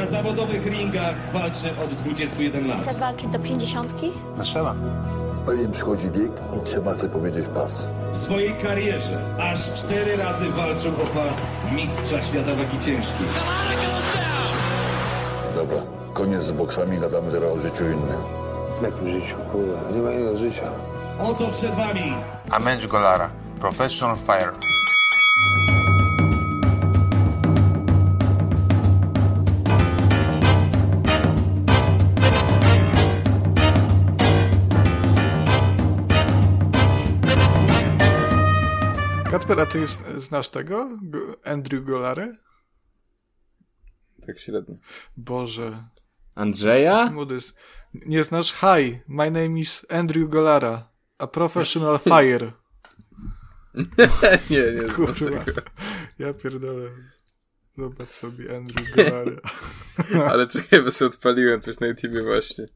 Na zawodowych ringach walczy od 21 lat. Chcesz walczyć do pięćdziesiątki? No trzeba. Im przychodzi wiek i trzeba sobie powiedzieć pas. W swojej karierze aż cztery razy walczył o pas mistrza świata wagi ciężkiej. Dobra, koniec z boksami, gadamy teraz o życiu innym. W jakim życiu? Kurwa, nie ma innego życia. Oto przed wami Amęcz Golara, Professional Fire. Kacper, a ty znasz tego? Go- Andrew Golary? Tak średnio. Boże. Andrzeja? Nie znasz? Hi, my name is Andrew Golara, a professional fire. Nie, nie Kurwa. tego. Ja pierdolę. Zobacz sobie Andrew Golara. Ale czekaj, bo sobie odpaliłem coś na YouTubie właśnie.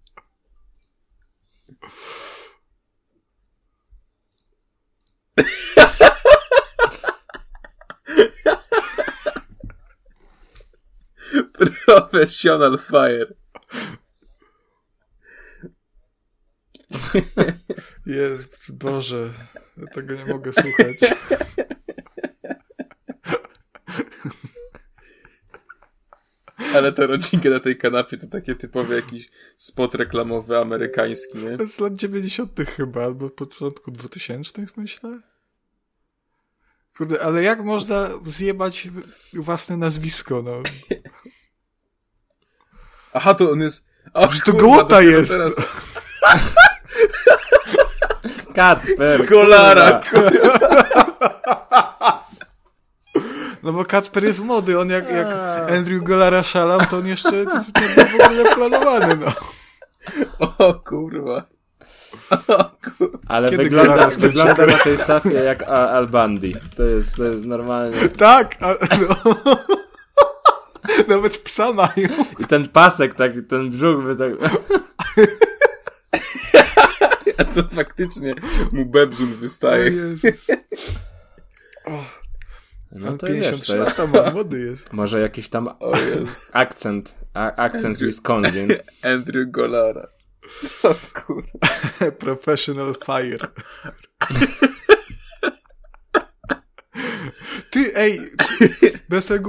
Professional Fire. Jest, Boże. Ja tego nie mogę słuchać. Ale ta rodzinka na tej kanapie to takie typowy jakiś spot reklamowy amerykański, nie? To z lat 90. chyba, albo początku 2000 myślę. Kurde, ale jak można zjebać własne nazwisko, no? Aha, to on jest... O, Że to kurwa, gołota dopiero jest. Teraz... Kacper! Golara, No bo Kacper jest młody, on jak, jak Andrew Golara szalał, to on jeszcze nie był w ogóle planowany, no. O kurwa. Ale Kiedy wygląda, Golara wygląda na tej safie jak A- Albandi. To jest, to jest normalnie. Tak, a, no. Nawet psa mają. I ten pasek, tak, ten brzuch by tak... A to faktycznie mu bebzun O wystaje. No to wiesz, 53 to jest młody jest. może jakiś tam akcent, a, akcent z Wisconsin. Andrew Golara. O kurwa. Professional fire. Ty, ej, ja sobie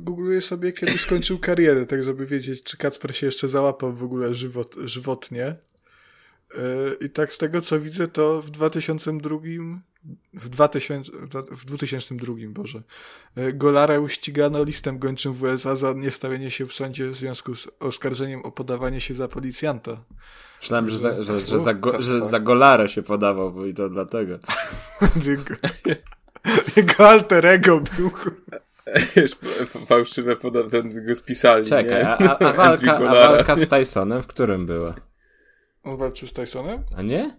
googluję, sobie, kiedy skończył karierę, tak żeby wiedzieć, czy Kacper się jeszcze załapał w ogóle żywot, żywotnie. Yy, I tak z tego, co widzę, to w 2002, w 2000, w 2002, Boże, yy, Golara uścigano listem gończym w USA za niestawienie się w sądzie w związku z oskarżeniem o podawanie się za policjanta. Myślałem, że za, że, że, za, go, że za Golarę się podawał, bo i to dlatego. Jego, alter ego był. F- fałszywe ten go spisali, Czekaj, nie? a, a, a, walka, a walka z Tysonem w którym była? On walczył z Tysonem? A nie?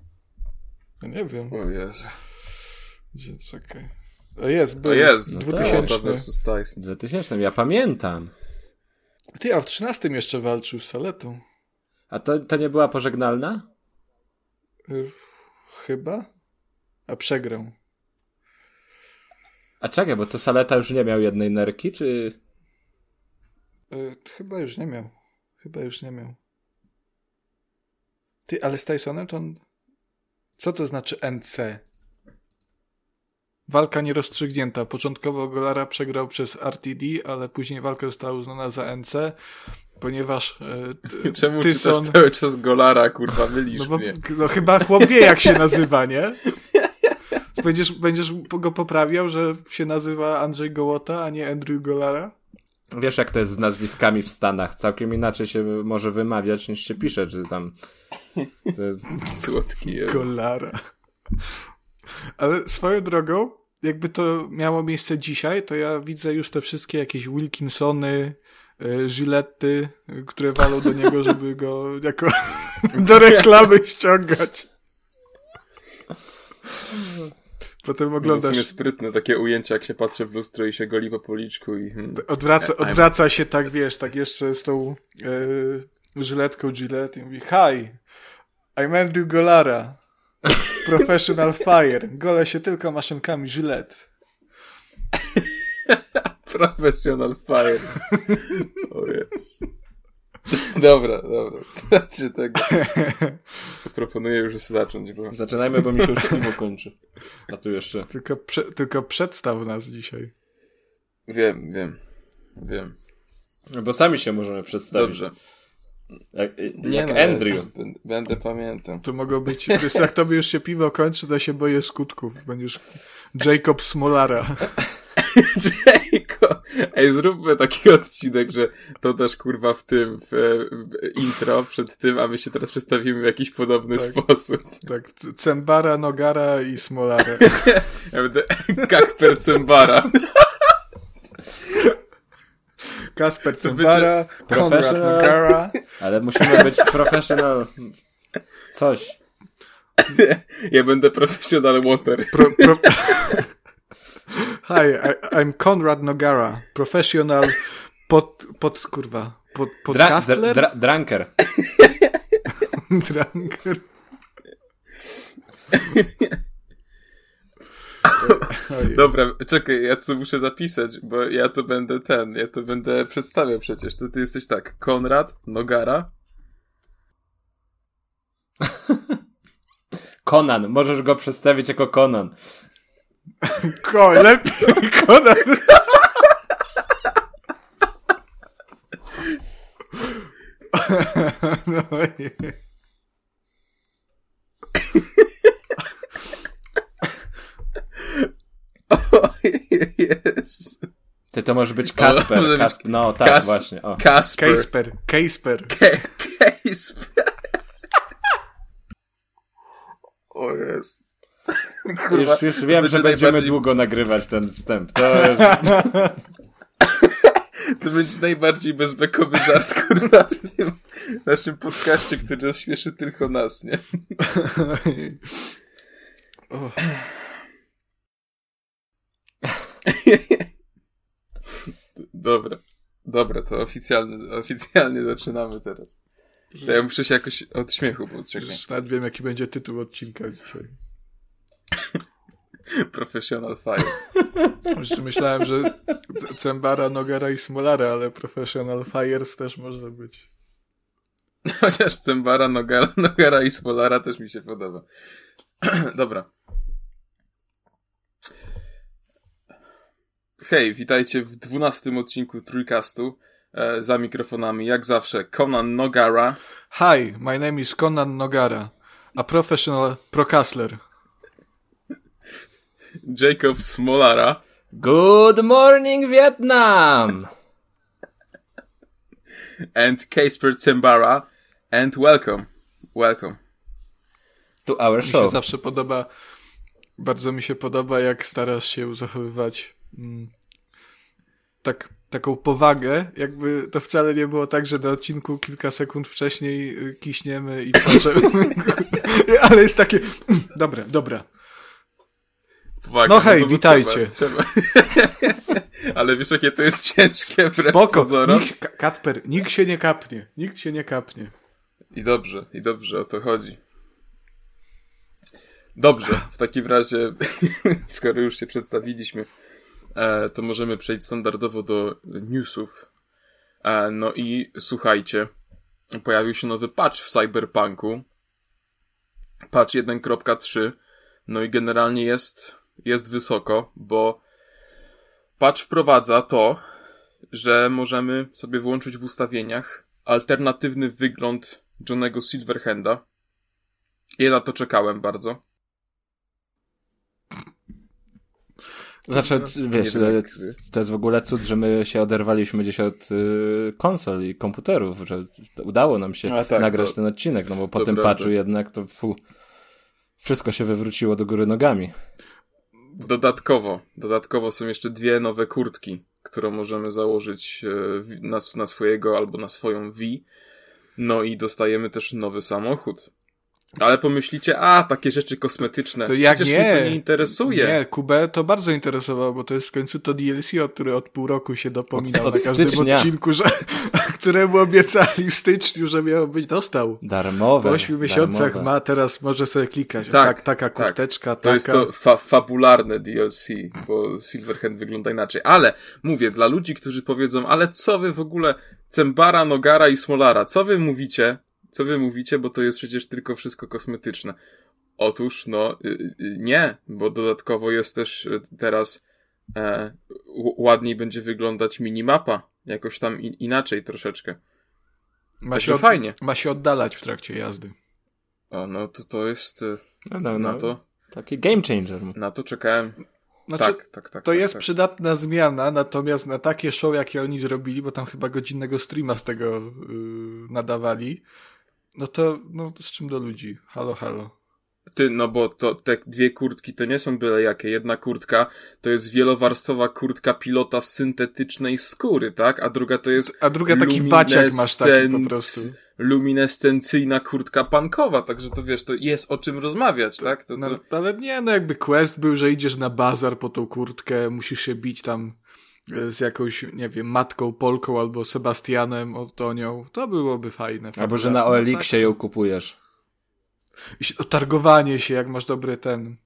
Ja nie wiem. O Jezu. Gdzie, czekaj. A jest, był. Jest. No tak. 2000. Gołota versus Tyson. 2000, ja pamiętam. Ty, a w 13 jeszcze walczył z Saletą. A to, to nie była pożegnalna? Y, Chyba? A przegrał. A czekaj, bo to Saleta już nie miał jednej nerki, czy... Y, Chyba już nie miał. Chyba już nie miał. Ty, ale z Tysonem to on... Co to znaczy NC? Walka nierozstrzygnięta. Początkowo Golara przegrał przez RTD, ale później walka została uznana za NC, ponieważ t- Czemu Tyson... czytasz cały czas Golara, kurwa, mylisz No bo mnie. no, chyba chłop wie, jak się nazywa, nie? Będziesz, będziesz go poprawiał, że się nazywa Andrzej Gołota, a nie Andrew Golara? Wiesz, jak to jest z nazwiskami w Stanach. Całkiem inaczej się może wymawiać, niż się pisze, czy tam... To... Słodki jest. Golara. Ale swoją drogą, jakby to miało miejsce dzisiaj, to ja widzę już te wszystkie jakieś Wilkinsony, y, Giletty, y, które walą do niego, żeby go jako do reklamy ściągać. Potem No, oglądasz sumie sprytne takie ujęcia, jak się patrzy w lustro i się goli po policzku i... hmm. Odwraca, odwraca się tak, wiesz, tak jeszcze z tą e, żyletką Gillette i mówi Hi, I'm Andrew Golara, Professional Fire. Gole się tylko maszynkami Gillette. Professional Fire. O jest. Dobra, dobra. Znaczy tego. Proponuję już zacząć, bo... Zaczynajmy, bo mi się już piwo kończy. A tu jeszcze. Tylko, prze, tylko przedstaw nas dzisiaj. Wiem, wiem. Wiem. No Bo sami się możemy przedstawić. Dobrze. Jak, Nie jak no, Andrew. Będę, pamiętał. To mogą być, wiesz, jak tobie już się piwo kończy, to się boję skutków. Będziesz Jacob Smolara. Ej, zróbmy taki odcinek, że to też kurwa w tym, w, w intro przed tym, a my się teraz przedstawimy w jakiś podobny Tak. sposób. Tak, Cembara, Nogara i Smolara. Ja będę Kakper Cembara. Kasper Cembara, Konrad Professional. Nogara. Ale musimy być professional. Coś. Ja będę Professional Water. Pro, pro... Hi, I, I'm Konrad Nogara, professional pod, pod kurwa, pod, Dra, podcastler? dra, dra, drunker. Drunker. Dobra, czekaj, ja to muszę zapisać, bo ja to będę ten, ja to będę przedstawiał przecież. To ty jesteś tak, Konrad Nogara. Conan. Możesz go przedstawić jako Conan. Ko, lepiej Konrad. No. O, jest. Ty to możesz być Kasper. może być Kasp no tak, Kas- właśnie. O. Kasper. Kasper, Kasper. Kasper. O jest. Kurwa, Już, już wiem, że będzie będziemy najbardziej- długo nagrywać ten wstęp. To. To będzie najbardziej bezbekowy żart, kurwa, w tym naszym podcaście, który rozśmieszy tylko nas, nie? O, Dobra. Dobra, to oficjalnie, oficjalnie zaczynamy teraz. To ja muszę się jakoś od śmiechu podciągnąć. już nawet wiem, jaki będzie tytuł odcinka dzisiaj. Professional Fire. Jeszcze myślałem, że Cembara, Nogara i Smolara, ale Professional Fires też może być. Chociaż Cembara, Nogara, Nogara i Spolara też mi się podoba. Dobra. Hej, witajcie w dwunastym odcinku Trójkastu. E, za mikrofonami, jak zawsze, Conan Nogara. Hi, my name is Conan Nogara, a professional procastler. Jacob Smolara Good morning, Vietnam! and Casper Cembara and welcome. Welcome. To our Mi się show. zawsze podoba, bardzo mi się podoba, jak starasz się zachowywać mm, tak, taką powagę, jakby to wcale nie było tak, że na odcinku kilka sekund wcześniej y, kiśniemy i płaczemy. ale jest takie, mm, dobra, dobra. Powaga, No hej, bo witajcie. Trzeba, trzeba. Ale wiesz, jakie to jest ciężkie Spoko, nikt, Ka- Kacper, nikt się nie kapnie, nikt się nie kapnie. I dobrze, i dobrze, o to chodzi. Dobrze, w takim razie, skoro już się przedstawiliśmy, e, to możemy przejść standardowo do newsów. E, no i słuchajcie, pojawił się nowy patch w Cyberpunku. Patch 1.3. No i generalnie jest, jest wysoko, bo patch wprowadza to, że możemy sobie włączyć w ustawieniach alternatywny wygląd Johnego Silverhanda. Ja na to czekałem bardzo. Znaczy, wiesz, e, to jest w ogóle cud, że my się oderwaliśmy gdzieś od y, konsol i komputerów, że udało nam się tak, nagrać to- ten odcinek, no bo po tym patchu jednak to fu, wszystko się wywróciło do góry nogami. Dodatkowo, dodatkowo są jeszcze dwie nowe kurtki, które możemy założyć e, na, na swojego albo na swoją V. No i dostajemy też nowy samochód. Ale pomyślicie, a, takie rzeczy kosmetyczne. To jak Przecież nie? mnie to nie interesuje. Nie, Kubę to bardzo interesowało, bo to jest w końcu to DLC, o które od pół roku się dopominał Od- od na każdym stycznia. odcinku, że któremu obiecali w styczniu, że miał być dostał. Darmowe. Po 8 miesiącach darmowe. ma, teraz może sobie klikać. Tak, Tak, taka tak. kurteczka, To taka. jest to fa fabularne DLC, bo Silverhand wygląda inaczej. Ale mówię, dla ludzi, którzy powiedzą, ale co wy w ogóle, Cembara, Nogara i Smolara, co wy mówicie? Co wy mówicie, bo to jest przecież tylko wszystko kosmetyczne. Otóż, no, y, y, nie, bo dodatkowo jest też y, teraz e, ładniej będzie wyglądać minimapa. Jakoś tam in inaczej troszeczkę. ma, Także się od, fajnie. ma się oddalać w trakcie jazdy. O, no to to jest, y, No, no, na no, to, Taki game changer. na to czekałem. Znaczy, tak, tak, tak. to tak, jest tak. przydatna zmiana, natomiast na takie show, jakie oni zrobili, bo tam chyba godzinnego streama z tego yy, nadawali, no to no, z czym do ludzi? Halo, halo. Ty, no bo to te dwie kurtki to nie są byle jakie. Jedna kurtka to jest wielowarstwowa kurtka pilota z syntetycznej skóry, tak? A druga to jest A druga taki waciak masz taki po prostu. Luminescencyjna kurtka pankowa, także to wiesz, to jest o czym rozmawiać, tak? To, No, to... ale nie, no jakby quest był, że idziesz na bazar po tą kurtkę, musisz się bić tam e, z jakąś, nie wiem, matką Polką albo Sebastianem, Otonią, to byłoby fajne. Albo, że na No, OLX-ie ją kupujesz. Targowanie się, jak masz dobry ten,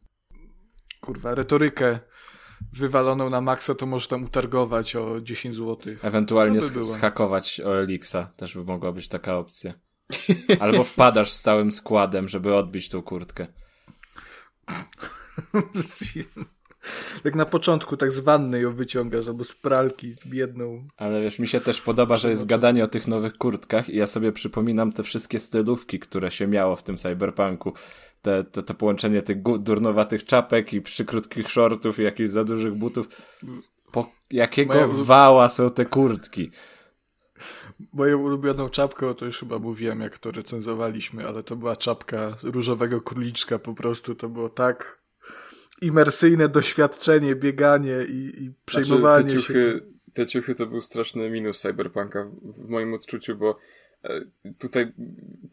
kurwa, retorykę wywaloną na maksa, to możesz tam utargować o 10 zł. Ewentualnie To by schakować. Też by mogła być taka opcja. Albo wpadasz z całym składem, żeby odbić tą kurtkę. Jak na początku tak z wanny ją wyciągasz, albo z pralki biedną. Ale wiesz, mi się też podoba, że jest gadanie o tych nowych kurtkach i ja sobie przypominam te wszystkie stylówki, które się miało w tym cyberpunku. Te, to, to połączenie tych durnowatych czapek i przykrótkich shortów i jakichś za dużych butów. Po jakiego Moja wała są te kurtki? Moją ulubioną czapką, to już chyba mówiłem, jak to recenzowaliśmy, ale to była czapka różowego króliczka, po prostu to było tak imersyjne doświadczenie, bieganie i, i przejmowanie znaczy, te się. ciuchy, Te ciuchy to był straszny minus Cyberpunka w, w moim odczuciu, bo e, tutaj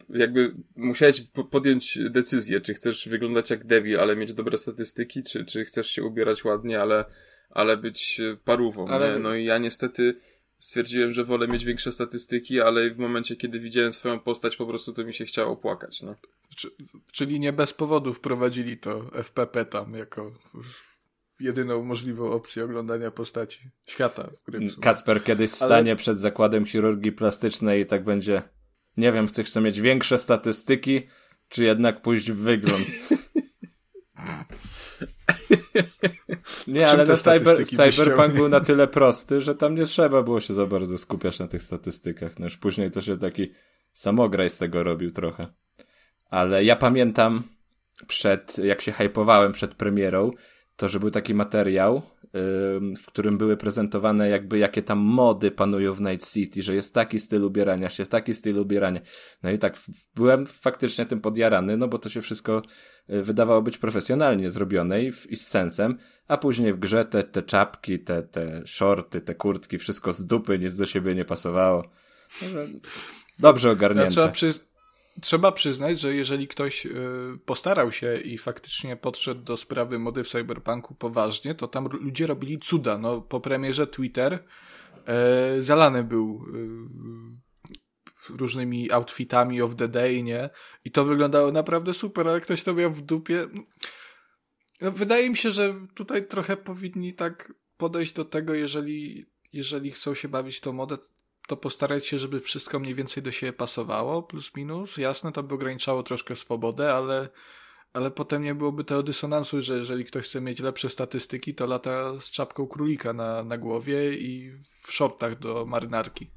jakby musiałeś po- podjąć decyzję, czy chcesz wyglądać jak debil, ale mieć dobre statystyki, czy, czy chcesz się ubierać ładnie, ale, ale być e, parówą. Ale- Nie? No i ja niestety stwierdziłem, że wolę mieć większe statystyki, ale w momencie, kiedy widziałem swoją postać, po prostu to mi się chciało płakać. No. Czy- Czyli nie bez powodu wprowadzili to FPP tam jako jedyną możliwą opcję oglądania postaci świata. Kacper kiedyś stanie przed zakładem chirurgii plastycznej i tak będzie. Nie wiem, czy chcę mieć większe statystyki, czy jednak pójść w wygląd. Nie, ale te no cyber, Cyberpunk był na tyle prosty, że tam nie trzeba było się za bardzo skupiać na tych statystykach. No już później to się taki samograj z tego robił trochę. Ale ja pamiętam przed, jak się hypowałem przed premierą, to że był taki materiał, w którym były prezentowane jakby jakie tam mody panują w Night City, że jest taki styl ubierania się, taki styl ubierania. No i tak byłem faktycznie tym podjarany, no bo to się wszystko y, wydawało być profesjonalnie zrobione i, w- i z sensem, a później w grze te, te czapki, te, te shorty, te kurtki, wszystko z dupy, nic do siebie nie pasowało. Dobrze Ja ogarnięte. trzeba, przyz... trzeba przyznać, że jeżeli ktoś y, postarał się i faktycznie podszedł do sprawy mody w cyberpunku poważnie, to tam ludzie robili cuda. No, po premierze Twitter e, zalany był y, różnymi outfitami of the day, nie? I to wyglądało naprawdę super, ale ktoś to miał w dupie. No, wydaje mi się, że tutaj trochę powinni tak podejść do tego, jeżeli, jeżeli chcą się bawić tą modę, to postarać się, żeby wszystko mniej więcej do siebie pasowało, plus minus. Jasne, to by ograniczało troszkę swobodę, ale, ale potem nie byłoby tego dysonansu, że jeżeli ktoś chce mieć lepsze statystyki, to lata z czapką królika na, na głowie i w shortach do marynarki.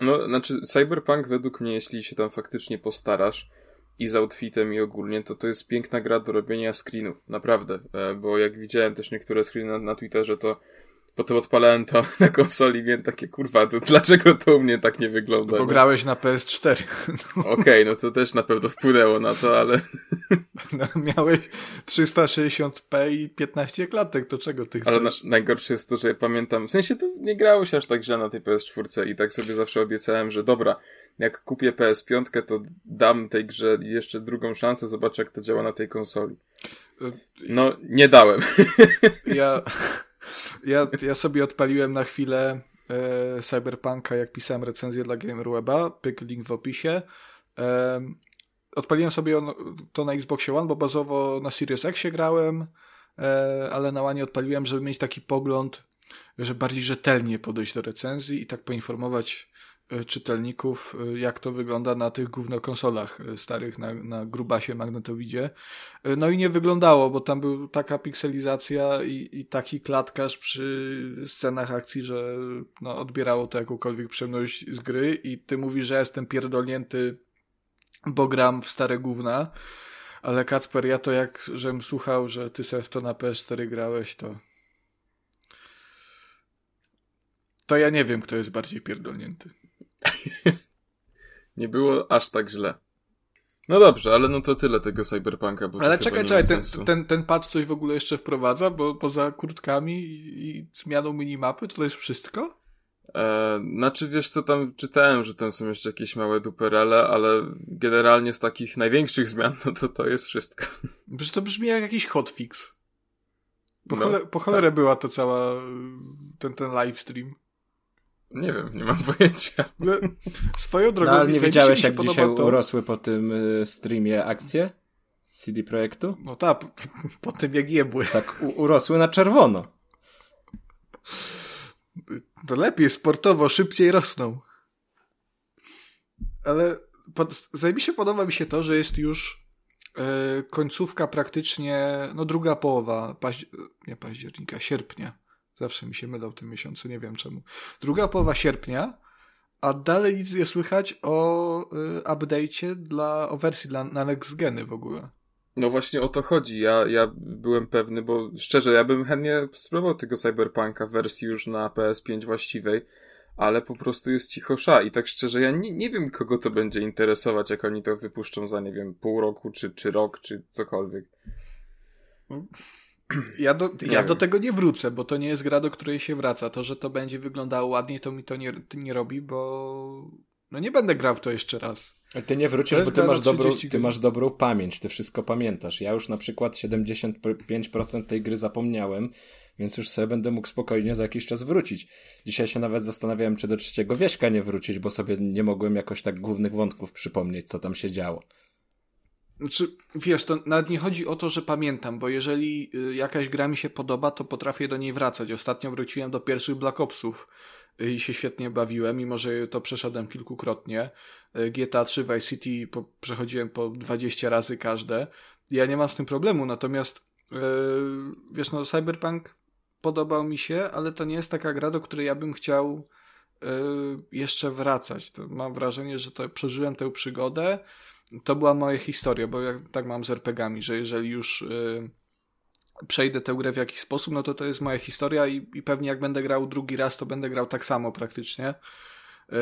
No, znaczy, Cyberpunk według mnie, jeśli się tam faktycznie postarasz i z outfitem i ogólnie, to to jest piękna gra do robienia screenów, naprawdę, e, bo jak widziałem też niektóre screeny na, na Twitterze, to potem odpalałem to na konsoli i miałem takie, kurwa, to dlaczego to u mnie tak nie wygląda? Bo nie? grałeś na PS4. Okej, no to też na pewno wpłynęło na to, ale No, miałeś 360p i 15 klatek, to czego ty Ale na, chcesz? najgorsze jest to, że ja pamiętam, w sensie to nie grało się aż tak źle na tej PS4 i tak sobie zawsze obiecałem, że dobra, jak kupię PS5, to dam tej grze jeszcze drugą szansę, zobaczę jak to działa na tej konsoli. No, nie dałem. Ja, ja, ja sobie odpaliłem na chwilę e, Cyberpunka, jak pisałem recenzję dla GamerWeba, pyk link w opisie. E, odpaliłem sobie on, to na Xboxie One, bo bazowo na Series X grałem, e, ale na One odpaliłem, żeby mieć taki pogląd, że bardziej rzetelnie podejść do recenzji i tak poinformować czytelników, e, jak to wygląda na tych głównokonsolach e, starych, na, na grubasie magnetowidzie. E, No i nie wyglądało, bo tam był taka pikselizacja i, i taki klatkarz przy scenach akcji, że no, odbierało to jakąkolwiek przyjemność z gry i ty mówisz, że jestem pierdolnięty, bo gram w stare gówna, ale Kacper, ja to jak, żem słuchał, że ty se w to na PS4 grałeś, to to ja nie wiem, kto jest bardziej pierdolnięty. Nie było aż tak źle. No dobrze, ale no to tyle tego cyberpunka, bo Ale czekaj, czekaj, ten, sensu. ten, ten patch coś w ogóle jeszcze wprowadza, bo poza kurtkami i, zmianą minimapy, to, to jest wszystko? E, znaczy, wiesz co, tam czytałem, że tam są jeszcze jakieś małe duperele, ale generalnie z takich największych zmian, no to to jest wszystko. Przecież to brzmi jak jakiś hotfix. Po, No, chole, po cholerę była to cała, ten, ten livestream. Nie wiem, nie mam pojęcia. Ogóle Swoją drogą No ale nie wiedziałeś, jak dzisiaj to, urosły po tym y, streamie akcje CD Projektu? No tak, po, po tym jak jebły. Tak u- urosły na czerwono. To lepiej, sportowo, szybciej rosną. Ale pod, zajebiście podoba mi się to, że jest już e, końcówka praktycznie, no druga połowa, paź, nie października, sierpnia. Zawsze mi się mylą w tym miesiącu, nie wiem czemu. Druga połowa sierpnia, a dalej nic nie słychać o y, update'cie dla, o wersji dla, na next geny w ogóle. No właśnie o to chodzi. Ja, ja byłem pewny, bo szczerze, ja bym chętnie spróbował tego cyberpunka w wersji już na PS5 właściwej, ale po prostu jest cicho sza i tak szczerze, ja nie, nie wiem, kogo to będzie interesować, jak oni to wypuszczą za, nie wiem, pół roku, czy, czy rok, czy cokolwiek. Ja, do, ja do tego nie wrócę, bo to nie jest gra, do której się wraca. To, że to będzie wyglądało ładniej, to mi to nie, nie robi, bo no nie będę grał w to jeszcze raz. Ty nie wrócisz, bo ty masz, dobrą, 30 ty masz dobrą pamięć, ty wszystko pamiętasz. Ja już na przykład 75% tej gry zapomniałem, więc już sobie będę mógł spokojnie za jakiś czas wrócić. Dzisiaj się nawet zastanawiałem, czy do trzeciego wieśka nie wrócić, bo sobie nie mogłem jakoś tak głównych wątków przypomnieć, co tam się działo. Znaczy, wiesz, to nawet nie chodzi o to, że pamiętam, bo jeżeli y, jakaś gra mi się podoba, to potrafię do niej wracać. Ostatnio wróciłem do pierwszych Black Opsów y, i się świetnie bawiłem, mimo że to przeszedłem kilkukrotnie. Y, GTA 3 Vice City po, przechodziłem po 20 razy każde. Ja nie mam z tym problemu, natomiast yy, wiesz, no Cyberpunk podobał mi się, ale to nie jest taka gra, do której ja bym chciał yy, jeszcze wracać. To mam wrażenie, że to przeżyłem tę przygodę, to była moja historia, bo ja tak mam z RPGami, że jeżeli już y, przejdę tę grę w jakiś sposób, no to to jest moja historia i, i pewnie jak będę grał drugi raz, to będę grał tak samo praktycznie, y,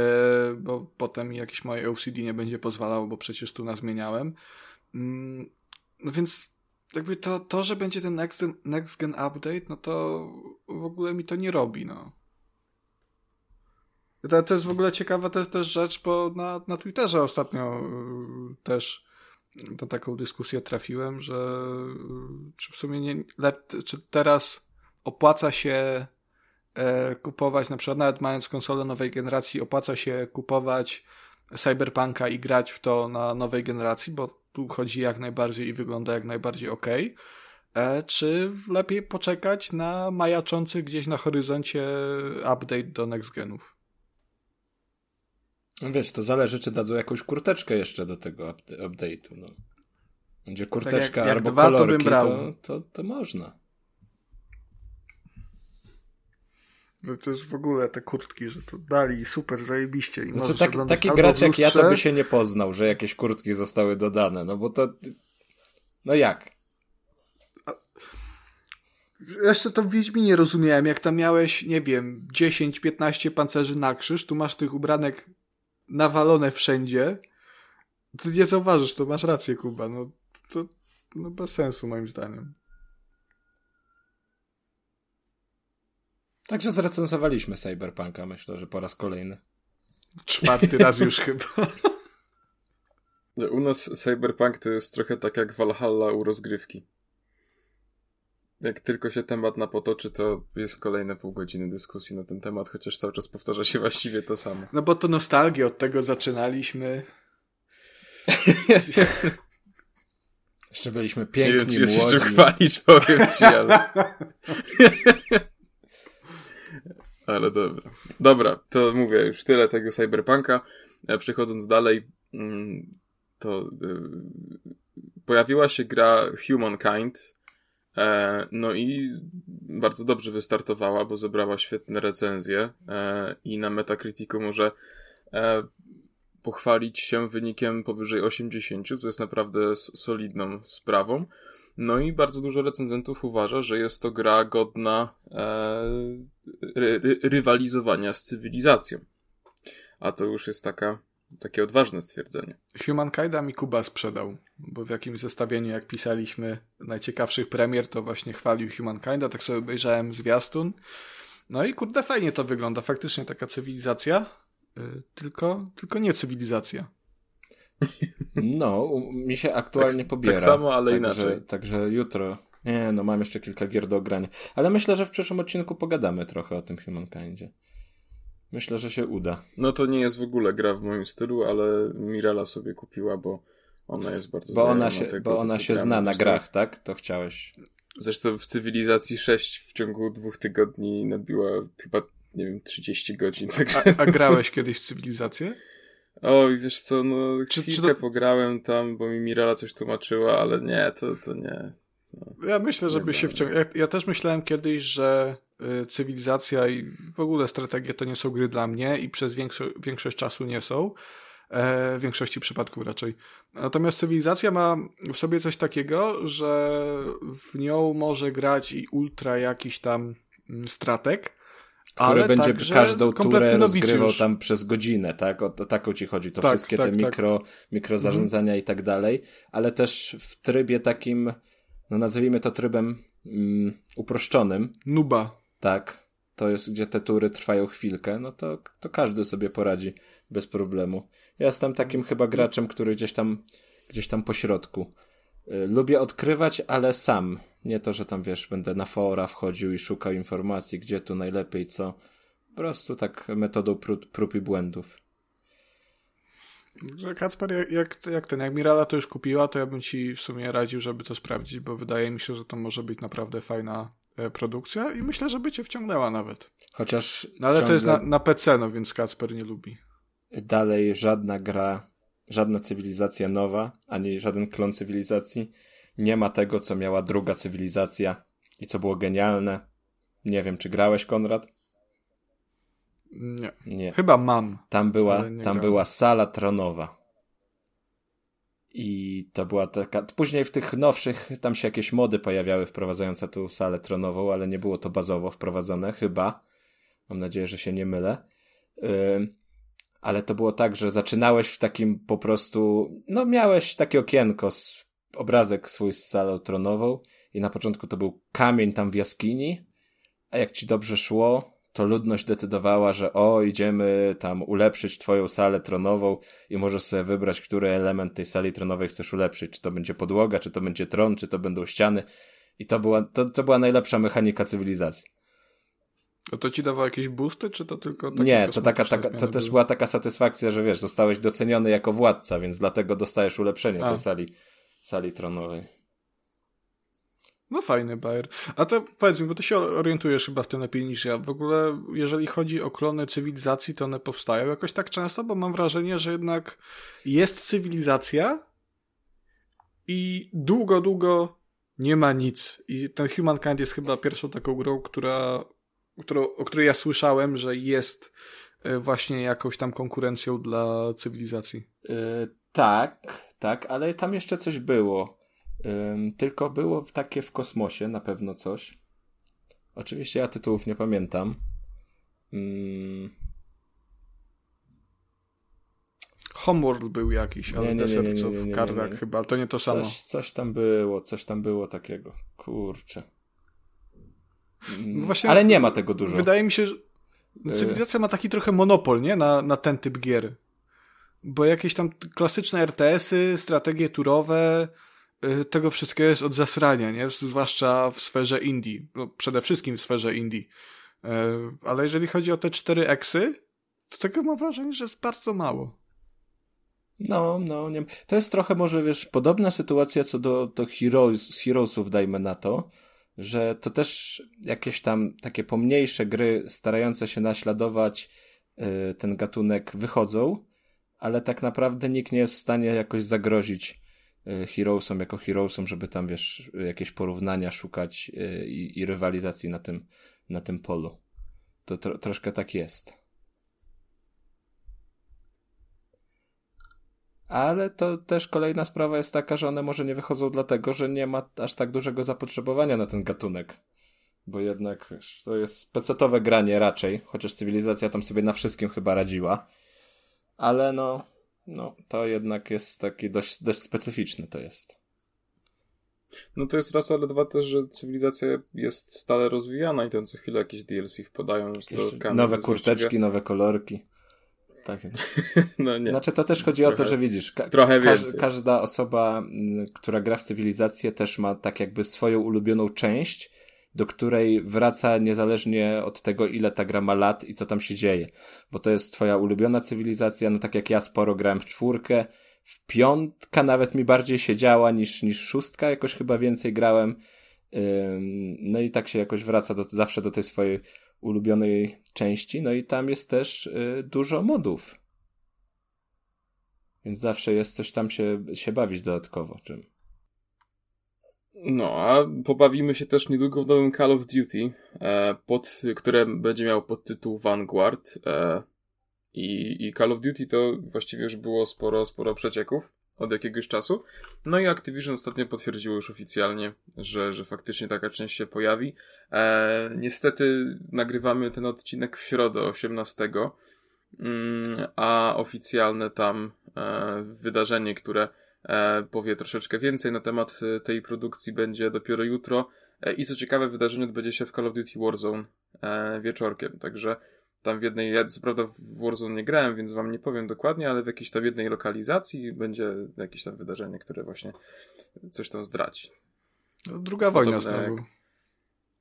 bo potem jakieś moje OCD nie będzie pozwalało, bo przecież tu nazmieniałem. Mm, no więc jakby to, to że będzie ten next, next gen update, no to w ogóle mi to nie robi, no. To, to jest w ogóle ciekawa też, też rzecz, bo na, na Twitterze ostatnio y, też na taką dyskusję trafiłem, że y, czy w sumie nie, czy teraz opłaca się e, kupować, na przykład nawet mając konsolę nowej generacji, opłaca się kupować Cyberpunka i grać w to na nowej generacji, bo tu chodzi jak najbardziej i wygląda jak najbardziej ok. E, czy lepiej poczekać na majaczący gdzieś na horyzoncie update do next genów? No wiesz, to zależy, czy dadzą jakąś kurteczkę jeszcze do tego upd- update'u, no. Będzie kurteczka jak- jak albo bym kolorki, to, to, to można. No to jest w ogóle te kurtki, że to dali super, zajebiście. I No to tak, taki gracz jak ja to by się nie poznał, że jakieś kurtki zostały dodane, no bo to... No jak? Jeszcze to w Wiedźminie rozumiałem, jak tam miałeś, nie wiem, 10-15 pancerzy na krzyż, tu masz tych ubranek nawalone wszędzie, to nie zauważysz, to masz rację, Kuba, no to no bez sensu moim zdaniem. Także zrecenzowaliśmy Cyberpunka, myślę, że po raz kolejny. Czwarty raz już chyba. U nas Cyberpunk to jest trochę tak jak Valhalla u rozgrywki. Jak tylko się temat napotoczy, to jest kolejne pół godziny dyskusji na ten temat, chociaż cały czas powtarza się właściwie to samo. No bo to nostalgia, od tego zaczynaliśmy. Jeszcze byliśmy Nie piękni, wiem, czy jest jeszcze chwalić, powiem ci, ale... ale dobra. Dobra, to mówię, już tyle tego cyberpunka. E, Przechodząc dalej, mm, to y, pojawiła się gra Humankind, e, no i bardzo dobrze wystartowała, bo zebrała świetne recenzje e, i na Metacriticu może e, pochwalić się wynikiem powyżej 80, co jest naprawdę solidną sprawą. No i bardzo dużo recenzentów uważa, że jest to gra godna e, ry, ry, rywalizowania z cywilizacją. A to już jest taka, takie odważne stwierdzenie. Humankinda mi Kuba sprzedał, bo w jakimś zestawieniu, jak pisaliśmy najciekawszych premier, to właśnie chwalił Humankinda, tak sobie obejrzałem zwiastun. No i kurde, fajnie to wygląda. Faktycznie taka cywilizacja, y, tylko, tylko nie cywilizacja. No, mi się aktualnie Tak- pobiera. tak samo, ale także, inaczej. Także jutro. Nie, no mam jeszcze kilka gier do ogrania. Ale myślę, że w przyszłym odcinku pogadamy trochę o tym Humankindzie. Myślę, że się uda. No to nie jest w ogóle gra w moim stylu, ale Mirela sobie kupiła, bo ona jest bardzo Bo ona się, tego bo ona się zna na grach, tak? To chciałeś. Zresztą w Cywilizacji 6 w ciągu dwóch tygodni nabiła chyba, nie wiem, 30 godzin. Także... A, a grałeś kiedyś w cywilizację? Oj, wiesz co, no Czy- chwilkę czy to- pograłem tam, bo mi Mirela coś tłumaczyła, ale nie, to, to nie. Ja myślę, żeby Nie się wciągnąć. Ja, ja też myślałem kiedyś, że cywilizacja i w ogóle strategie to nie są gry dla mnie i przez większo większość czasu nie są. E, w większości przypadków raczej. Natomiast cywilizacja ma w sobie coś takiego, że w nią może grać i ultra jakiś tam mm, stratek. Który ale będzie każdą turę rozgrywał nowicjusz. tam przez godzinę, tak? O, o taką ci chodzi. To Tak, wszystkie tak, te tak. mikro, mikro zarządzania i tak dalej. Ale też w trybie takim, no nazwijmy to trybem mm, uproszczonym, Nuba. Tak? To jest, gdzie te tury trwają chwilkę, no to, to każdy sobie poradzi bez problemu. Ja jestem takim chyba graczem, który gdzieś tam, gdzieś tam po środku. Y, Lubię odkrywać, ale sam. Nie to, że tam wiesz, będę na fora wchodził i szukał informacji, gdzie tu najlepiej, co. Po prostu tak metodą prób, prób i błędów. Kacper, jak, jak, jak ten, jak Mirala to już kupiła, to ja bym ci w sumie radził, żeby to sprawdzić, bo wydaje mi się, że to może być naprawdę fajna produkcja i myślę, że by cię wciągnęła nawet. Chociaż No ale to jest na, na PC, no więc Kacper nie lubi. dalej żadna gra, żadna cywilizacja nowa, ani żaden klon cywilizacji nie ma tego, co miała druga cywilizacja i co było genialne. Nie wiem, czy grałeś, Konrad? Nie. Nie. Chyba mam. Tam była, tam grałem. była sala tronowa. I to była taka. Później w tych nowszych tam się jakieś mody pojawiały wprowadzające tą salę tronową, ale nie było to bazowo wprowadzone, chyba. Mam nadzieję, że się nie mylę. Ale to było tak, że zaczynałeś w takim po prostu. No, miałeś takie okienko, z, obrazek swój z salą tronową, i na początku to był kamień tam w jaskini, a jak ci dobrze szło, to ludność decydowała, że o, idziemy tam ulepszyć twoją salę tronową i możesz sobie wybrać, który element tej sali tronowej chcesz ulepszyć. Czy to będzie podłoga, czy to będzie tron, czy to będą ściany. I to była, to, to była najlepsza mechanika cywilizacji. A to ci dawało jakieś boosty, czy to tylko takie Nie, to, taka, taka, to też była taka satysfakcja, że wiesz, zostałeś doceniony jako władca, więc dlatego dostajesz ulepszenie A. tej sali, sali tronowej. No fajny Bayer. A to powiedz mi, bo ty się orientujesz chyba w tym lepiej niż ja. W ogóle, jeżeli chodzi o klony cywilizacji, to one powstają jakoś tak często, bo mam wrażenie, że jednak jest cywilizacja i długo, długo nie ma nic. I ten Humankind jest chyba pierwszą taką grą, która, którą, o której ja słyszałem, że jest e, właśnie jakąś tam konkurencją dla cywilizacji. Yy, tak, tak, ale tam jeszcze coś było. Tylko było takie w kosmosie na pewno coś. Oczywiście ja tytułów nie pamiętam. Homeworld był jakiś, ale Nie, nie, nie, nie, nie, nie. chyba, ale to nie to samo. coś, coś tam było, coś tam było takiego. Kurczę. Właśnie- ale nie ma tego dużo. Wydaje mi się, że cywilizacja ma taki trochę monopol, nie? Na, na ten typ gier. Bo jakieś tam klasyczne RTS-y, strategie turowe, y, tego wszystkiego jest od zasrania, nie? Zwłaszcza w sferze indie. No, przede wszystkim w sferze indie. Y, ale jeżeli chodzi o te cztery eksy, to tego mam wrażenie, że jest bardzo mało. No, no, nie. To jest trochę może, wiesz, podobna sytuacja co do, do Heroes, Heroesów, dajmy na to, że to też jakieś tam takie pomniejsze gry starające się naśladować y, ten gatunek wychodzą, ale tak naprawdę nikt nie jest w stanie jakoś zagrozić y, Heroesom jako Heroesom, żeby tam, wiesz, jakieś porównania szukać y, i, i rywalizacji na tym, na tym polu. To tro, troszkę tak jest. Ale to też kolejna sprawa jest taka, że one może nie wychodzą dlatego, że nie ma aż tak dużego zapotrzebowania na ten gatunek. Bo jednak wiesz, to jest pecetowe granie raczej, chociaż cywilizacja tam sobie na wszystkim chyba radziła. Ale no, no to jednak jest taki dość, dość specyficzny to jest. No to jest raz, ale dwa też, że cywilizacja jest stale rozwijana i tam co chwilę jakieś DLC wpadają z dodatkami. Nowe kurteczki, właściwie- nowe kolorki. Tak. No nie. Znaczy to też chodzi o to, Trochę- że widzisz, ka- trochę każ- więcej. każda osoba, m, która gra w cywilizację też ma tak jakby swoją ulubioną część, do której wraca niezależnie od tego, ile ta gra ma lat i co tam się dzieje. Bo to jest twoja ulubiona cywilizacja, no tak jak ja sporo grałem w czwórkę, w piątka nawet mi bardziej siedziała niż, niż szóstka, jakoś chyba więcej grałem. No i tak się jakoś wraca do, zawsze do tej swojej ulubionej części, no i tam jest też y, dużo modów. Więc zawsze jest coś tam się, się bawić dodatkowo czym. No, a pobawimy się też niedługo w nowym Call of Duty, e, pod, które będzie miało podtytuł Vanguard. E, i, I Call of Duty to właściwie już było sporo, sporo przecieków od jakiegoś czasu. No i Activision ostatnio potwierdziło już oficjalnie, że, że faktycznie taka część się pojawi. E, niestety nagrywamy ten odcinek w środę 18, mm, a oficjalne tam e, wydarzenie, które powie troszeczkę więcej na temat e, tej produkcji będzie dopiero jutro. E, I co ciekawe, wydarzenie odbędzie się w Call of Duty Warzone e, wieczorkiem, także tam w jednej, ja co prawda w Warzone nie grałem, więc wam nie powiem dokładnie, ale w jakiejś tam jednej lokalizacji będzie jakieś tam wydarzenie, które właśnie coś tam zdradzi. No, Druga wojna Podobne jak- znowu.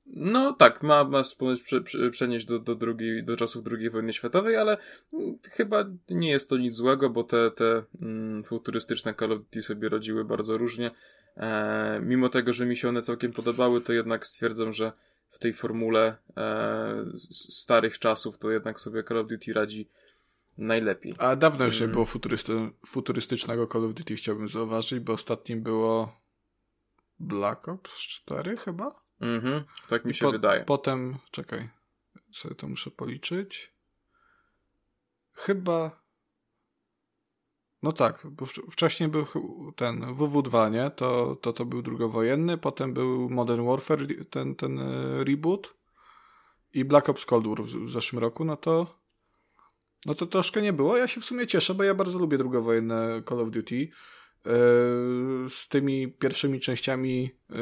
No tak, ma, ma wspólność prze, prze, przenieść do, do, drugiej, do czasów II wojny światowej, ale mm, chyba nie jest to nic złego, bo te, te mm, futurystyczne Call of Duty sobie rodziły bardzo różnie. E, mimo tego, że mi się one całkiem podobały, to jednak stwierdzam, że w tej formule e, starych czasów to jednak sobie Call of Duty radzi najlepiej. A dawno już nie Mm. było futurysty, futurystycznego Call of Duty, chciałbym zauważyć, bo ostatnim było Black Ops 4 chyba? Mhm, tak mi się po- wydaje. Potem, czekaj, sobie to muszę policzyć. Chyba. No tak, bo wcz- wcześniej był ten WW2, nie? To, to to był drugowojenny, potem był Modern Warfare, ten, ten e, reboot i Black Ops Cold War w, w zeszłym roku, no to no to troszkę nie było. Ja się w sumie cieszę, bo ja bardzo lubię drugowojenne Call of Duty. E, Z tymi pierwszymi częściami e,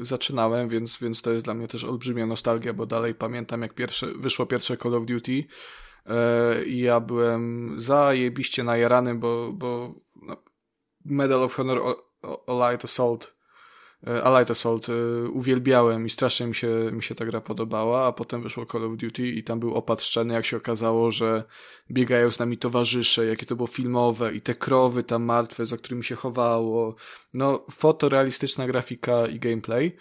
zaczynałem, więc, więc to jest dla mnie też olbrzymia nostalgia, bo dalej pamiętam jak pierwsze, wyszło pierwsze Call of Duty. E, i ja byłem zajebiście najarany, bo, bo no, Medal of Honor o- Allied Assault Allied Assault e, uwielbiałem i strasznie mi się, mi się ta gra podobała, a potem wyszło Call of Duty i tam był opad szczelny, jak się okazało, że biegają z nami towarzysze, jakie to było filmowe i te krowy tam martwe, za którymi się chowało. No, fotorealistyczna grafika i gameplay.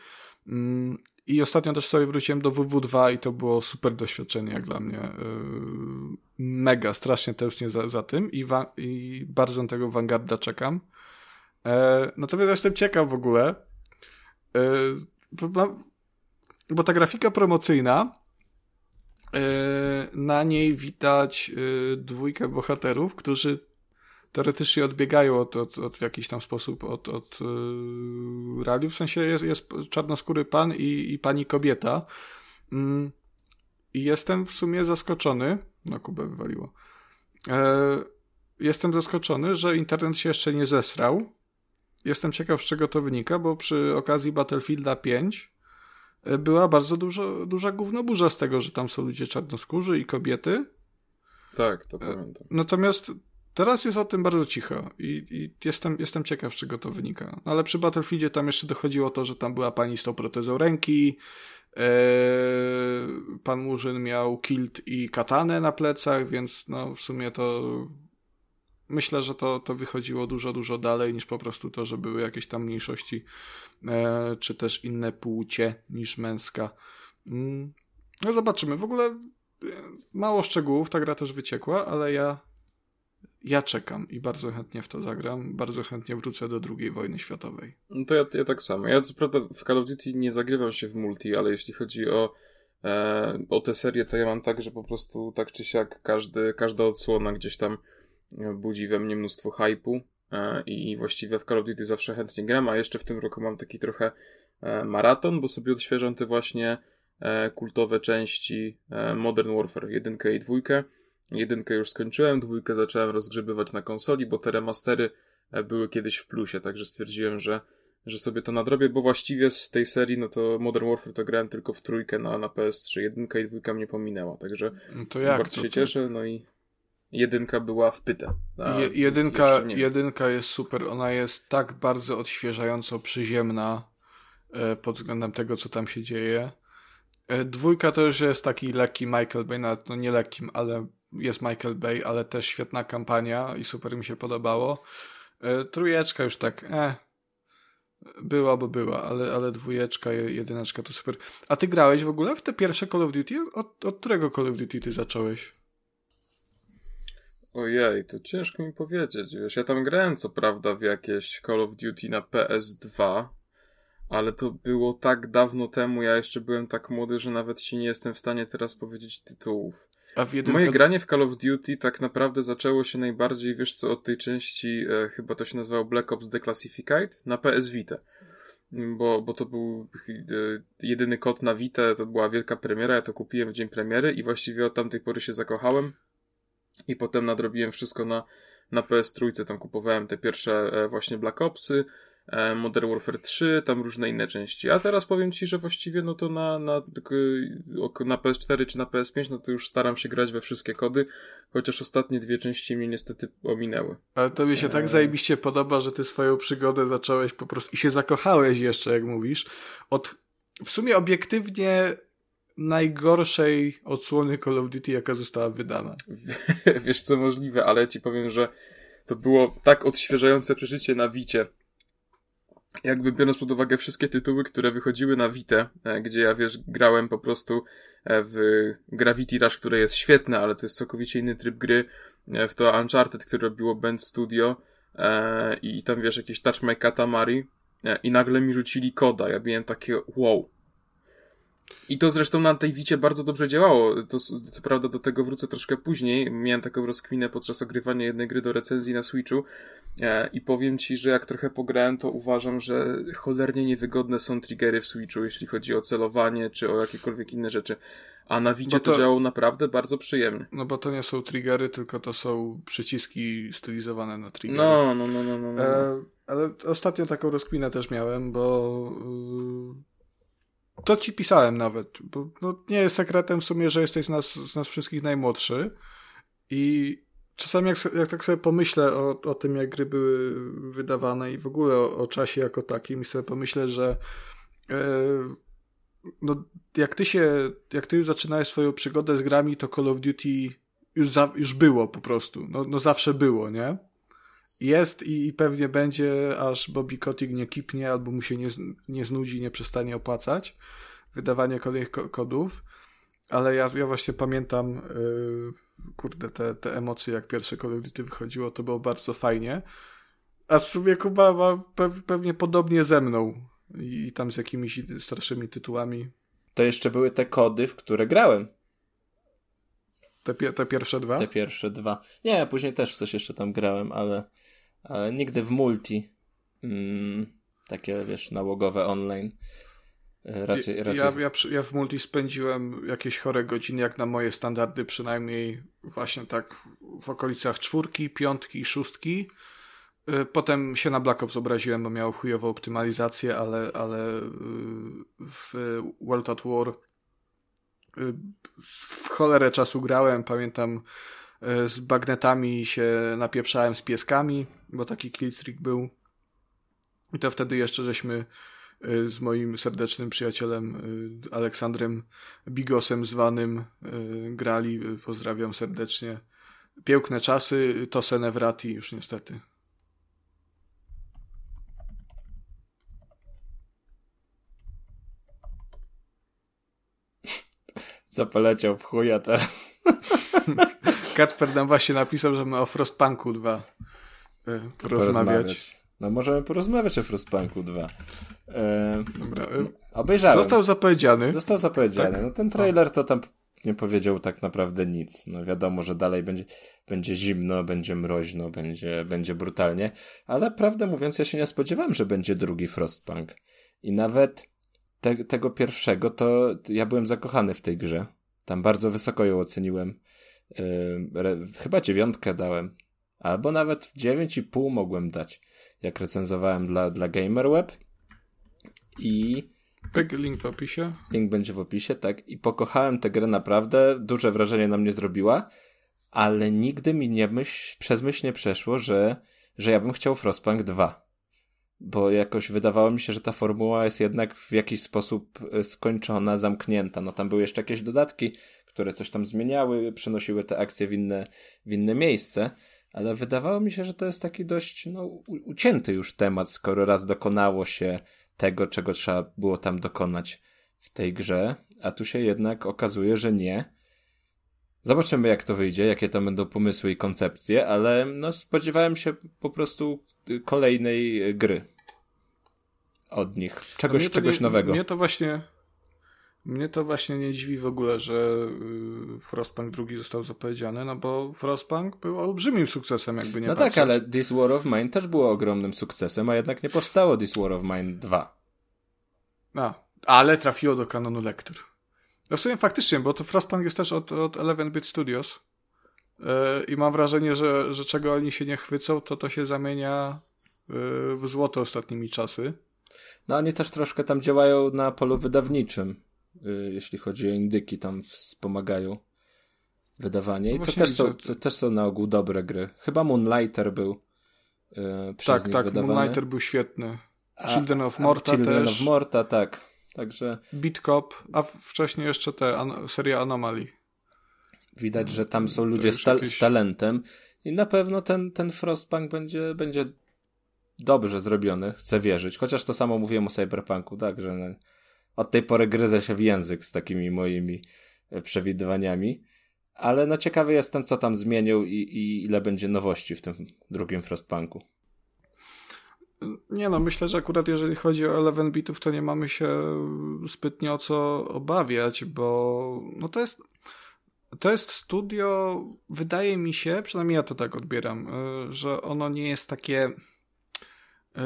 Mm, I ostatnio też sobie wróciłem do WW2 i to było super doświadczenie jak dla mnie. Yy, Mega, strasznie tęsknię za, za tym i, wa- i bardzo na tego Vanguarda czekam. E, natomiast jestem ciekaw w ogóle, e, bo, mam- bo ta grafika promocyjna e, na niej widać e, dwójkę bohaterów, którzy teoretycznie odbiegają od, od, od w jakiś tam sposób od, od realiów. W sensie jest, jest czarnoskóry pan i, i pani kobieta. Mm, I jestem w sumie zaskoczony. No, Kubę wywaliło. E, jestem zaskoczony, że internet się jeszcze nie zesrał. Jestem ciekaw, z czego to wynika, bo przy okazji Battlefielda 5 e, była bardzo dużo, duża gównoburza z tego, że tam są ludzie czarnoskórzy i kobiety. Tak, to pamiętam. Natomiast Teraz jest o tym bardzo cicho i, i jestem, jestem ciekaw, z czego to wynika. No, ale przy Battlefieldzie tam jeszcze dochodziło to, że tam była pani z tą protezą ręki, e, pan Murzyn miał kilt i katanę na plecach, więc no w sumie to myślę, że to, to wychodziło dużo, dużo dalej niż po prostu to, że były jakieś tam mniejszości e, czy też inne płcie niż męska. Mm. No zobaczymy. W ogóle e, mało szczegółów, ta gra też wyciekła, ale ja ja czekam i bardzo chętnie w to zagram. Bardzo chętnie wrócę do II wojny światowej. No to ja, ja tak samo. Ja co prawda w Call of Duty nie zagrywam się w multi, ale jeśli chodzi o, e, o tę serię, to ja mam tak, że po prostu tak czy siak każdy, każda odsłona gdzieś tam budzi we mnie mnóstwo hypu e, i właściwie w Call of Duty zawsze chętnie gram, a jeszcze w tym roku mam taki trochę e, maraton, bo sobie odświeżam te właśnie e, kultowe części Modern Warfare 1 i 2 Jedynkę już skończyłem, dwójkę zacząłem rozgrzebywać na konsoli, bo te remastery były kiedyś w plusie, także stwierdziłem, że, że sobie to nadrobię, bo właściwie z tej serii, no to Modern Warfare to grałem tylko w trójkę na, na PS3, jedynka i dwójka mnie pominęła, także no to jak, bardzo to, się cieszę, no i jedynka była w pytę. Je, jedynka, jedynka jest super, ona jest tak bardzo odświeżająco przyziemna e, pod względem tego, co tam się dzieje. E, dwójka to już jest taki lekki Michael Bay, nawet no nie lekkim, ale jest Michael Bay, ale też świetna kampania i super mi się podobało. E, trójeczka już tak, eh, była, bo była, ale, ale dwójeczka, jedyneczka to super. A ty grałeś w ogóle w te pierwsze Call of Duty? Od, od którego Call of Duty ty zacząłeś? Ojej, to ciężko mi powiedzieć. Wiesz, ja tam grałem co prawda w jakieś Call of Duty na PS2, ale to było tak dawno temu, ja jeszcze byłem tak młody, że nawet ci nie jestem w stanie teraz powiedzieć tytułów. A w jedynka... Moje granie w Call of Duty tak naprawdę zaczęło się najbardziej, wiesz co, od tej części, e, chyba to się nazywało Black Ops Declassified, na PS Vita. Bo, bo to był e, jedyny kod na Vita, to była wielka premiera, ja to kupiłem w dzień premiery i właściwie od tamtej pory się zakochałem. I potem nadrobiłem wszystko na, na PS3, tam kupowałem te pierwsze e, właśnie Black Opsy, E, Modern Warfare 3, tam różne inne części. A teraz powiem ci, że właściwie no to na, na, na PS4 czy na PS5, no to już staram się grać we wszystkie kody, chociaż ostatnie dwie części mnie niestety ominęły. Ale to mi się tak zajebiście podoba, że ty swoją przygodę zacząłeś po prostu i się zakochałeś jeszcze, jak mówisz, od w sumie obiektywnie najgorszej odsłony Call of Duty, jaka została wydana. Wiesz co, możliwe, ale ci powiem, że to było tak odświeżające przeżycie na Wicie, jakby biorąc pod uwagę wszystkie tytuły, które wychodziły na Vita, e, gdzie ja wiesz, grałem po prostu e, w Gravity Rush, które jest świetne, ale to jest całkowicie inny tryb gry, e, w to Uncharted, które robiło Band Studio i tam wiesz, jakieś Touch My Katamari i nagle mi rzucili koda. Ja byłem takie wow, i to zresztą na tej Wicie bardzo dobrze działało. To, co prawda do tego wrócę troszkę później. Miałem taką rozkminę podczas ogrywania jednej gry do recenzji na Switchu e, i powiem ci, że jak trochę pograłem, to uważam, że cholernie niewygodne są triggery w Switchu, jeśli chodzi o celowanie czy o jakiekolwiek inne rzeczy. A na Wicie to, to działało naprawdę bardzo przyjemnie. No bo to nie są triggery, tylko to są przyciski stylizowane na triggery. No, no, no, no. no. no. E, ale ostatnio taką rozkminę też miałem, bo... Yy to ci pisałem nawet, bo no, nie jest sekretem w sumie, że jesteś z nas, z nas wszystkich najmłodszy i czasami jak, jak tak sobie pomyślę o, o tym, jak gry były wydawane i w ogóle o, o czasie jako takim i sobie pomyślę, że e, no, jak ty się, jak ty już zaczynałeś swoją przygodę z grami, to Call of Duty już, za, już było po prostu, no, no zawsze było, nie? Jest i, i pewnie będzie, aż Bobby Kotick nie kipnie albo mu się nie, nie znudzi, nie przestanie opłacać wydawanie kolejnych ko kodów. Ale ja, ja właśnie pamiętam, yy, kurde, te, te emocje, jak pierwsze Call wychodziło, to było bardzo fajnie. A w sumie Kuba ma pe pewnie podobnie ze mną i, i tam z jakimiś starszymi tytułami. To jeszcze były te kody, w które grałem. Te, te pierwsze dwa? Te pierwsze dwa. Nie, później też w coś jeszcze tam grałem, ale ale nigdy w multi. Mm, takie, wiesz, nałogowe online. Raczej, raczej... Ja, ja, ja, w multi spędziłem jakieś chore godziny, jak na moje standardy, przynajmniej właśnie tak w okolicach czwórki, piątki, szóstki. E, potem się na Black Ops obraziłem, bo miał chujową optymalizację, ale, ale e, w World at War w cholerę czasu grałem. Pamiętam e, z bagnetami się napieprzałem z pieskami, bo taki killstreak był. I to wtedy jeszcze żeśmy e, z moim serdecznym przyjacielem e, Aleksandrem Bigosem zwanym e, grali. Pozdrawiam serdecznie. Piękne czasy, to Senevrati już niestety. Co poleciał w chuja teraz? Kacper nam właśnie napisał, że my o Frostpunku 2 e, porozmawiać. No możemy porozmawiać o Frostpunku 2. E, Dobra. e, obejrzałem. Został zapowiedziany. Został zapowiedziany. Tak? No ten trailer to tam nie powiedział tak naprawdę nic. No wiadomo, że dalej będzie, będzie zimno, będzie mroźno, będzie, będzie brutalnie, ale prawdę mówiąc ja się nie spodziewałem, że będzie drugi Frostpunk. I nawet te, tego pierwszego to ja byłem zakochany w tej grze. Tam bardzo wysoko ją oceniłem. Yy, re, chyba dziewiątkę dałem. Albo nawet dziewięć i pół mogłem dać, jak recenzowałem dla, dla GamerWeb. I Pyk, link w opisie. Link będzie w opisie, tak. I pokochałem tę grę naprawdę. Duże wrażenie na mnie zrobiła, ale nigdy mi nie myśl, przez myśl nie przeszło, że, że ja bym chciał Frostpunk 2. Bo jakoś wydawało mi się, że ta formuła jest jednak w jakiś sposób e, skończona, zamknięta. No tam były jeszcze jakieś dodatki, które coś tam zmieniały, przenosiły te akcje w inne, w inne miejsce, ale wydawało mi się, że to jest taki dość no, ucięty już temat, skoro raz dokonało się tego, czego trzeba było tam dokonać w tej grze, a tu się jednak okazuje, że nie. Zobaczymy, jak to wyjdzie, jakie to będą pomysły i koncepcje, ale no, spodziewałem się po prostu kolejnej gry od nich. Czegoś, czegoś nie, nowego. Mnie to właśnie. Mnie to właśnie nie dziwi w ogóle, że y, Frostpunk drugi został zapowiedziany, no bo Frostpunk był olbrzymim sukcesem, jakby nie No patrzeć. tak, ale This War of Mine też było ogromnym sukcesem, a jednak nie powstało This War of Mine 2. A, ale trafiło do kanonu lektur. No w sumie faktycznie, bo to Frostpunk jest też od, od 11-bit Studios yy, i mam wrażenie, że, że czego oni się nie chwycą, to to się zamienia yy, w złoto ostatnimi czasy. No oni też troszkę tam działają na polu wydawniczym, jeśli chodzi o indyki, tam wspomagają wydawanie. I No to właśnie też, są, to też są na ogół dobre gry. Chyba Moonlighter był y, przez tak, tak, wydawany. Moonlighter był świetny. A- Children of Morta Children też. of Morta, tak. Także Beat Cop, a wcześniej jeszcze te an- seria Anomalii. widać, że tam są To ludzie z, ta- jakieś- z talentem i na pewno ten, ten Frostpunk będzie, będzie dobrze zrobiony, chcę wierzyć. Chociaż to samo mówiłem o Cyberpunku, tak, że no, od tej pory gryzę się w język z takimi moimi e, przewidywaniami. Ale no ciekawy jestem, co tam zmienił i, i ile będzie nowości w tym drugim Frostpunku. Nie no, myślę, że akurat jeżeli chodzi o 11 bitów, to nie mamy się zbytnio o co obawiać, bo no to jest to jest studio, wydaje mi się, przynajmniej ja to tak odbieram, y, że ono nie jest takie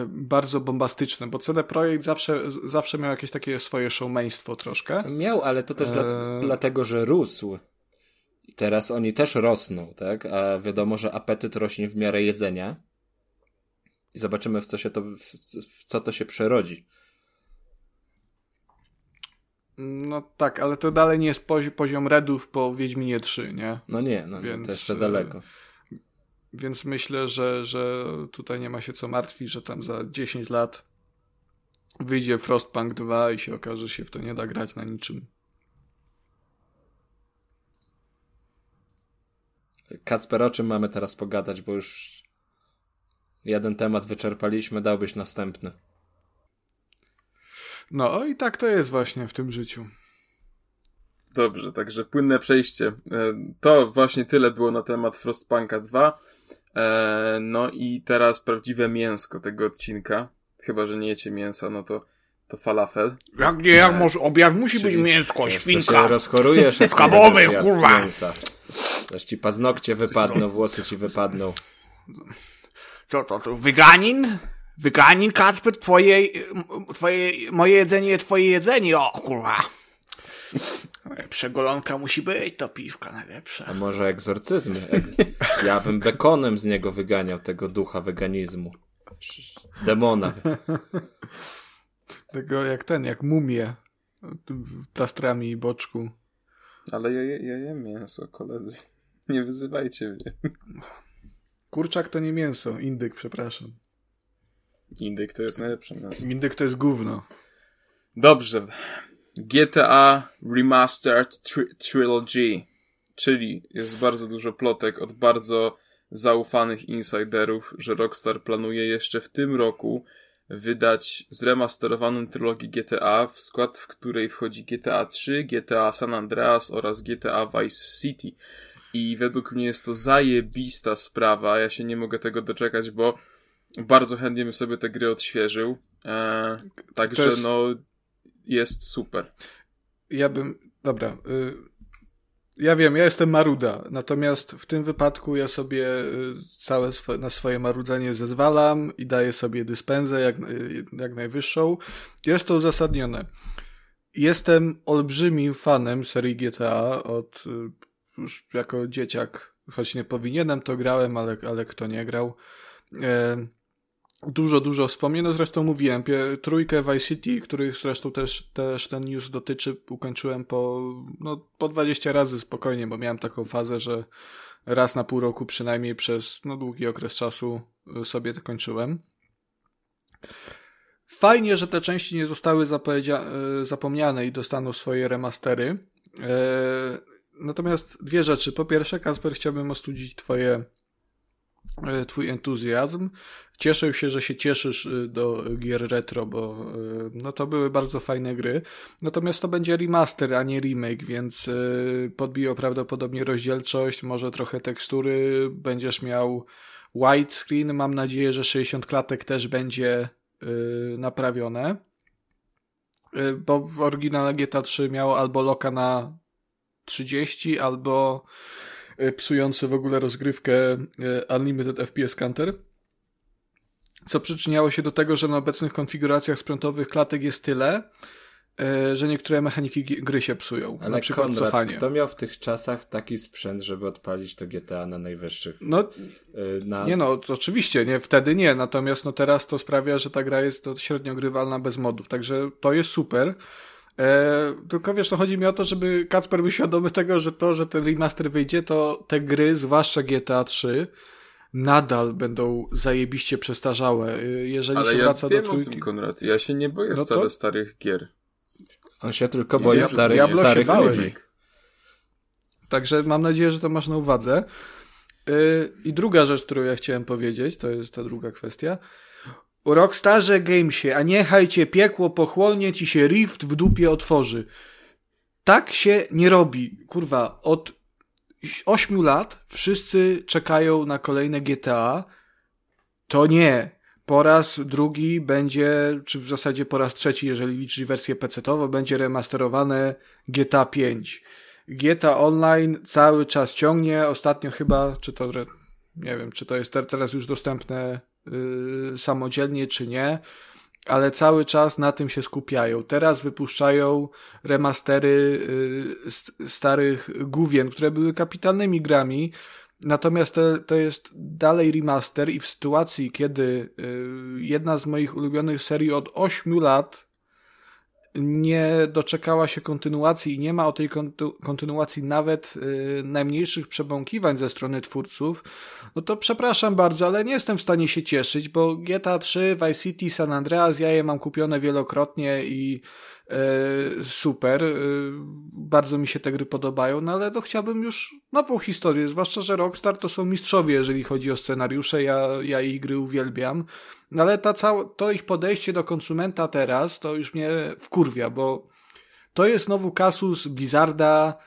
bardzo bombastyczne, bo CD Projekt zawsze, zawsze miał jakieś takie swoje showmeństwo troszkę. Miał, ale to też dla, Eee. dlatego, że rósł. I teraz oni też rosną, tak? A wiadomo, że apetyt rośnie w miarę jedzenia. I zobaczymy, w co się to, w, w co to się przerodzi. No tak, ale to dalej nie jest pozi- poziom Redów po Wiedźminie 3, nie? No nie, no Więc, to jeszcze e, daleko. Więc myślę, że, że tutaj nie ma się co martwić, że tam za 10 lat wyjdzie Frostpunk 2 i się okaże, że się w to nie da grać na niczym. Kacper, o czym mamy teraz pogadać, bo już jeden temat wyczerpaliśmy, dałbyś następny. No i tak to jest właśnie w tym życiu. Dobrze, także płynne przejście. E, To właśnie tyle było na temat Frostpunka 2. E, No i teraz prawdziwe mięsko tego odcinka. Chyba, że nie jecie mięsa, no to, to falafel. Jak nie, jak może obiad musi być Czyli- mięsko, To się świnka. rozchorujesz, jadł kurwa. Mięsa. Też ci paznokcie wypadną, włosy ci wypadną. Co to, to wyganin? Wyganin, Kacper, twoje, twoje, moje jedzenie, twoje jedzenie, o kurwa. Przegolonka musi być, to piwka A najlepsza. może egzorcyzmy? Ja bym bekonem z niego wyganiał tego ducha weganizmu. Demona. Tego jak ten, jak mumie. Plastrami i boczku. Ale ja, ja jem mięso, koledzy. Nie wyzywajcie mnie. Kurczak to nie mięso, indyk, przepraszam. Indyk to jest najlepsze nazwa. Indyk to jest gówno. Dobrze. GTA Remastered Tri- Trilogy. Czyli jest bardzo dużo plotek od bardzo zaufanych insiderów, że Rockstar planuje jeszcze w tym roku wydać zremasterowaną trylogię GTA, w skład w której wchodzi GTA 3, GTA San Andreas oraz GTA Vice City. I według mnie jest to zajebista sprawa. Ja się nie mogę tego doczekać, bo bardzo chętnie bym sobie te gry odświeżył. Eee, także jest- no jest super. Ja bym. Dobra. Y, ja wiem, ja jestem maruda, natomiast w tym wypadku ja sobie y, całe na swoje marudzenie zezwalam i daję sobie dyspensę jak, y, jak najwyższą. Jest to uzasadnione. Jestem olbrzymim fanem serii GTA od y, już jako dzieciak, choć nie powinienem, to grałem, ale, ale kto nie grał. E, Dużo, dużo wspomnień. No zresztą mówiłem, trójkę Vice City, których zresztą też, też ten news dotyczy, ukończyłem po, no, po 20 razy spokojnie, bo miałem taką fazę, że raz na pół roku przynajmniej przez no, długi okres czasu y, sobie to kończyłem. Fajnie, że te części nie zostały y, zapomniane i dostaną swoje remastery. E, Natomiast dwie rzeczy. Po pierwsze, Kasper, chciałbym ostudzić twoje twój entuzjazm. Cieszę się, że się cieszysz y, do gier retro, bo y, no to były bardzo fajne gry. Natomiast to będzie remaster, a nie remake, więc podbiją prawdopodobnie rozdzielczość, może trochę tekstury, będziesz miał widescreen. Mam nadzieję, że 60 klatek też będzie naprawione. Bo w oryginale GTA 3 miało albo loka na 30, albo psujący w ogóle rozgrywkę y, Unlimited FPS Counter. Co przyczyniało się do tego, że na obecnych konfiguracjach sprzętowych klatek jest tyle, y, że niektóre mechaniki gry się psują. Ale na przykład Konrad, cofanie. kto miał w tych czasach taki sprzęt, żeby odpalić to GTA na najwyższych? No, Na... nie no, oczywiście, nie, wtedy nie, natomiast no teraz to sprawia, że ta gra jest średnio grywalna bez modów, także to jest super. E, tylko wiesz, no chodzi mi o to, żeby Kacper był świadomy tego, że to, że ten remaster wyjdzie, to te gry, zwłaszcza GTA 3, nadal będą zajebiście przestarzałe. E, Jeżeli Ale się ja wraca wiem do o trójki. tym, Konrad. Ja się nie boję No to- wcale starych gier. On się tylko boi Ja- starych, się starych ludzi. Także mam nadzieję, że to masz na uwadze. Yy, I druga rzecz, którą ja chciałem powiedzieć, to jest ta druga kwestia. Rockstarze Gamesie, a niechaj cię piekło pochłonie, ci się Rift w dupie otworzy. Tak się nie robi. Kurwa, od 8 lat wszyscy czekają na kolejne GTA. To nie. Po raz drugi będzie, czy w zasadzie po raz trzeci, jeżeli liczyć wersję PC-tową, będzie remasterowane GTA 5. GTA Online cały czas ciągnie. Ostatnio chyba, czy to, nie wiem, czy to jest ter- teraz już dostępne yy, samodzielnie, czy nie, ale cały czas na tym się skupiają. Teraz wypuszczają remastery st- starych główien, które były kapitalnymi grami. Natomiast to, to jest dalej remaster i w sytuacji, kiedy yy, jedna z moich ulubionych serii od 8 lat nie doczekała się kontynuacji i nie ma o tej kontynuacji nawet y, najmniejszych przebąkiwań ze strony twórców, no to przepraszam bardzo, ale nie jestem w stanie się cieszyć, bo GTA 3, Vice City, San Andreas, ja je mam kupione wielokrotnie i super, e, bardzo mi się te gry podobają, no ale to chciałbym już nową historię, zwłaszcza, że Rockstar to są mistrzowie, jeżeli chodzi o scenariusze, ja, ja ich gry uwielbiam, no ale ta cała, to ich podejście do konsumenta teraz, to już mnie wkurwia, bo to jest znowu kasus Blizzarda,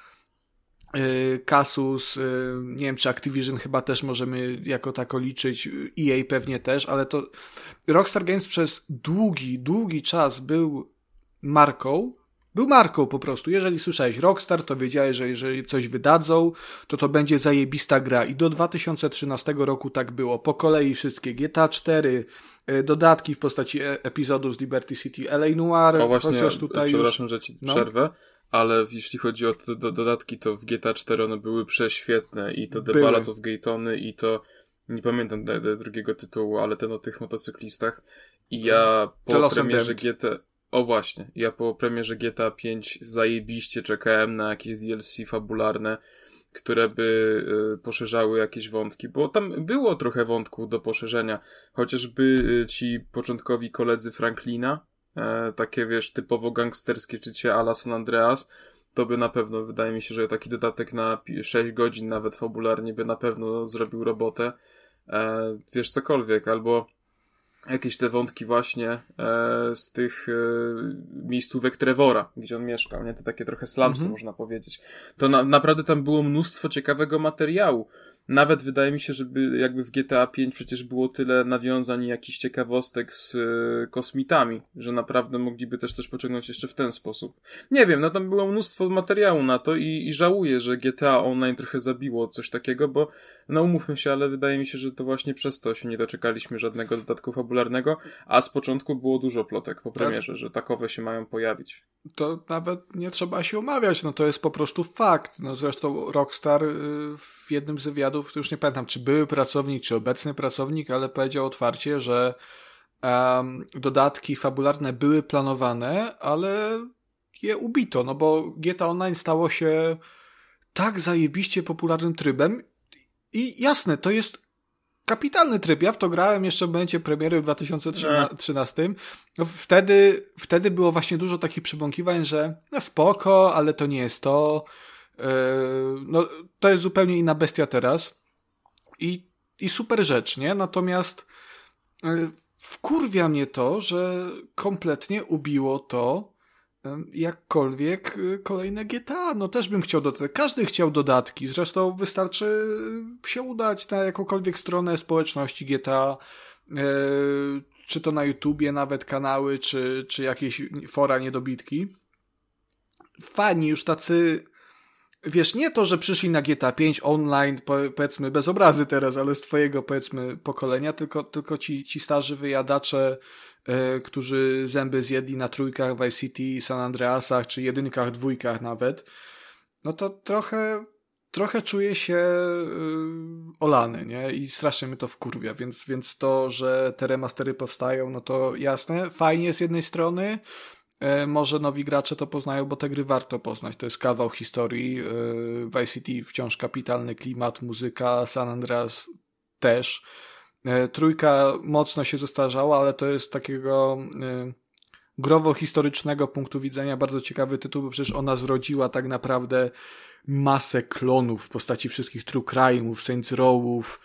yy, kasus, nie wiem czy Activision chyba też możemy jako tako liczyć, EA pewnie też, ale to Rockstar Games przez długi, długi czas był marką, był marką po prostu. Jeżeli słyszałeś Rockstar, to wiedziałeś, że jeżeli coś wydadzą, to to będzie zajebista gra. I do 2013 roku tak było. Po kolei wszystkie GTA 4, y, dodatki w postaci e- epizodów z Liberty City, LA Noir, O właśnie, chociaż tutaj przepraszam, już... że ci no. przerwę, ale jeśli chodzi o te do, dodatki, to w GTA 4 one były prześwietne i to The Były. Ballad of Gaytony i to, nie pamiętam drugiego tytułu, ale ten o tych motocyklistach i ja po premierze. GTA... O właśnie, ja po premierze GTA 5 zajebiście czekałem na jakieś DLC fabularne które by y, poszerzały jakieś wątki, bo tam było trochę wątków do poszerzenia, chociażby y, ci początkowi koledzy Franklina, e, takie wiesz, typowo gangsterskie czycie ala San Andreas, to by na pewno, wydaje mi się, że taki dodatek na pi- 6 godzin nawet fabularnie by na pewno zrobił robotę. E, wiesz, cokolwiek, albo jakieś te wątki właśnie e, z tych e, miejscówek Trevora, gdzie on mieszkał, nie? To takie trochę slumsy, można powiedzieć. To na, naprawdę tam było mnóstwo ciekawego materiału. Nawet wydaje mi się, żeby jakby w GTA 5 przecież było tyle nawiązań i jakichś ciekawostek z e, kosmitami, że naprawdę mogliby też coś pociągnąć jeszcze w ten sposób. Nie wiem, no tam było mnóstwo materiału na to i, i żałuję, że GTA Online trochę zabiło coś takiego, bo no umówmy się, ale wydaje mi się, że to właśnie przez to się nie doczekaliśmy żadnego dodatku fabularnego, a z początku było dużo plotek po premierze, że takowe się mają pojawić. to nawet nie trzeba się umawiać, no to jest po prostu fakt. No zresztą Rockstar y, w jednym z wywiadów, to już nie pamiętam, czy były pracownik, czy obecny pracownik, ale powiedział otwarcie, że em, dodatki fabularne były planowane, ale je ubito, no bo GTA Online stało się tak zajebiście popularnym trybem i jasne, to jest kapitalny tryb. Ja w to grałem jeszcze w momencie premiery w 2013. No, wtedy, wtedy było właśnie dużo takich przebąkiwań, że no spoko, ale to nie jest to. Yy, no, to jest zupełnie inna bestia teraz. I, i super rzecz, nie? Natomiast yy, wkurwia mnie to, że kompletnie ubiło to em, jakkolwiek kolejne GTA. No też bym chciał dodatek. Każdy chciał dodatki. Zresztą wystarczy się udać na jakąkolwiek stronę społeczności GTA, czy to na YouTubie nawet kanały, czy, czy jakieś fora niedobitki. Fani już tacy wiesz, nie to, że przyszli na GTA 5 online, po- powiedzmy, bez obrazy teraz, ale z twojego, powiedzmy, pokolenia, tylko, tylko ci, ci starzy wyjadacze, e, którzy zęby zjedli na trójkach Vice City, San Andreasach, czy jedynkach, dwójkach nawet, no to trochę, trochę czuję się y, olany, nie? I strasznie mnie to wkurwia, więc, więc to, że te remastery powstają, no to jasne, fajnie z jednej strony, Może nowi gracze to poznają, bo te gry warto poznać. To jest kawał historii. e, Vice City wciąż kapitalny klimat, muzyka, San Andreas też. E, Trójka mocno się zestarzała, ale to jest takiego e, growo-historycznego punktu widzenia bardzo ciekawy tytuł, bo przecież ona zrodziła tak naprawdę masę klonów w postaci wszystkich True Crime'ów, Saints Row'ów, e,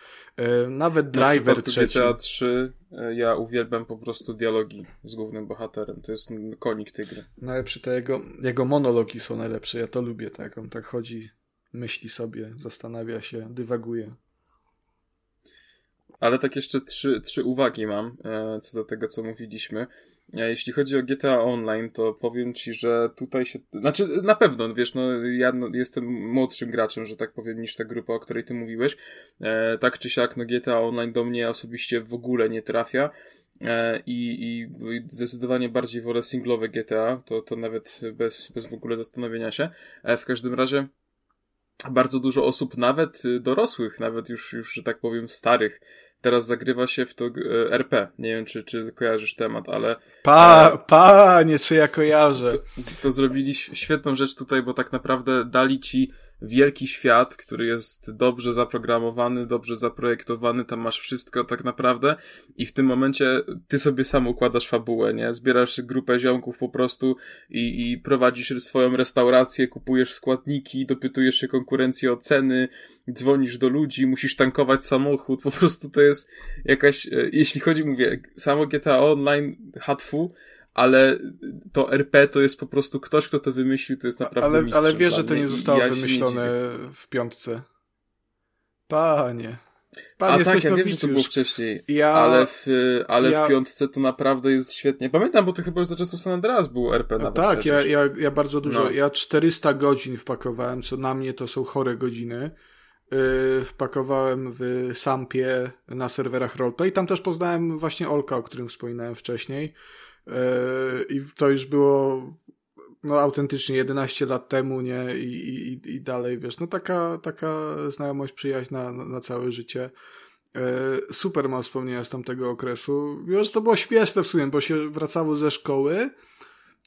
nawet Na Driver przypadku trzeci. GTA 3 e, ja uwielbiam po prostu dialogi z głównym bohaterem. To jest konik tej gry. Najlepszy to jego, jego monologi są najlepsze. Ja to lubię, tak. On tak chodzi, myśli sobie, zastanawia się, dywaguje. Ale tak jeszcze trzy, trzy uwagi mam e, co do tego, co mówiliśmy. E, Jeśli chodzi o GTA Online, to powiem ci, że tutaj się. Znaczy, na pewno, wiesz, no, ja no, jestem młodszym graczem, że tak powiem, niż ta grupa, o której ty mówiłeś. E, tak czy siak, no, GTA Online do mnie osobiście w ogóle nie trafia. E, i, i zdecydowanie bardziej wolę singlowe GTA, to, to nawet bez, bez w ogóle zastanowienia się. E, w każdym razie bardzo dużo osób, nawet dorosłych, nawet już, już, że tak powiem, starych, teraz zagrywa się w to e, RP. Nie wiem, czy, czy kojarzysz temat, ale Pa, panie, czy ja kojarzę. to, to zrobili świetną rzecz tutaj, bo tak naprawdę dali ci wielki świat, który jest dobrze zaprogramowany, dobrze zaprojektowany, tam masz wszystko tak naprawdę i w tym momencie ty sobie sam układasz fabułę, nie? Zbierasz grupę ziomków po prostu i, i prowadzisz swoją restaurację, kupujesz składniki, dopytujesz się konkurencji o ceny, dzwonisz do ludzi, musisz tankować samochód, po prostu to jest jakaś, e, jeśli chodzi, mówię, samo GTA Online, hatfu, ale to RP to jest po prostu ktoś, kto to wymyślił, to jest naprawdę Ale, ale wiesz, że to nie zostało ja nie wymyślone dziwię. w piątce. Panie. Panie, A tak, ja wiem, że to było wcześniej, Ja- ale, w, ale ja- w piątce to naprawdę jest świetnie. Pamiętam, bo to chyba już za czasów San Andreas było RP nawet Tak, ja, ja, ja bardzo dużo, No. ja 400 godzin wpakowałem, co na mnie to są chore godziny. Yy, wpakowałem w Sampie na serwerach roleplay. Tam też poznałem właśnie Olka, o którym wspominałem wcześniej. Yy, I to już było no autentycznie 11 lat temu, nie? I, i, i dalej, wiesz, no taka, taka znajomość, przyjaźń na, na, całe życie. E, Super mam wspomnienia z tamtego okresu. Wiesz, to było śmieszne w sumie, bo się wracało ze szkoły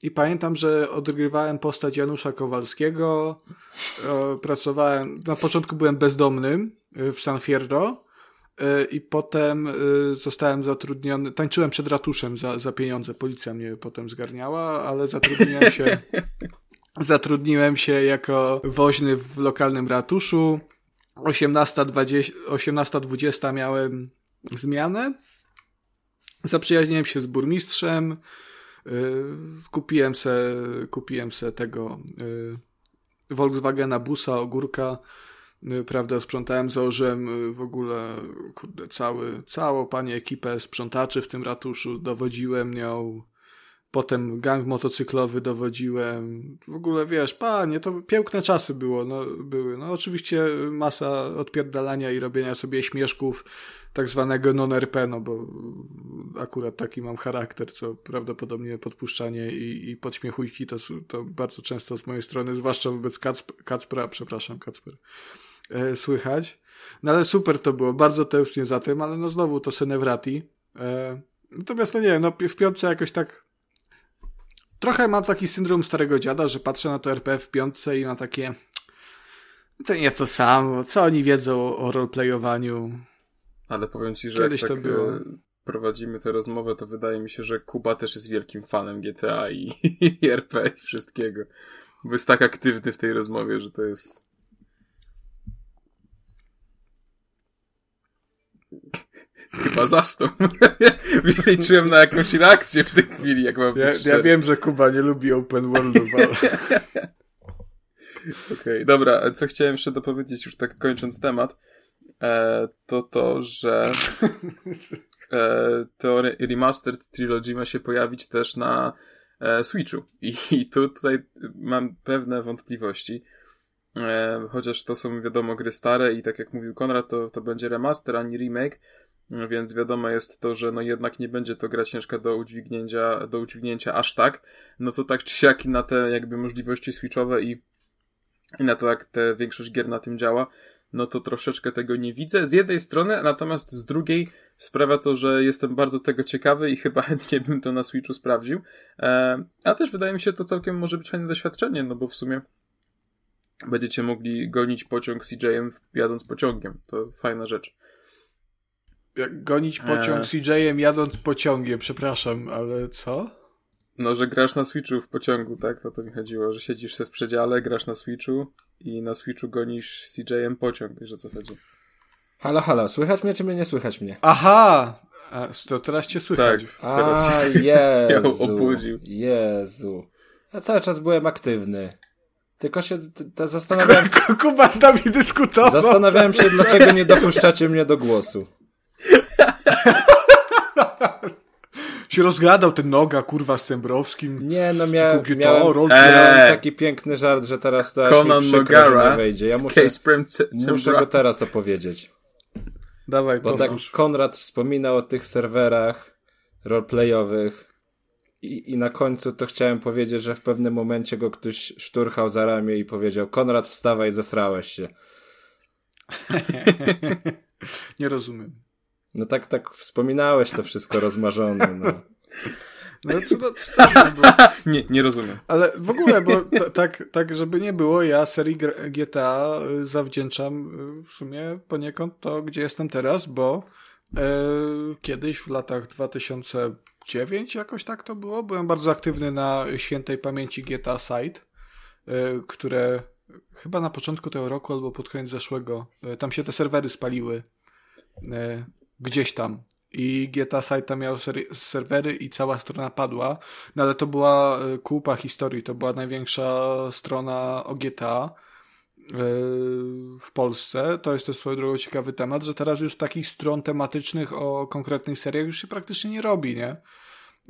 i pamiętam, że odgrywałem postać Janusza Kowalskiego. E, pracowałem, na początku byłem bezdomnym w San Fierro i potem e, zostałem zatrudniony, tańczyłem przed ratuszem za, za pieniądze, policja mnie potem zgarniała, ale zatrudniłem się zatrudniłem się jako woźny w lokalnym ratuszu. 18.20 18.20 miałem zmianę. Zaprzyjaźniłem się z burmistrzem. Yy, kupiłem se, kupiłem se tego Volkswagena busa, ogórka. Yy, prawda, sprzątałem, założyłem yy, w ogóle kurde, cały, całą panie ekipę sprzątaczy w tym ratuszu, dowodziłem nią. Potem gang motocyklowy dowodziłem. W ogóle wiesz, panie, to piękne czasy było, no, były. No oczywiście masa odpierdalania i robienia sobie śmieszków tak zwanego non-RP, no bo akurat taki mam charakter, co prawdopodobnie podpuszczanie i, i podśmiechujki to, to bardzo często z mojej strony, zwłaszcza wobec Kacp Kacpra, przepraszam, Kacper, e, słychać. No ale super to było, bardzo tęsknię za tym, ale no znowu to Senevrati. E, natomiast no nie wiem, no w piątce jakoś tak Trochę mam taki syndrom starego dziada, że patrzę na to RP w piątce i mam takie to nie to samo, co oni wiedzą o roleplayowaniu. Ale powiem ci, że Kiedyś jak to tak było. e, prowadzimy tę rozmowę, to wydaje mi się, że Kuba też jest wielkim fanem GTA i, i RP i wszystkiego. Bo jest tak aktywny w tej rozmowie, że to jest... Chyba zasnął. Liczyłem na jakąś reakcję w tej chwili, jak mam Ja, ja wiem, że Kuba nie lubi open worldów, ale Okej, dobra, a co chciałem jeszcze dopowiedzieć, już tak kończąc temat, e, to to, że e, to re- Remastered Trilogy ma się pojawić też na e, Switchu. I, I tu tutaj mam pewne wątpliwości. E, chociaż to są wiadomo gry stare i tak jak mówił Konrad, to, to będzie remaster, a nie remake. E, Więc wiadomo jest to, że no jednak nie będzie to gra ciężka do udźwignięcia, do udźwignięcia aż tak. No to tak czy siak na te jakby możliwości switchowe i i na to, jak te większość gier na tym działa, no to troszeczkę tego nie widzę. Z jednej strony, natomiast z drugiej sprawia to, że jestem bardzo tego ciekawy i chyba chętnie bym to na Switchu sprawdził. E, a też wydaje mi się to całkiem może być fajne doświadczenie, no bo w sumie będziecie mogli gonić pociąg CJ-em jadąc pociągiem. To fajna rzecz. jak gonić pociąg Eee. CJ-em jadąc pociągiem, przepraszam, ale co? No, że grasz na Switchu w pociągu, tak? O to mi chodziło, że siedzisz sobie w przedziale, grasz na Switchu i na Switchu gonisz CJ-em pociąg, wiesz o co chodzi. Halo, halo, słychać mnie czy mnie nie słychać mnie? Aha! A, to teraz cię słychać. Tak, A, teraz ci Jezu. obudził. Jezu. Ja cały czas byłem aktywny. Tylko się zastanawiałem, Kuba z nami dyskutował. zastanawiałem się, dlaczego nie dopuszczacie mnie do głosu. Się rozgadał ten noga, kurwa, z Cembrowskim. Nie, no mia Kuki to, miałem, rol- miałem Eee. taki piękny żart, że teraz to aż Conan mi przykro, że Nogara nie wejdzie. Ja muszę, muszę go teraz opowiedzieć. Dawaj, Bo tak. Konrad wspominał o tych serwerach roleplayowych i, i na końcu to chciałem powiedzieć, że w pewnym momencie go ktoś szturchał za ramię i powiedział Konrad wstawaj, zesrałeś się. Nie rozumiem. No tak, tak wspominałeś to wszystko rozmarzone. No. No, co, no, było. Nie, nie rozumiem. Ale w ogóle, bo t- tak, tak, żeby nie było, ja serii GTA zawdzięczam w sumie poniekąd to, gdzie jestem teraz, bo kiedyś w latach 2009 jakoś tak to było, byłem bardzo aktywny na świętej pamięci GTA Site, e, które chyba na początku tego roku albo pod koniec zeszłego, e, tam się te serwery spaliły e, gdzieś tam. I GTA Site miał serwery i cała strona padła. No ale to była e, kupa historii, to była największa strona o GTA e, w Polsce. To jest też swoją drogą ciekawy temat, że teraz już takich stron tematycznych o konkretnych seriach już się praktycznie nie robi, nie?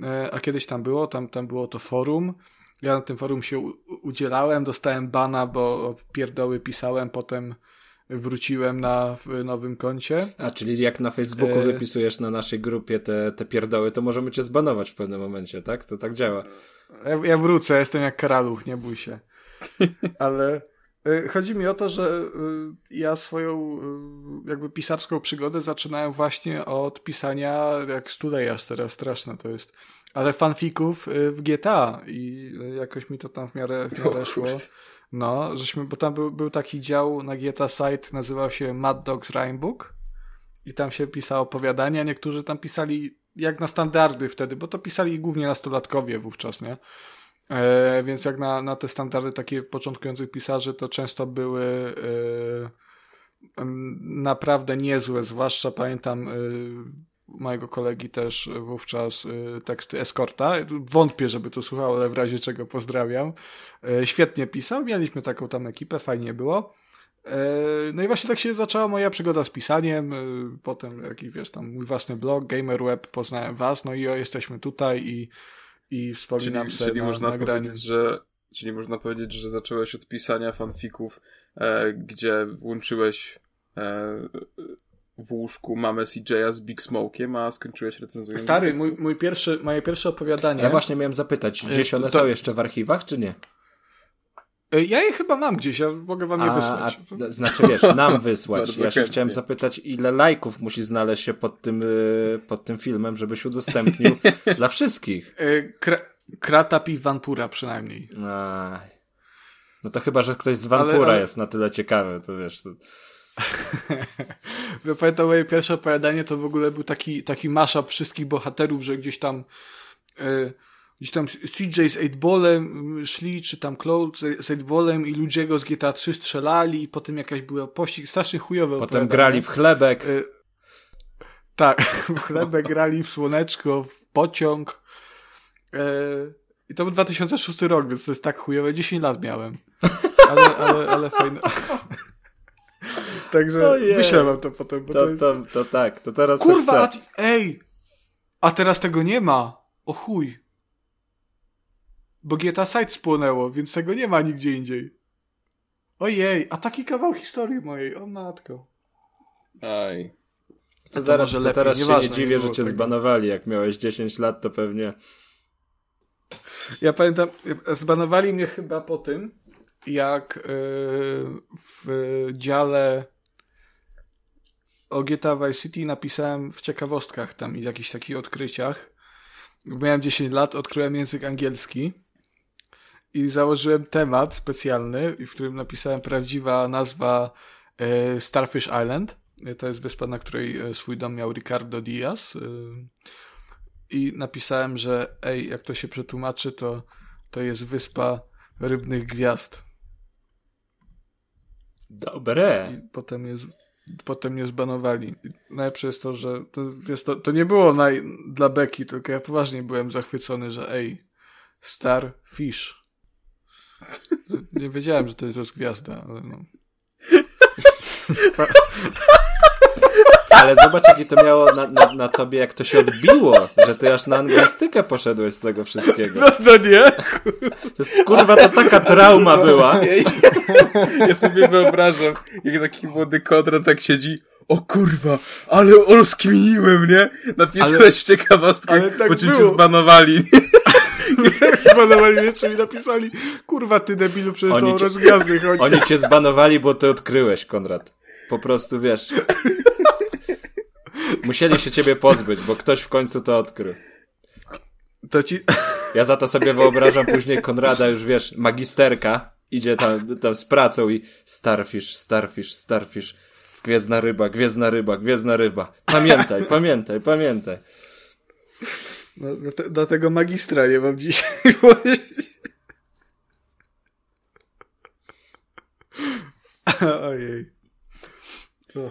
E, A kiedyś tam było, tam, tam było to forum. Ja na tym forum się udzielałem, dostałem bana, bo pierdoły pisałem, potem wróciłem na w nowym koncie. A, czyli jak na Facebooku E. wypisujesz na naszej grupie te, te pierdoły, to możemy cię zbanować w pewnym momencie, tak? To tak działa. Ja, ja wrócę, jestem jak karaluch, nie bój się. Ale, Chodzi mi o to, że y, ja swoją y, jakby pisarską przygodę zaczynałem właśnie od pisania jak stulejarz teraz, straszne to jest. Ale fanfików w GTA i jakoś mi to tam w miarę, w miarę szło. No, żeśmy, bo tam był, był taki dział na GTA site, nazywał się Mad Dogs Rhymebook i tam się pisało opowiadania. Niektórzy tam pisali jak na standardy wtedy, bo to pisali głównie nastolatkowie wówczas, nie? E, więc jak na, na te standardy takie początkujących pisarzy, to często były e, naprawdę niezłe, zwłaszcza pamiętam e, mojego kolegi też wówczas e, teksty Eskorta. Wątpię, żeby to słuchał, ale w razie czego pozdrawiam. E, świetnie pisał, mieliśmy taką tam ekipę, fajnie było. E, No i właśnie tak się zaczęła moja przygoda z pisaniem, potem jakiś, wiesz, tam mój własny blog, GamerWeb, poznałem was, no i o, jesteśmy tutaj i, i Czyli, wspominam sobie czyli na można nagraniu. powiedzieć, że czyli można powiedzieć, że zacząłeś od pisania fanfików, e, gdzie włączyłeś e, w łóżku mamę CJ'a z Big Smoke'iem, a skończyłeś recenzując... Stary, mój, mój pierwszy, moje pierwsze opowiadanie. Ja właśnie miałem zapytać, gdzieś one to- są jeszcze w archiwach, czy nie? E, Ja je chyba mam gdzieś, ja mogę wam je A, wysłać. a, znaczy wiesz, nam wysłać. Ja się chciałem zapytać, ile lajków musi znaleźć się pod tym, y, pod tym filmem, żebyś udostępnił dla wszystkich. E, Kra Kratap i Vanpura przynajmniej. Aj. No to chyba, że ktoś z Vancouver Ale- jest na tyle ciekawy, to wiesz. To... Ja pamiętam moje pierwsze opowiadanie, to w ogóle był taki, taki mashup wszystkich bohaterów, że gdzieś tam e, gdzieś tam CJ z 8-ballem mm, szli, czy tam Cloud z z 8-ballem i Ludziego z GTA 3 strzelali i potem jakaś była pościg, strasznie chujowe Potem grali w chlebek. E, tak, w chlebę grali, w słoneczko, w pociąg. E, I to był 2006 rok, więc to jest tak chujowe. 10 lat miałem. Ale, ale, ale fajne. Także wyślę wam to potem, bo to, To, jest... to, to tak, to teraz Kurwa, ty- ej! A teraz tego nie ma. O chuj. Bo GTA Site spłonęło, więc tego nie ma nigdzie indziej. Ojej, a taki kawał historii mojej, o matko. Aj. To to teraz, to lepiej, teraz się nieważne, nie nie dziwię, że było cię tego. zbanowali. Jak miałeś 10 lat, to pewnie... Ja pamiętam, zbanowali mnie chyba po tym, jak yy, w dziale o GTA Vice City napisałem w ciekawostkach tam i jakichś takich odkryciach. Miałem 10 lat, odkryłem język angielski i założyłem temat specjalny, w którym napisałem prawdziwa nazwa e, Starfish Island. E, To jest wyspa, na której e, swój dom miał Ricardo Diaz. I napisałem, że ej, jak to się przetłumaczy, to, to jest wyspa rybnych gwiazd. Dobre. I potem jest potem mnie zbanowali. Najlepsze jest to, że to, wiesz, to, to nie było naj, dla Beki, tylko ja poważnie byłem zachwycony, że ej, Starfish. Nie wiedziałem, że to jest rozgwiazda, ale no. Ale zobacz, jakie to miało na, na, na tobie, jak to się odbiło, że ty aż na anglistykę poszedłeś z tego wszystkiego. No, no nie? To jest, kurwa, to taka trauma była. Ja, sobie wyobrażam, jak taki młody Konrad tak siedzi, o kurwa, ale rozkminiłem, nie? Napisałeś Ale- w ciekawostkach, ale tak po czym cię było. zbanowali. Zbanowali jeszcze mi napisali, kurwa ty debilu, przecież Oni to cię- rozgwiazdy chodzi. Oni cię zbanowali, bo ty odkryłeś, Konrad. Po prostu, wiesz... Musieli się ciebie pozbyć, bo ktoś w końcu to odkrył. To ci... Ja za to sobie wyobrażam później Konrada, już wiesz, magisterka, idzie tam, tam z pracą i starfish, starfish, starfish, gwiezdna ryba, gwiezdna ryba, gwiezdna ryba. Pamiętaj, pamiętaj, pamiętaj. No, dlate- dlatego magistra nie mam dzisiaj. Ojej. O.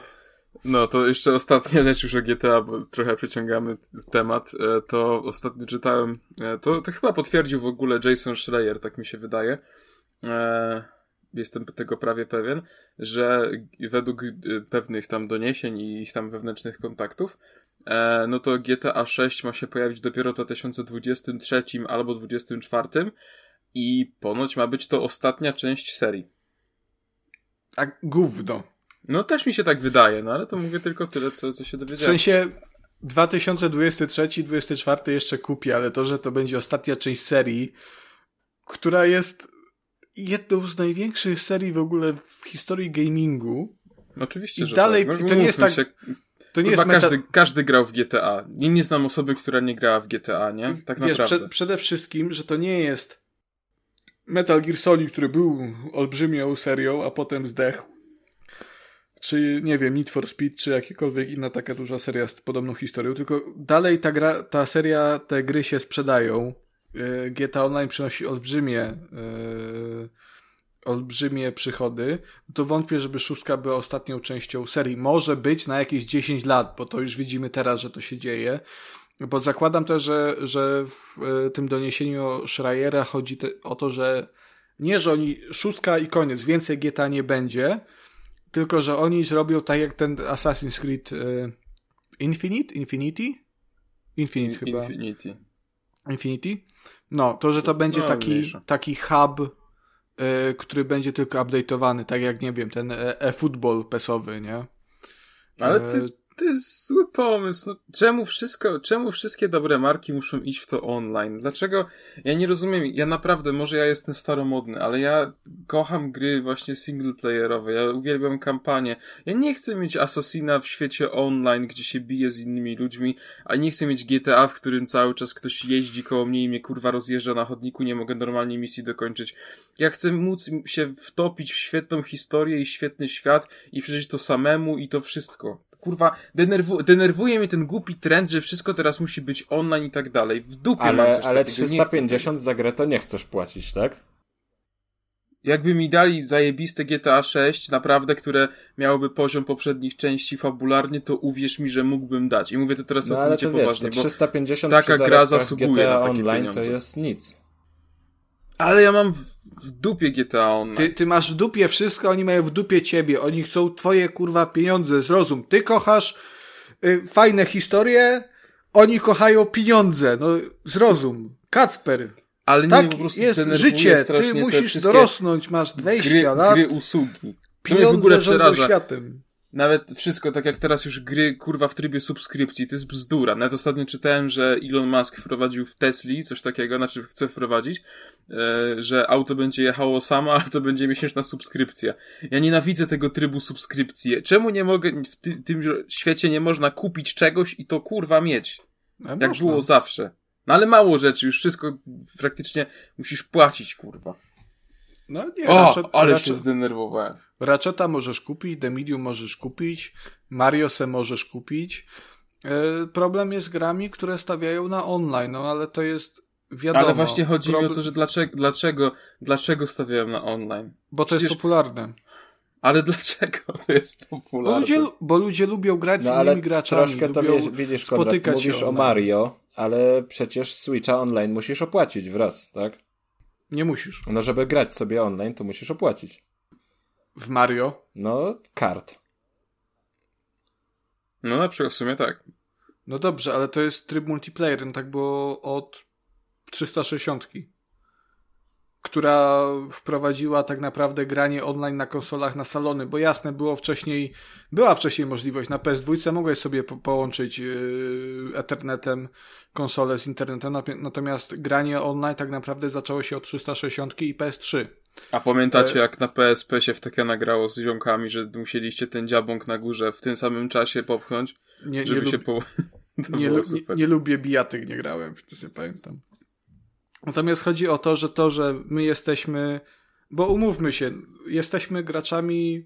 No, to jeszcze ostatnia rzecz już o GTA, bo trochę przeciągamy temat. E, To ostatnio czytałem, e, to, to chyba potwierdził w ogóle Jason Schreier, tak mi się wydaje. E, Jestem tego prawie pewien, że według pewnych tam doniesień i ich tam wewnętrznych kontaktów, e, no to GTA 6 ma się pojawić dopiero w 2023 albo 2024 i ponoć ma być to ostatnia część serii. A gówno. No też mi się tak wydaje, no ale to mówię tylko tyle, co, co się W dowiedziałem. sensie 2023-2024 jeszcze kupię, ale to, że to będzie ostatnia część serii, która jest jedną z największych serii w ogóle w historii gamingu. Oczywiście, I że dalej- tak. i to nie jest tak- Się, To nie Chyba jest meta... każdy, każdy grał w GTA. Nie, nie znam osoby, która nie grała w GTA, nie? Tak Wiesz, naprawdę. prze, przede wszystkim, że to nie jest Metal Gear Solid, który był olbrzymią serią, a potem zdechł. Czy, nie wiem, Need for Speed, czy jakakolwiek inna taka duża seria z podobną historią, tylko dalej ta, gra, ta seria, te gry się sprzedają. Yy, GTA Online przynosi olbrzymie yy, olbrzymie przychody, to wątpię, żeby szóstka była ostatnią częścią serii. Może być na jakieś 10 lat, bo to już widzimy teraz, że to się dzieje. Bo zakładam też, że, że w e, tym doniesieniu o Schreiera chodzi te, o to, że nie, że oni szóstka i koniec, więcej GTA nie będzie, tylko że oni zrobią tak jak ten Assassin's Creed e, Infinite? Infinity? Infinite chyba. Infinity. Infinity? No, to, że to będzie No, taki, mniejsza. taki hub, y, który będzie tylko update'owany, tak jak, nie wiem, ten e- e-football pesowy, nie? Ale E, ty, to jest zły pomysł. No, czemu wszystko, czemu wszystkie dobre marki muszą iść w to online? Dlaczego? Ja nie rozumiem. Ja naprawdę, może ja jestem staromodny, ale ja kocham gry właśnie singleplayerowe. Ja uwielbiam kampanię. Ja nie chcę mieć Assassina w świecie online, gdzie się bije z innymi ludźmi, a nie chcę mieć GTA, w którym cały czas ktoś jeździ koło mnie i mnie kurwa rozjeżdża na chodniku, nie mogę normalnie misji dokończyć. Ja chcę móc się wtopić w świetną historię i świetny świat i przeżyć to samemu i to wszystko. Kurwa, denerwu denerwuje mnie ten głupi trend, że wszystko teraz musi być online i tak dalej. W dupie mam Ale, coś ale takiego. nie chcę 350 za grę to nie chcesz płacić, tak? Jakby mi dali zajebiste GTA 6, naprawdę, które miałoby poziom poprzednich części fabularnie, to uwierz mi, że mógłbym dać. I mówię to teraz No całkowicie to wiesz, poważnie, to bo 350 taka gra zasługuje GTA na takie Online to pieniądze. jest nic. Ale ja mam w, dupie GTA Online. Ty, ty masz w dupie wszystko, oni mają w dupie ciebie. Oni chcą twoje kurwa pieniądze. Zrozum. Ty kochasz y, fajne historie, oni kochają pieniądze. No zrozum. Kacper. Ale nie, Tak po prostu jest życie. Ty musisz dorosnąć. Masz 20 gry, lat. gry usługi. To mnie w pieniądze ogóle przeraża. światem. Nawet wszystko, tak jak teraz już gry, kurwa, w trybie subskrypcji, to jest bzdura. Nawet ostatnio czytałem, że Elon Musk wprowadził w Tesli coś takiego, znaczy chce wprowadzić, e, że auto będzie jechało samo, ale to będzie miesięczna subskrypcja. Ja nienawidzę tego trybu subskrypcji. Czemu nie mogę, w ty, tym świecie nie można kupić czegoś i to kurwa mieć? A Jak można. było zawsze. No ale mało rzeczy, już wszystko praktycznie musisz płacić, kurwa. No nie, O, Ratchet, ale Ratchet, się zdenerwowałem. Ratcheta możesz kupić, The Medium możesz kupić, Mario se możesz kupić. E, problem jest z grami, które stawiają na online, no ale to jest wiadomo. Ale właśnie chodzi mi Problem- o to, że dlaczego, dlaczego, dlaczego stawiałem na online? Bo to przecież- jest popularne. Ale dlaczego to jest Bo popularne? ludzie, bo ludzie lubią grać z No innymi ale graczami. troszkę to lubią wiesz, widzisz, Konrad, mówisz o. Mario, ale przecież Switcha online musisz opłacić wraz, tak? Nie musisz. No żeby grać sobie online, to musisz opłacić. W Mario. No, kart. No na przykład w sumie tak. No dobrze, ale to jest tryb multiplayer. No tak było od 360. Która wprowadziła tak naprawdę granie online na konsolach na salony, bo jasne, było wcześniej, była wcześniej możliwość na PS2, mogłeś sobie po połączyć yy, Ethernetem konsolę z internetem, natomiast granie online tak naprawdę zaczęło się od 360 i PS3. A pamiętacie E- jak na PSP się w takie nagrało z ziomkami, że musieliście ten dziabąk na górze w tym samym czasie popchnąć, Nie, żeby nie, się po... Nie, lu- nie, nie lubię bijatyk, nie grałem, więc nie pamiętam. Natomiast chodzi o to, że to, że my jesteśmy, bo umówmy się, jesteśmy graczami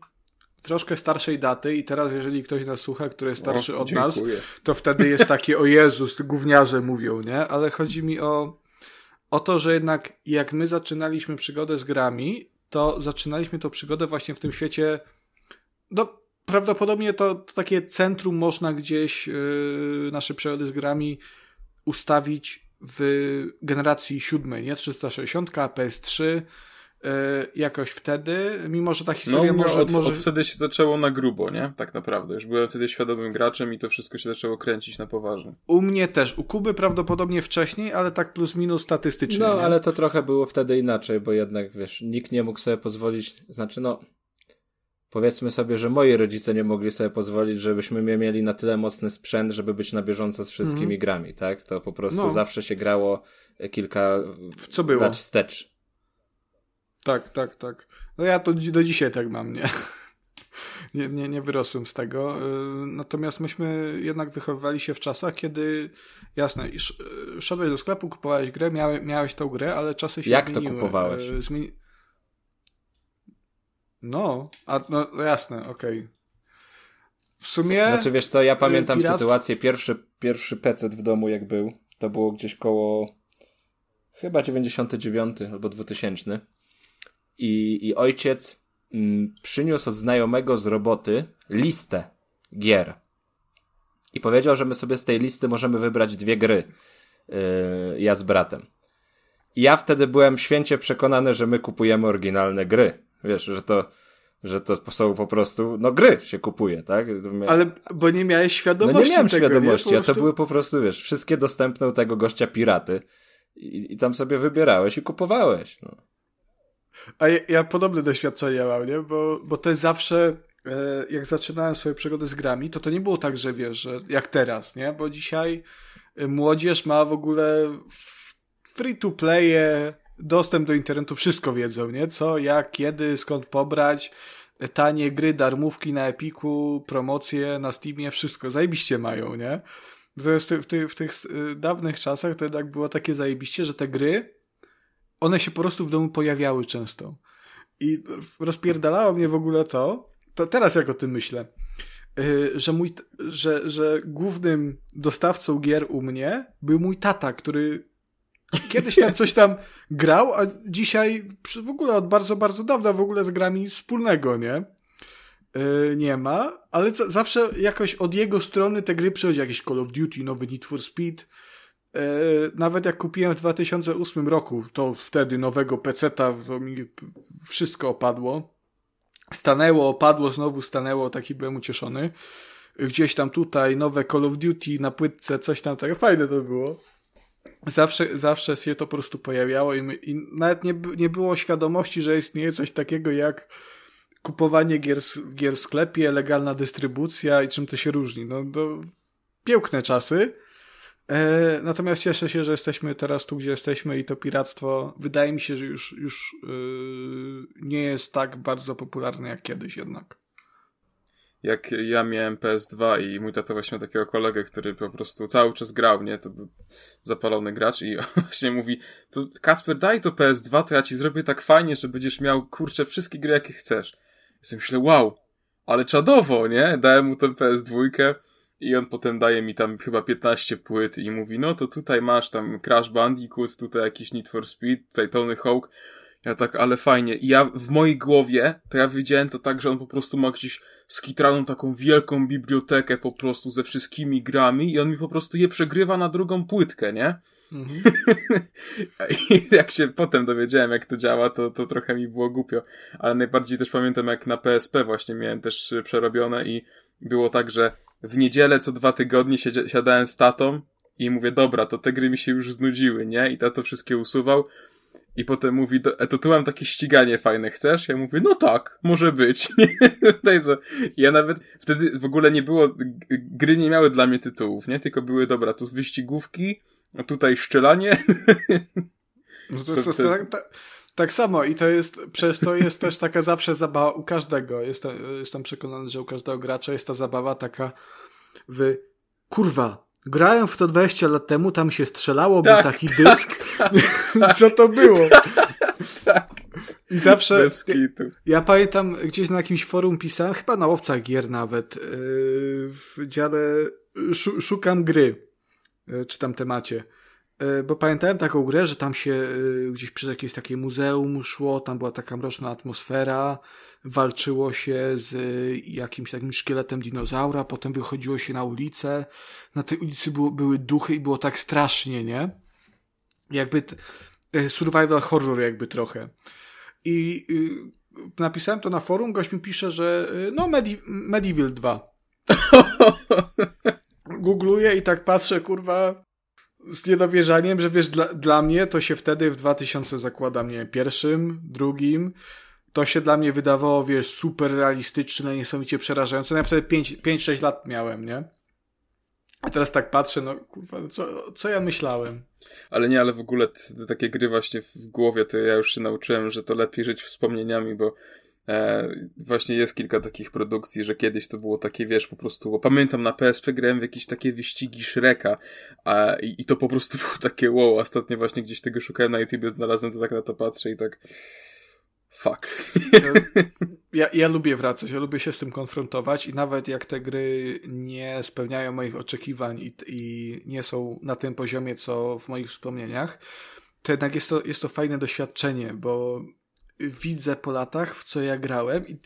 troszkę starszej daty i teraz jeżeli ktoś nas słucha, który jest starszy O, od nas, to wtedy jest takie, o Jezus, gówniarze mówią, nie? Ale chodzi mi o, o to, że jednak jak my zaczynaliśmy przygodę z grami, to zaczynaliśmy tą przygodę właśnie w tym świecie, no prawdopodobnie to, to takie centrum można gdzieś yy, nasze przygody z grami ustawić w generacji siódmej, nie? 360, PS3, yy, jakoś wtedy, mimo że ta No, historia może, może... od, może... od wtedy się zaczęło na grubo, nie? Tak naprawdę. Już byłem wtedy świadomym graczem i to wszystko się zaczęło kręcić na poważnie. U mnie też, u Kuby prawdopodobnie wcześniej, ale tak plus minus statystycznie. No, nie? ale to trochę było wtedy inaczej, bo jednak, wiesz, nikt nie mógł sobie pozwolić, znaczy no, powiedzmy sobie, że moi rodzice nie mogli sobie pozwolić, żebyśmy mie- mieli na tyle mocny sprzęt, żeby być na bieżąco z wszystkimi grami, tak? To po prostu No. zawsze się grało kilka W co było? lat wstecz. Tak, tak, tak. No ja to do dzisiaj tak mam, nie? Nie, nie, nie wyrosłem z tego. Y, Natomiast myśmy jednak wychowywali się w czasach, kiedy jasne, y, szedłeś do sklepu, kupowałeś grę, miałeś, miałeś tą grę, ale czasy się Jak to zmieniły. kupowałeś? Y, Zmieni... No, a no no jasne, okej. W sumie. Znaczy wiesz co, ja pamiętam piractwo- sytuację, pierwszy, pierwszy PC w domu jak był, to było gdzieś koło chyba 99 albo 2000 i, i ojciec mm, przyniósł od znajomego z roboty listę gier i powiedział, że my sobie z tej listy możemy wybrać dwie gry, yy, ja z bratem. I ja wtedy byłem święcie przekonany, że my kupujemy oryginalne gry. Wiesz, że to, że to są po prostu, no gry się kupuje, tak? Ale bo nie miałeś No świadomości. nie miałem tego, świadomości, nie? a to były po prostu, wiesz, wszystkie dostępne u tego gościa piraty i, i tam sobie wybierałeś i kupowałeś. No. A ja, ja podobne doświadczenia mam, nie? Bo, bo to jest zawsze, e, jak zaczynałem swoje przygody z grami, to to nie było tak, że wiesz, że jak teraz, nie? Bo dzisiaj e, młodzież ma w ogóle free to playe, dostęp do internetu, wszystko wiedzą, nie? Co, jak, kiedy, skąd pobrać, e, tanie gry, darmówki na Epiku, promocje na Steamie, wszystko, zajebiście mają, nie? Natomiast w, ty, w tych e, dawnych czasach to jednak było takie zajebiście, że te gry one się po prostu w domu pojawiały często. I rozpierdalało mnie w ogóle to, to teraz jak o tym myślę, yy, że mój, że, że głównym dostawcą gier u mnie był mój tata, który kiedyś tam coś tam grał, a dzisiaj w ogóle od bardzo, bardzo dawna w ogóle z grami nic wspólnego, nie? Yy, nie ma, ale za- zawsze jakoś od jego strony te gry przychodzi, jakieś Call of Duty, nowy Need for Speed, nawet jak kupiłem w 2008 roku, to wtedy nowego peceta, to mi wszystko opadło. Stanęło, opadło, znowu stanęło, taki byłem ucieszony. Gdzieś tam tutaj nowe Call of Duty na płytce, coś tam tego, fajne to było. Zawsze, zawsze się to po prostu pojawiało i, my, i nawet nie, nie było świadomości, że istnieje coś takiego jak kupowanie gier, gier w sklepie, legalna dystrybucja i czym to się różni. No, to piękne czasy. E, natomiast cieszę się, że jesteśmy teraz tu, gdzie jesteśmy i to piractwo wydaje mi się, że już, już yy, nie jest tak bardzo popularne jak kiedyś jednak. jak ja miałem PS2 i mój tata właśnie miał takiego kolegę, który po prostu cały czas grał, nie? To był zapalony gracz i on właśnie mówi, to Kacper daj to PS2, to ja ci zrobię tak fajnie, że będziesz miał, kurczę, wszystkie gry jakie chcesz. Ja sobie myślę, wow, ale czadowo, nie? Dałem mu tę PS2 i on potem daje mi tam chyba 15 płyt i mówi, no to tutaj masz tam Crash Bandicoot, tutaj jakiś Need for Speed, tutaj Tony Hawk. Ja tak, ale fajnie. I ja w mojej głowie, to ja wiedziałem to tak, że on po prostu ma gdzieś skitraną taką wielką bibliotekę po prostu ze wszystkimi grami i on mi po prostu je przegrywa na drugą płytkę, nie? I jak się potem dowiedziałem, jak to działa, to, to trochę mi było głupio. Ale najbardziej też pamiętam, jak na PSP właśnie miałem też przerobione i było tak, że w niedzielę co dwa tygodnie siedzie, siadałem z tatą i mówię, dobra, to te gry mi się już znudziły, nie? I tato wszystkie usuwał. I potem mówi, do, e, to tu mam takie ściganie fajne, chcesz? Ja mówię, no tak, może być. Daj co. Ja nawet wtedy w ogóle nie było, gry nie miały dla mnie tytułów, nie? Tylko były, dobra, tu wyścigówki, a tutaj szczelanie. No to, To to, to, wtedy- tak, tak, tak samo i to jest, przez to jest też taka zawsze zabawa u każdego. Jestem, jestem przekonany, że u każdego gracza jest ta zabawa taka w kurwa, grałem w to 20 lat temu, tam się strzelało, był Tak, taki dysk. Co to było? I zawsze... Bez kitu. Ja pamiętam gdzieś na jakimś forum pisałem, chyba na łowcach gier nawet, yy, w dziale szu, szukam gry, yy, czy tam temacie. Yy, Bo pamiętałem taką grę, że tam się yy, gdzieś przez jakieś takie muzeum szło, tam była taka mroczna atmosfera, walczyło się z y, jakimś takim szkieletem dinozaura, potem wychodziło się na ulicę, na tej ulicy było, były duchy i było tak strasznie, nie? Jakby survival horror jakby trochę. I y, napisałem to na forum, gość mi pisze, że no Medi Medieval 2. Googluję i tak patrzę, kurwa, z niedowierzaniem, że wiesz, dla, dla mnie to się wtedy w 2000 zakładam, nie wiem, pierwszym, drugim, to się dla mnie wydawało, wiesz, super realistyczne, niesamowicie przerażające. No ja wtedy 5-6 lat miałem, nie? A teraz tak patrzę, no kurwa, no co, co ja myślałem? Ale nie, ale w ogóle te takie gry właśnie w głowie, to ja już się nauczyłem, że to lepiej żyć wspomnieniami, bo e, właśnie jest kilka takich produkcji, że kiedyś to było takie, wiesz, po prostu, bo pamiętam na PSP grałem w jakieś takie wyścigi Shreka a, i, i to po prostu było takie wow, ostatnio właśnie gdzieś tego szukałem na YouTubie, znalazłem, to tak na to patrzę i tak fuck. Ja, ja lubię wracać, ja lubię się z tym konfrontować i nawet jak te gry nie spełniają moich oczekiwań i, i nie są na tym poziomie, co w moich wspomnieniach, to jednak jest to, jest to fajne doświadczenie, bo widzę po latach, w co ja grałem i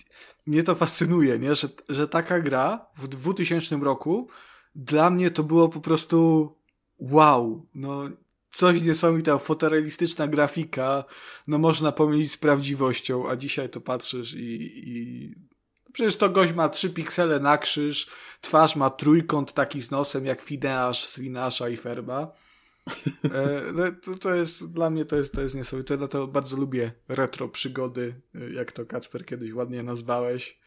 mnie to fascynuje, nie? Że, że taka gra w 2000 roku dla mnie to było po prostu wow, no coś niesamowitego, fotorealistyczna grafika, no można pomylić z prawdziwością, a dzisiaj to patrzysz i, i... przecież to gość ma trzy piksele na krzyż, twarz ma trójkąt taki z nosem jak Fideasz z Winasza i Ferba. E, no, to, to jest, dla mnie to jest, to jest niesamowite, dlatego bardzo lubię retro przygody, e, jak to Kacper kiedyś ładnie nazwałeś.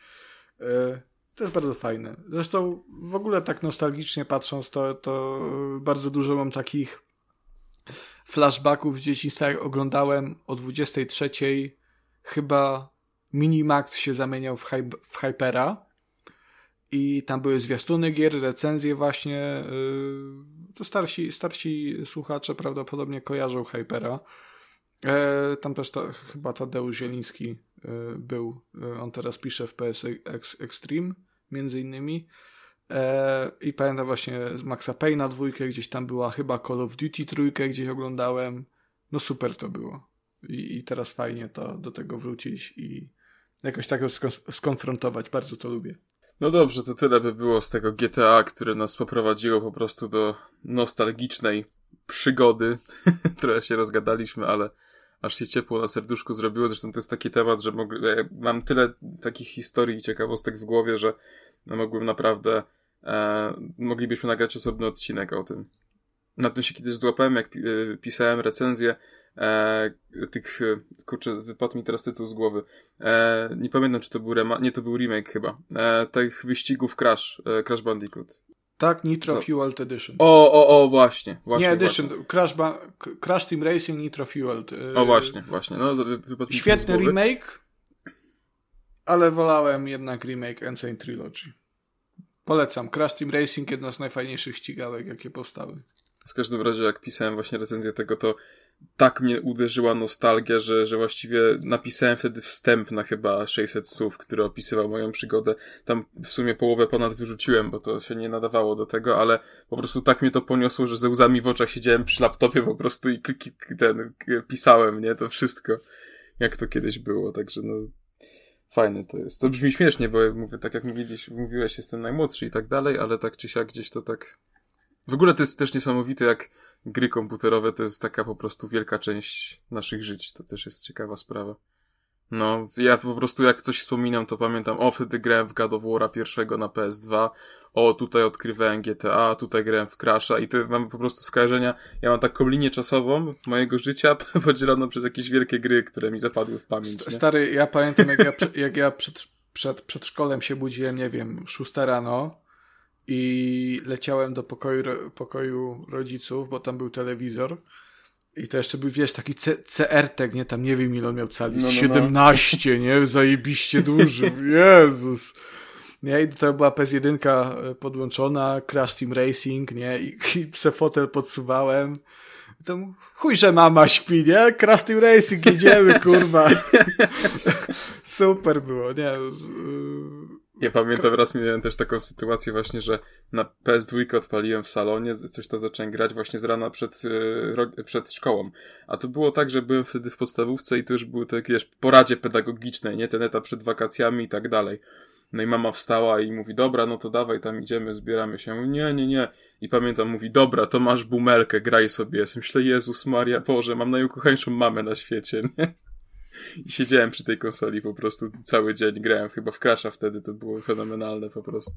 E, to jest bardzo fajne. Zresztą w ogóle tak nostalgicznie patrząc, to, to bardzo dużo mam takich flashbacków z dzieciństwa, jak oglądałem o 23 chyba Minimax się zamieniał w, hy w Hypera i tam były zwiastuny gier, recenzje właśnie. Yy, to starsi, starsi słuchacze prawdopodobnie kojarzą Hypera. E, tam też ta, chyba Tadeusz Zieliński yy, był. Yy, on teraz pisze w PS Extreme między innymi. E, I pamiętam właśnie z Maxa Payna dwójkę, gdzieś tam była chyba Call of Duty trójkę, gdzieś oglądałem. No super to było. I, i teraz fajnie to do tego wrócić i jakoś tak skonfrontować. Bardzo to lubię. No dobrze, to tyle by było z tego GTA, które nas poprowadziło po prostu do nostalgicznej przygody. Trochę się rozgadaliśmy, ale aż się ciepło na serduszku zrobiło. Zresztą to jest taki temat, że mam tyle takich historii i ciekawostek w głowie, że mogłem naprawdę e, moglibyśmy nagrać osobny odcinek o tym. Na tym się kiedyś złapałem, jak e, pisałem recenzję e, tych, e, kurczę, wypadł mi teraz tytuł z głowy. E, nie pamiętam, czy to był rema- nie, to był remake chyba. E, tych wyścigów Crash, e, Crash Bandicoot. Tak, Nitro Co? Fueled Edition. O, o, o, właśnie. właśnie nie Edition, właśnie. Crash, ba- Crash Team Racing Nitro Fueled. O, właśnie, właśnie. No, Świetny remake, ale wolałem jednak remake Insane Trilogy. Polecam. Crash Team Racing, jedna z najfajniejszych ścigałek, jakie powstały. W każdym razie, jak pisałem właśnie recenzję tego, to tak mnie uderzyła nostalgia, że, że właściwie napisałem wtedy wstęp na chyba 600 słów, który opisywał moją przygodę. Tam w sumie połowę ponad wyrzuciłem, bo to się nie nadawało do tego, ale po prostu tak mnie to poniosło, że ze łzami w oczach siedziałem przy laptopie po prostu i ten, pisałem, nie? To wszystko, jak to kiedyś było, także no fajne to jest. To brzmi śmiesznie, bo mówię, tak jak mówiliś, mówiłeś, jestem najmłodszy i tak dalej, ale tak czy siak gdzieś to tak... W ogóle to jest też niesamowite, jak gry komputerowe to jest taka po prostu wielka część naszych żyć. To też jest ciekawa sprawa. No, ja po prostu jak coś wspominam, to pamiętam, o, wtedy grałem w God of War pierwszego na PS2, o, tutaj odkrywałem GTA, tutaj grałem w Crasha i to mam po prostu skojarzenia, ja mam taką linię czasową mojego życia podzieloną przez jakieś wielkie gry, które mi zapadły w pamięć. Nie? Stary, ja pamiętam, jak ja, jak ja przed, przed, przed szkolem się budziłem, nie wiem, szósta rano i leciałem do pokoju, pokoju rodziców, bo tam był telewizor i to jeszcze był, wiesz, taki CRT, nie? Tam nie wiem, ile on miał cali. No, no, 17, no. nie? Zajebiście duży. Jezus. Nie? I to była PS1 e, podłączona, Crash Team Racing, nie? I, i se fotel podsuwałem. I tam chuj, że mama śpi, nie? Crash Team Racing, jedziemy, kurwa. Super było, nie? Ja pamiętam, raz miałem też taką sytuację właśnie, że na PS2 odpaliłem w salonie, coś to zacząłem grać właśnie z rana przed, e, przed szkołą. A to było tak, że byłem wtedy w podstawówce i to już były takie, wiesz, poradzie pedagogicznej, nie? Ten etap przed wakacjami i tak dalej. No i mama wstała i mówi, dobra, no to dawaj, tam idziemy, zbieramy się. Nie, nie, nie. I pamiętam, mówi, dobra, to masz bumelkę, graj sobie. Ja myślę, Jezus Maria, Boże, mam najukochańszą mamę na świecie, nie? I siedziałem przy tej konsoli po prostu cały dzień, grałem chyba w Crasha wtedy, to było fenomenalne po prostu.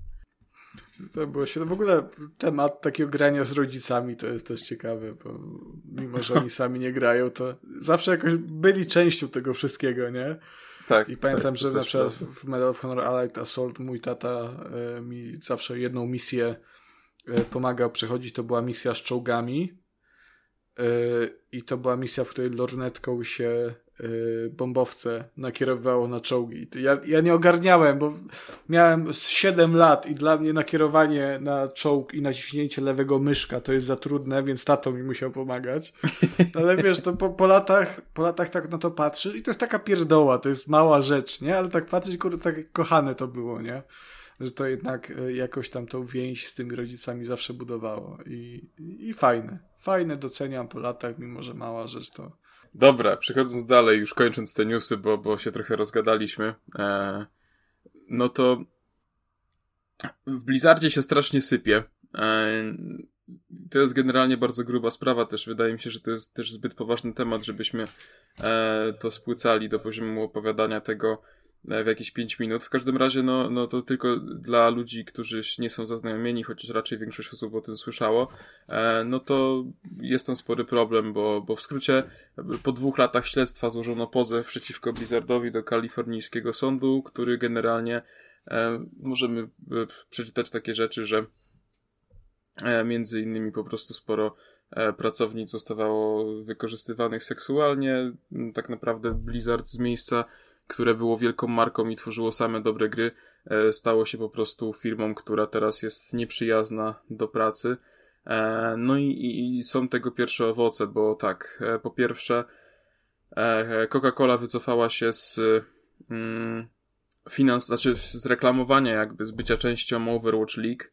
To było się, w ogóle temat takiego grania z rodzicami to jest też ciekawy, bo mimo, że oni sami nie grają, to zawsze jakoś byli częścią tego wszystkiego, nie? Tak. I pamiętam, tak, że na przykład w Medal of Honor Allied Assault mój tata e, mi zawsze jedną misję e, pomagał przechodzić, to była misja z czołgami. E, I to była misja, w której lornetką się bombowce nakierowało na czołgi. Ja, ja nie ogarniałem, bo miałem z 7 lat i dla mnie nakierowanie na czołg i naciśnięcie lewego myszka to jest za trudne, więc tato mi musiał pomagać. Ale wiesz, to po, po latach po latach tak na to patrzysz i to jest taka pierdoła, to jest mała rzecz, nie? Ale tak patrzeć, kurde, tak kochane to było, nie? że to jednak e, jakoś tam tą więź z tymi rodzicami zawsze budowało. I, i fajne. Fajne, doceniam po latach, mimo że mała rzecz to. Dobra, przechodząc dalej, już kończąc te newsy, bo, bo się trochę rozgadaliśmy. E, no to w Blizzardzie się strasznie sypie. E, to jest generalnie bardzo gruba sprawa też. Wydaje mi się, że to jest też zbyt poważny temat, żebyśmy e, to spłycali do poziomu opowiadania tego, w jakieś 5 minut. W każdym razie, no, no to tylko dla ludzi, którzy nie są zaznajomieni, chociaż raczej większość osób o tym słyszało, e, no to jest tam spory problem, bo, bo w skrócie po dwóch latach śledztwa złożono pozew przeciwko Blizzardowi do kalifornijskiego sądu, który generalnie e, możemy przeczytać takie rzeczy, że między innymi po prostu sporo pracownic zostawało wykorzystywanych seksualnie. Tak naprawdę Blizzard z miejsca które było wielką marką i tworzyło same dobre gry, e, stało się po prostu firmą, która teraz jest nieprzyjazna do pracy. E, no i, i są tego pierwsze owoce, bo tak, e, po pierwsze, Coca-Cola wycofała się z mm, finans, znaczy z reklamowania jakby, z bycia częścią Overwatch League,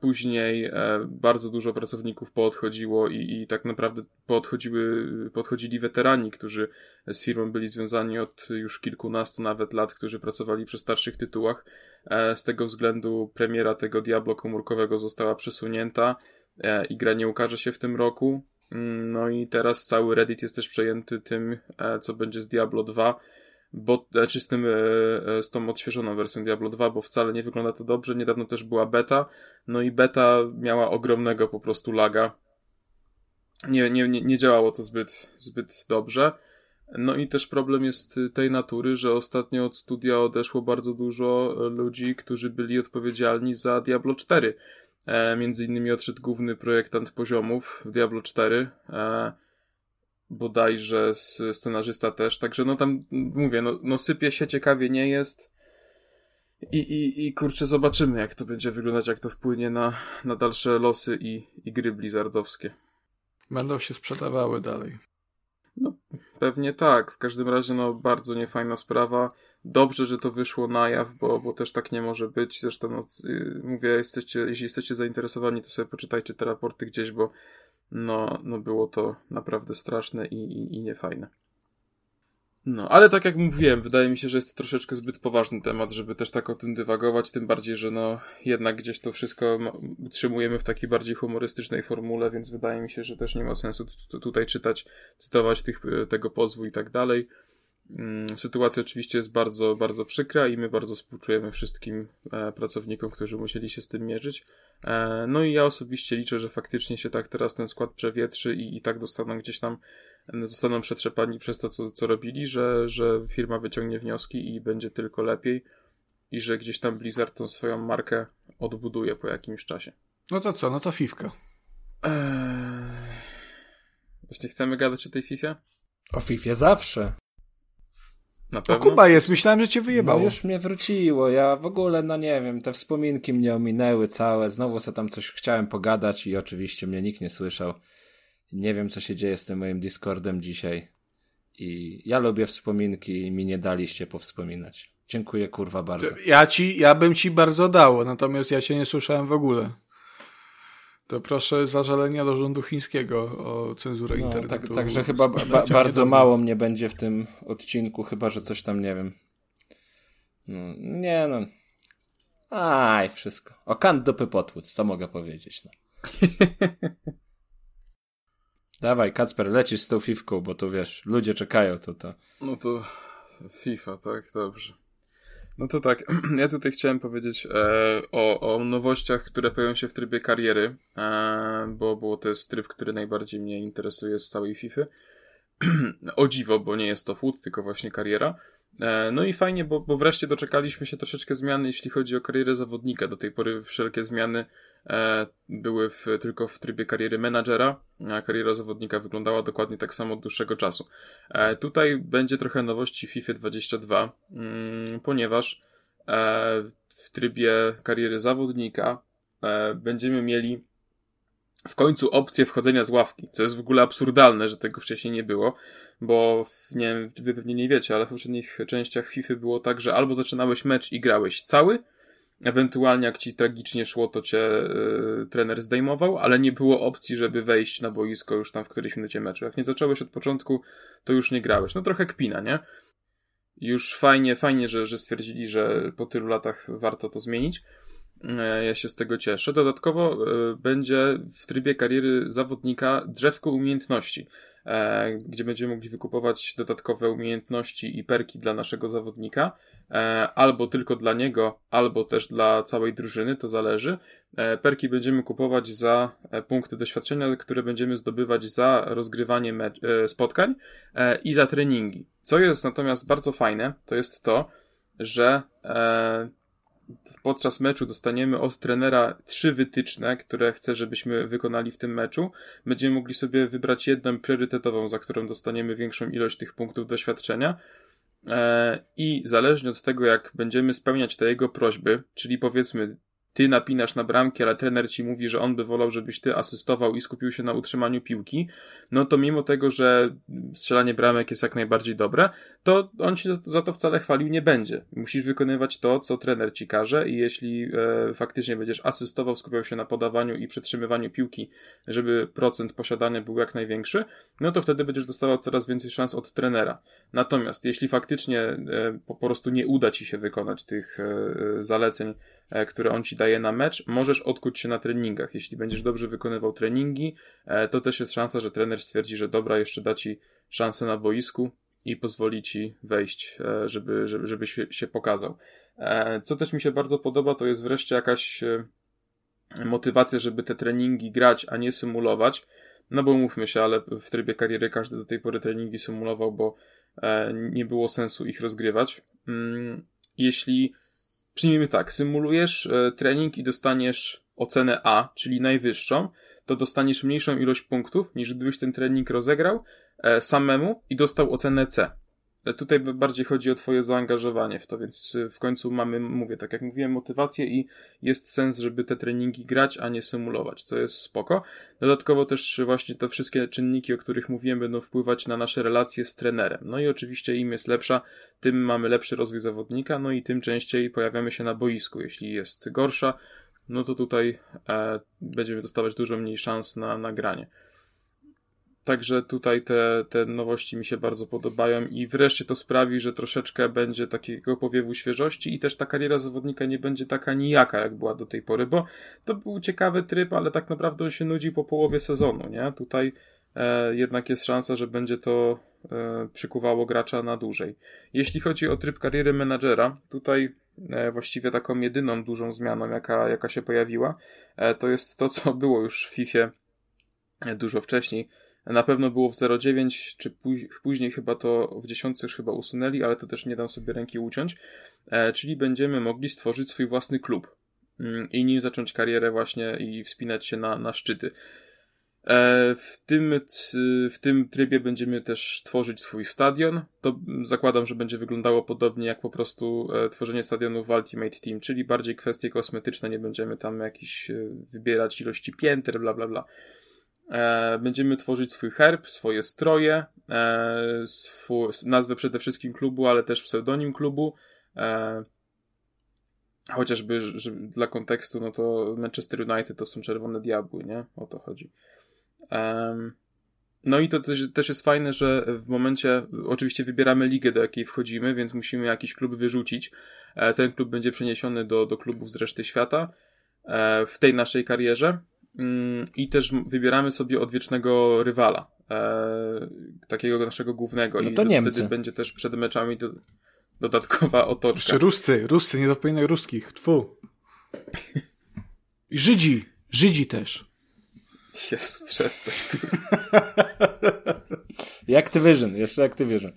później e, bardzo dużo pracowników poodchodziło i, i tak naprawdę poodchodziły, podchodzili weterani, którzy z firmą byli związani od już kilkunastu nawet lat, którzy pracowali przy starszych tytułach. E, z tego względu premiera tego Diablo komórkowego została przesunięta i gra nie ukaże się w tym roku. Mm, no i teraz cały Reddit jest też przejęty tym, co będzie z Diablo 2 bo, czy z tym, e, e, z tą odświeżoną wersją Diablo 2, bo wcale nie wygląda to dobrze. Niedawno też była beta, no i beta miała ogromnego po prostu laga. Nie, nie, nie, działało to zbyt, zbyt dobrze. No i też problem jest tej natury, że ostatnio od studia odeszło bardzo dużo ludzi, którzy byli odpowiedzialni za Diablo 4. E, między innymi odszedł główny projektant poziomów w Diablo 4. E, bodajże scenarzysta też, także no tam mówię, no, no sypie się, ciekawie nie jest i, i, i kurczę zobaczymy jak to będzie wyglądać, jak to wpłynie na, na dalsze losy i, i gry blizzardowskie. Będą się sprzedawały dalej. No, pewnie tak. W każdym razie, no, bardzo niefajna sprawa. Dobrze, że to wyszło na jaw, bo, bo też tak nie może być. Zresztą, no, y, mówię, jesteście, jeśli jesteście zainteresowani, to sobie poczytajcie te raporty gdzieś, bo no, no było to naprawdę straszne i, i, i niefajne. No, ale tak jak mówiłem, wydaje mi się, że jest to troszeczkę zbyt poważny temat, żeby też tak o tym dywagować, tym bardziej, że no jednak gdzieś to wszystko utrzymujemy w takiej bardziej humorystycznej formule, więc wydaje mi się, że też nie ma sensu tutaj czytać, cytować tych, tego pozwu i tak dalej. Mm, sytuacja oczywiście jest bardzo, bardzo przykra i my bardzo współczujemy wszystkim e, pracownikom, którzy musieli się z tym mierzyć. E, no i ja osobiście liczę, że faktycznie się tak teraz ten skład przewietrzy i, i tak dostaną gdzieś tam, zostaną przetrzepani przez to, co, co robili, że, że firma wyciągnie wnioski i będzie tylko lepiej i że gdzieś tam Blizzard tą swoją markę odbuduje po jakimś czasie. No to co, no to Fifka. Eee... Właśnie chcemy gadać o tej Fifie? O Fifie zawsze. Na pewno? O Kuba jest, myślałem, że cię wyjebało. No już mnie wróciło, ja w ogóle, no nie wiem, te wspominki mnie ominęły całe, znowu sobie tam coś chciałem pogadać i oczywiście mnie nikt nie słyszał. Nie wiem, co się dzieje z tym moim Discordem dzisiaj. I ja lubię wspominki i mi nie daliście powspominać. Dziękuję kurwa bardzo. Ja ci, ja bym ci bardzo dało, natomiast ja cię nie słyszałem w ogóle. To proszę zażalenia do rządu chińskiego o cenzurę no, internetu. Tak, także chyba ba bardzo mało mnie będzie w tym odcinku, chyba że coś tam nie wiem. No, nie no. Aj, wszystko. O kant dupy potłuc, co mogę powiedzieć. No. Dawaj, Kacper, lecisz z tą fifką, bo tu wiesz, ludzie czekają, to to. No to FIFA, tak, dobrze. No to tak, ja tutaj chciałem powiedzieć e, o, o nowościach, które pojawią się w trybie kariery, e, bo, bo to jest tryb, który najbardziej mnie interesuje z całej FIFA. o dziwo, bo nie jest to food, tylko właśnie kariera. E, No i fajnie, bo, bo wreszcie doczekaliśmy się troszeczkę zmiany, jeśli chodzi o karierę zawodnika. Do tej pory wszelkie zmiany e, były w, tylko w trybie kariery menadżera, a kariera zawodnika wyglądała dokładnie tak samo od dłuższego czasu. E, tutaj będzie trochę nowości w FIFA 22, mm, ponieważ e, w trybie kariery zawodnika e, będziemy mieli w końcu opcję wchodzenia z ławki, co jest w ogóle absurdalne, że tego wcześniej nie było, bo w, nie wiem, wy pewnie nie wiecie, ale w poprzednich częściach FIFA było tak, że albo zaczynałeś mecz i grałeś cały, ewentualnie jak ci tragicznie szło, to cię y, trener zdejmował, ale nie było opcji, żeby wejść na boisko już tam w którejś minucie meczu. Jak nie zacząłeś od początku, to już nie grałeś. No trochę kpina, nie? Już fajnie, fajnie, że, że stwierdzili, że po tylu latach warto to zmienić. E, Ja się z tego cieszę. Dodatkowo e, będzie w trybie kariery zawodnika drzewko umiejętności, e, gdzie będziemy mogli wykupować dodatkowe umiejętności i perki dla naszego zawodnika, albo tylko dla niego, albo też dla całej drużyny, to zależy. Perki będziemy kupować za punkty doświadczenia, które będziemy zdobywać za rozgrywanie spotkań i za treningi. Co jest natomiast bardzo fajne, to jest to, że podczas meczu dostaniemy od trenera trzy wytyczne, które chce, żebyśmy wykonali w tym meczu. Będziemy mogli sobie wybrać jedną priorytetową, za którą dostaniemy większą ilość tych punktów doświadczenia. E, I zależnie od tego, jak będziemy spełniać te jego prośby, czyli powiedzmy, ty napinasz na bramki, ale trener ci mówi, że on by wolał, żebyś ty asystował i skupił się na utrzymaniu piłki, no to mimo tego, że strzelanie bramek jest jak najbardziej dobre, to on ci za to wcale chwalił nie będzie. Musisz wykonywać to, co trener ci każe i jeśli e, faktycznie będziesz asystował, skupiał się na podawaniu i przetrzymywaniu piłki, żeby procent posiadania był jak największy, no to wtedy będziesz dostawał coraz więcej szans od trenera. Natomiast jeśli faktycznie e, po, prostu nie uda ci się wykonać tych e, e, zaleceń, które on ci daje na mecz, możesz odkuć się na treningach. Jeśli będziesz dobrze wykonywał treningi, e, to też jest szansa, że trener stwierdzi, że dobra, jeszcze da ci szansę na boisku i pozwoli ci wejść, e, żeby, żeby, żeby się, pokazał. E, Co też mi się bardzo podoba, to jest wreszcie jakaś e, motywacja, żeby te treningi grać, a nie symulować. No bo mówmy się, ale w trybie kariery każdy do tej pory treningi symulował, bo e, nie było sensu ich rozgrywać. Mm, Jeśli przyjmijmy tak, symulujesz e, trening i dostaniesz ocenę A, czyli najwyższą, to dostaniesz mniejszą ilość punktów, niż gdybyś ten trening rozegrał e, samemu i dostał ocenę C. Tutaj bardziej chodzi o twoje zaangażowanie w to, więc e, w końcu mamy, mówię, tak jak mówiłem, motywację i jest sens, żeby te treningi grać, a nie symulować, co jest spoko. Dodatkowo też właśnie te wszystkie czynniki, o których mówiłem, będą wpływać na nasze relacje z trenerem. No i oczywiście im jest lepsza, tym mamy lepszy rozwój zawodnika, no i tym częściej pojawiamy się na boisku. Jeśli jest gorsza, no to tutaj e, będziemy dostawać dużo mniej szans na nagranie. Także tutaj te, te nowości mi się bardzo podobają i wreszcie to sprawi, że troszeczkę będzie takiego powiewu świeżości i też ta kariera zawodnika nie będzie taka nijaka, jak była do tej pory, bo to był ciekawy tryb, ale tak naprawdę on się nudzi po połowie sezonu, nie? Tutaj e, jednak jest szansa, że będzie to e, przykuwało gracza na dłużej. Jeśli chodzi o tryb kariery menadżera, tutaj e, właściwie taką jedyną dużą zmianą, jaka, jaka się pojawiła, e, to jest to, co było już w FIFA e, dużo wcześniej. Na pewno było w 09, czy później chyba to w 10 już chyba usunęli, ale to też nie dam sobie ręki uciąć. E, czyli będziemy mogli stworzyć swój własny klub mm, i nim zacząć karierę właśnie i wspinać się na, na szczyty. E, w tym, w tym trybie będziemy też tworzyć swój stadion. To zakładam, że będzie wyglądało podobnie jak po prostu e, tworzenie stadionu w Ultimate Team, czyli bardziej kwestie kosmetyczne, nie będziemy tam jakiś wybierać ilości pięter, bla bla bla. E, będziemy tworzyć swój herb, swoje stroje, e, swój, nazwę przede wszystkim klubu, ale też pseudonim klubu. E, chociażby że, że dla kontekstu, no to Manchester United to są czerwone diabły, nie? O to chodzi. No i to też, też jest fajne, że w momencie, oczywiście wybieramy ligę, do jakiej wchodzimy, więc musimy jakiś klub wyrzucić. Ten klub będzie przeniesiony do, do klubów z reszty świata w tej naszej karierze. Mm, I też wybieramy sobie odwiecznego rywala, e, takiego naszego głównego. No I to do- Niemcy. wtedy będzie też przed meczami do, dodatkowa otoczka. Jeszcze Ruscy, Ruscy, nie zapominaj ruskich. Tfu. I Żydzi, Żydzi też. Jezu, przestań. I Activision, jeszcze Activision.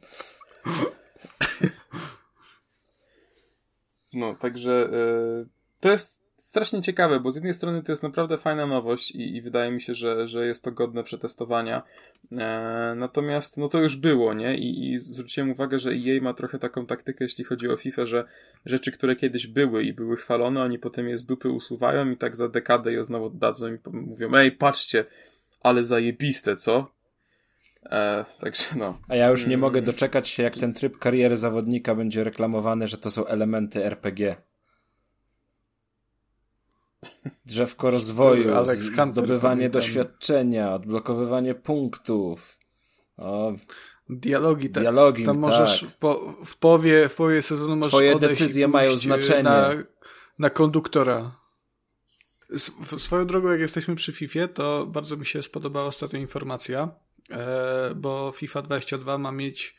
No, także e, to jest strasznie ciekawe, bo z jednej strony to jest naprawdę fajna nowość i, i wydaje mi się, że, że jest to godne przetestowania. E, natomiast no to już było, nie? I, I zwróciłem uwagę, że EA ma trochę taką taktykę, jeśli chodzi o FIFA, że rzeczy, które kiedyś były i były chwalone, oni potem je z dupy usuwają i tak za dekadę je znowu oddadzą i mówią, ej, patrzcie, ale zajebiste, co? E, także no. A ja już nie mogę doczekać się, jak ten tryb kariery zawodnika będzie reklamowany, że to są elementy RPG. Drzewko rozwoju, Alex z- Hunter, zdobywanie pamiętam. doświadczenia, odblokowywanie punktów. O, Dialogi, ta, Dialogi, tam możesz tak. w, po, w, połowie, w połowie sezonu możesz Twoje decyzje mają e, znaczenie. Na, na konduktora. Swoją drogą, jak jesteśmy przy FIFA, to bardzo mi się spodobała ostatnia informacja, e, bo FIFA 22 ma mieć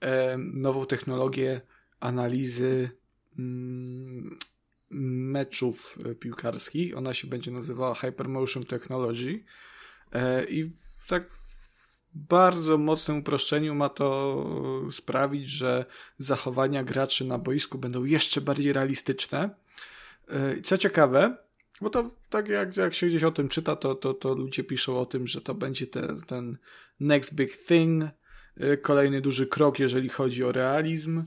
e, nową technologię analizy mm, meczów e, piłkarskich. Ona się będzie nazywała Hypermotion Technology e, i tak bardzo mocnym uproszczeniu ma to sprawić, że zachowania graczy na boisku będą jeszcze bardziej realistyczne. E, Co ciekawe, bo to tak jak, jak się gdzieś o tym czyta, to, to, to ludzie piszą o tym, że to będzie ten, ten next big thing, e, kolejny duży krok, jeżeli chodzi o realizm.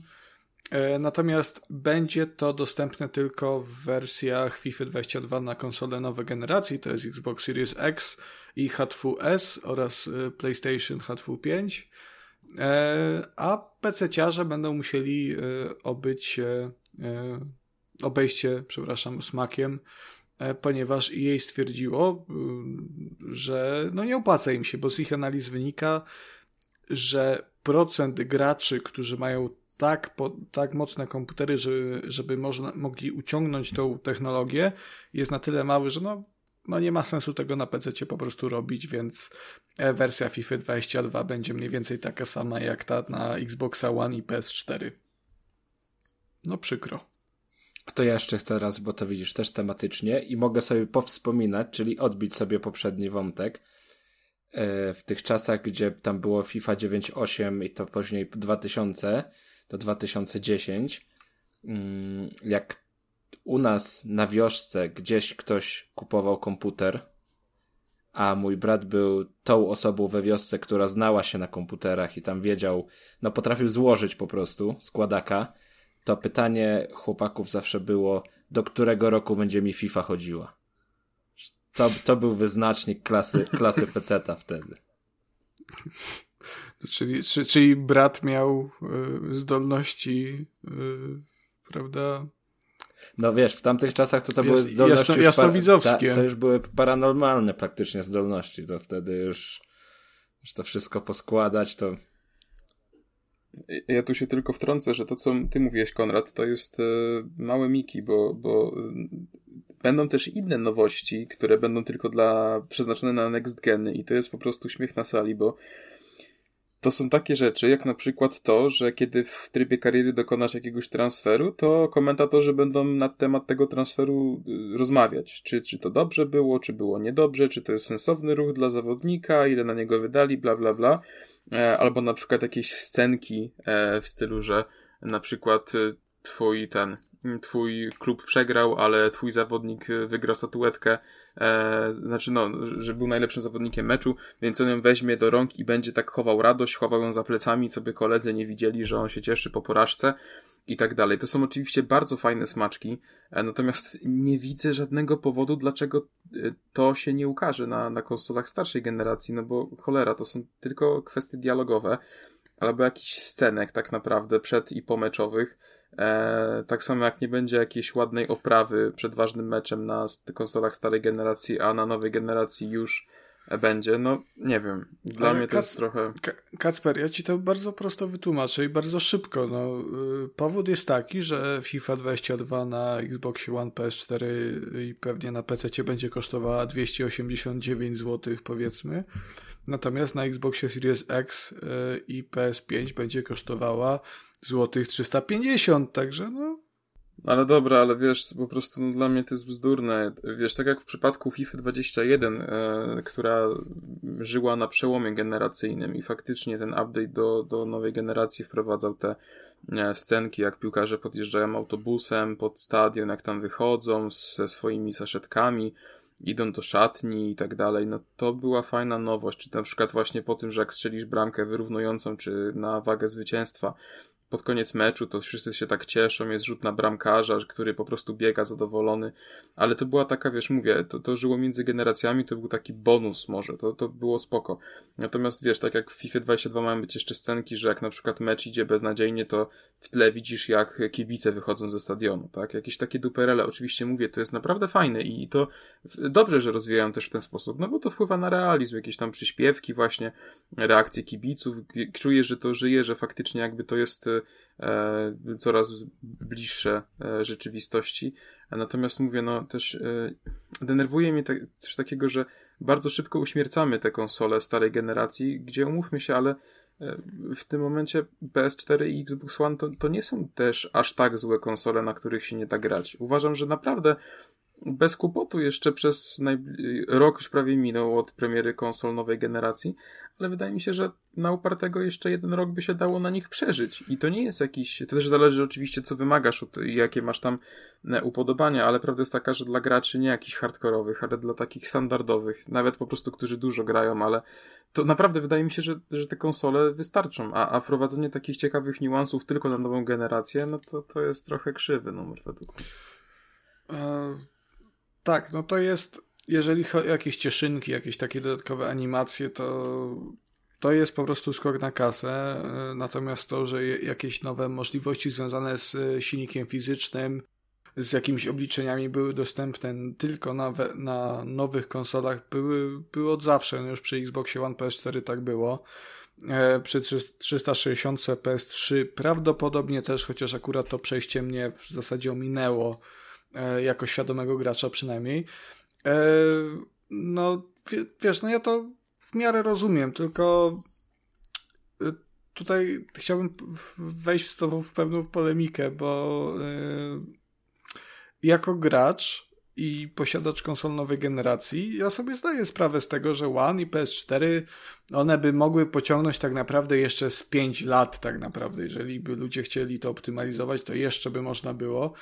E, Natomiast będzie to dostępne tylko w wersjach FIFA 22 na konsole nowej generacji, to jest Xbox Series X i H2S oraz e, PlayStation H25. E, A PC-ciarze będą musieli obyć obejście, przepraszam, smakiem, ponieważ EA stwierdziło, że no nie opłaca im się, bo z ich analiz wynika, że procent graczy, którzy mają tak, po, tak mocne komputery, żeby, żeby można, mogli uciągnąć tą technologię, jest na tyle mały, że no, no nie ma sensu tego na PC po prostu robić, więc e, wersja FIFA 22 będzie mniej więcej taka sama jak ta na Xboxa One i PS4. No przykro. to ja jeszcze teraz, bo to widzisz też tematycznie i mogę sobie powspominać, czyli odbić sobie poprzedni wątek. E, W tych czasach, gdzie tam było FIFA 9.8 i to później 2000 do 2010, mm, jak u nas na wiosce gdzieś ktoś kupował komputer, a mój brat był tą osobą we wiosce, która znała się na komputerach i tam wiedział, no potrafił złożyć po prostu składaka, to pytanie chłopaków zawsze było, do którego roku będzie mi FIFA chodziła. To, to był wyznacznik klasy, klasy peceta wtedy. Czyli, czy, czyli brat miał y, zdolności, y, prawda? No wiesz, w tamtych czasach to to były zdolności jasno- jasnowidzowskie. ta, to już były paranormalne praktycznie zdolności. To wtedy już, już to wszystko poskładać, to Ja tu się tylko wtrącę, że to, co ty mówiłeś, Konrad, to jest e, małe miki, bo, bo e, będą też inne nowości, które będą tylko dla przeznaczone na next geny i to jest po prostu śmiech na sali, bo to są takie rzeczy, jak na przykład to, że kiedy w trybie kariery dokonasz jakiegoś transferu, to komentatorzy będą na temat tego transferu y, rozmawiać. Czy, czy to dobrze było, czy było niedobrze, czy to jest sensowny ruch dla zawodnika, ile na niego wydali, bla, bla, bla. E, Albo na przykład jakieś scenki e, w stylu, że na przykład y, twój ten, y, twój klub przegrał, ale twój zawodnik wygrał statuetkę, e, znaczy no, że był najlepszym zawodnikiem meczu, więc on ją weźmie do rąk i będzie tak chował radość, chował ją za plecami, co by koledzy nie widzieli, że on się cieszy po porażce i tak dalej. To są oczywiście bardzo fajne smaczki, e, natomiast nie widzę żadnego powodu, dlaczego e, to się nie ukaże na, na konsolach starszej generacji, no bo cholera, to są tylko kwestie dialogowe, albo jakichś scenek tak naprawdę przed i pomeczowych. E, tak samo jak nie będzie jakiejś ładnej oprawy przed ważnym meczem na konsolach starej generacji, a na nowej generacji już będzie, no nie wiem. Dla Ale mnie to Kac- jest trochę... Ka- Kacper, ja ci to bardzo prosto wytłumaczę i bardzo szybko. No, y, powód jest taki, że FIFA 22 na Xboxie One, PS4 i pewnie na PC będzie kosztowała 289 zł, powiedzmy. Natomiast na Xboxie Series X y, i PS5 będzie kosztowała złotych 350, także no Ale dobra, ale wiesz, po prostu no, dla mnie to jest bzdurne. Wiesz, tak jak w przypadku FIFA 21, e, która żyła na przełomie generacyjnym i faktycznie ten update do, do nowej generacji wprowadzał te e, scenki, jak piłkarze podjeżdżają autobusem pod stadion, jak tam wychodzą ze swoimi saszetkami, idą do szatni i tak dalej, no to była fajna nowość. Czy na przykład właśnie po tym, że jak strzelisz bramkę wyrównującą, czy na wagę zwycięstwa, pod koniec meczu to wszyscy się tak cieszą, jest rzut na bramkarza, który po prostu biega zadowolony, ale to była taka, wiesz, mówię, to, to żyło między generacjami, to był taki bonus może, to, to było spoko. Natomiast wiesz, tak jak w FIFA 22 mają być jeszcze scenki, że jak na przykład mecz idzie beznadziejnie, to w tle widzisz jak kibice wychodzą ze stadionu, tak? Jakieś takie duperele, oczywiście mówię, to jest naprawdę fajne i to dobrze, że rozwijają też w ten sposób, no bo to wpływa na realizm, jakieś tam przyśpiewki właśnie, reakcje kibiców, czujesz, że to żyje, że faktycznie jakby to jest coraz bliższe e, rzeczywistości. Natomiast mówię, no też e, denerwuje mnie te, coś takiego, że bardzo szybko uśmiercamy te konsole starej generacji, gdzie umówmy się, ale e, w tym momencie PS4 i Xbox One to, to nie są też aż tak złe konsole, na których się nie da grać. Uważam, że naprawdę bez kłopotu jeszcze przez rok już prawie minął od premiery konsol nowej generacji, ale wydaje mi się, że na upartego jeszcze jeden rok by się dało na nich przeżyć. I to nie jest jakiś, to też zależy oczywiście co wymagasz od, jakie masz tam e, upodobania, ale prawda jest taka, że dla graczy nie jakichś hardkorowych, ale dla takich standardowych, nawet po prostu, którzy dużo grają, ale to naprawdę wydaje mi się, że, że te konsole wystarczą, a, a wprowadzenie takich ciekawych niuansów tylko na nową generację, no to, to jest trochę krzywy numer według mnie. E, tak, no to jest, jeżeli jakieś cieszynki, jakieś takie dodatkowe animacje, to to jest po prostu skok na kasę. E, Natomiast to, że jakieś nowe możliwości związane z e, silnikiem fizycznym, z jakimiś obliczeniami były dostępne tylko na, na nowych konsolach, były, były od zawsze. No już przy Xboxie One PS4 tak było. E, Przy 360 PS3 prawdopodobnie też, chociaż akurat to przejście mnie w zasadzie ominęło jako świadomego gracza przynajmniej. E, No, wie- wiesz, no ja to w miarę rozumiem, tylko e, tutaj chciałbym wejść z tobą w pewną polemikę, bo e, jako gracz i posiadacz konsol nowej generacji, ja sobie zdaję sprawę z tego, że One i PS4 one by mogły pociągnąć tak naprawdę jeszcze z 5 lat tak naprawdę, jeżeli by ludzie chcieli to optymalizować, to jeszcze by można było.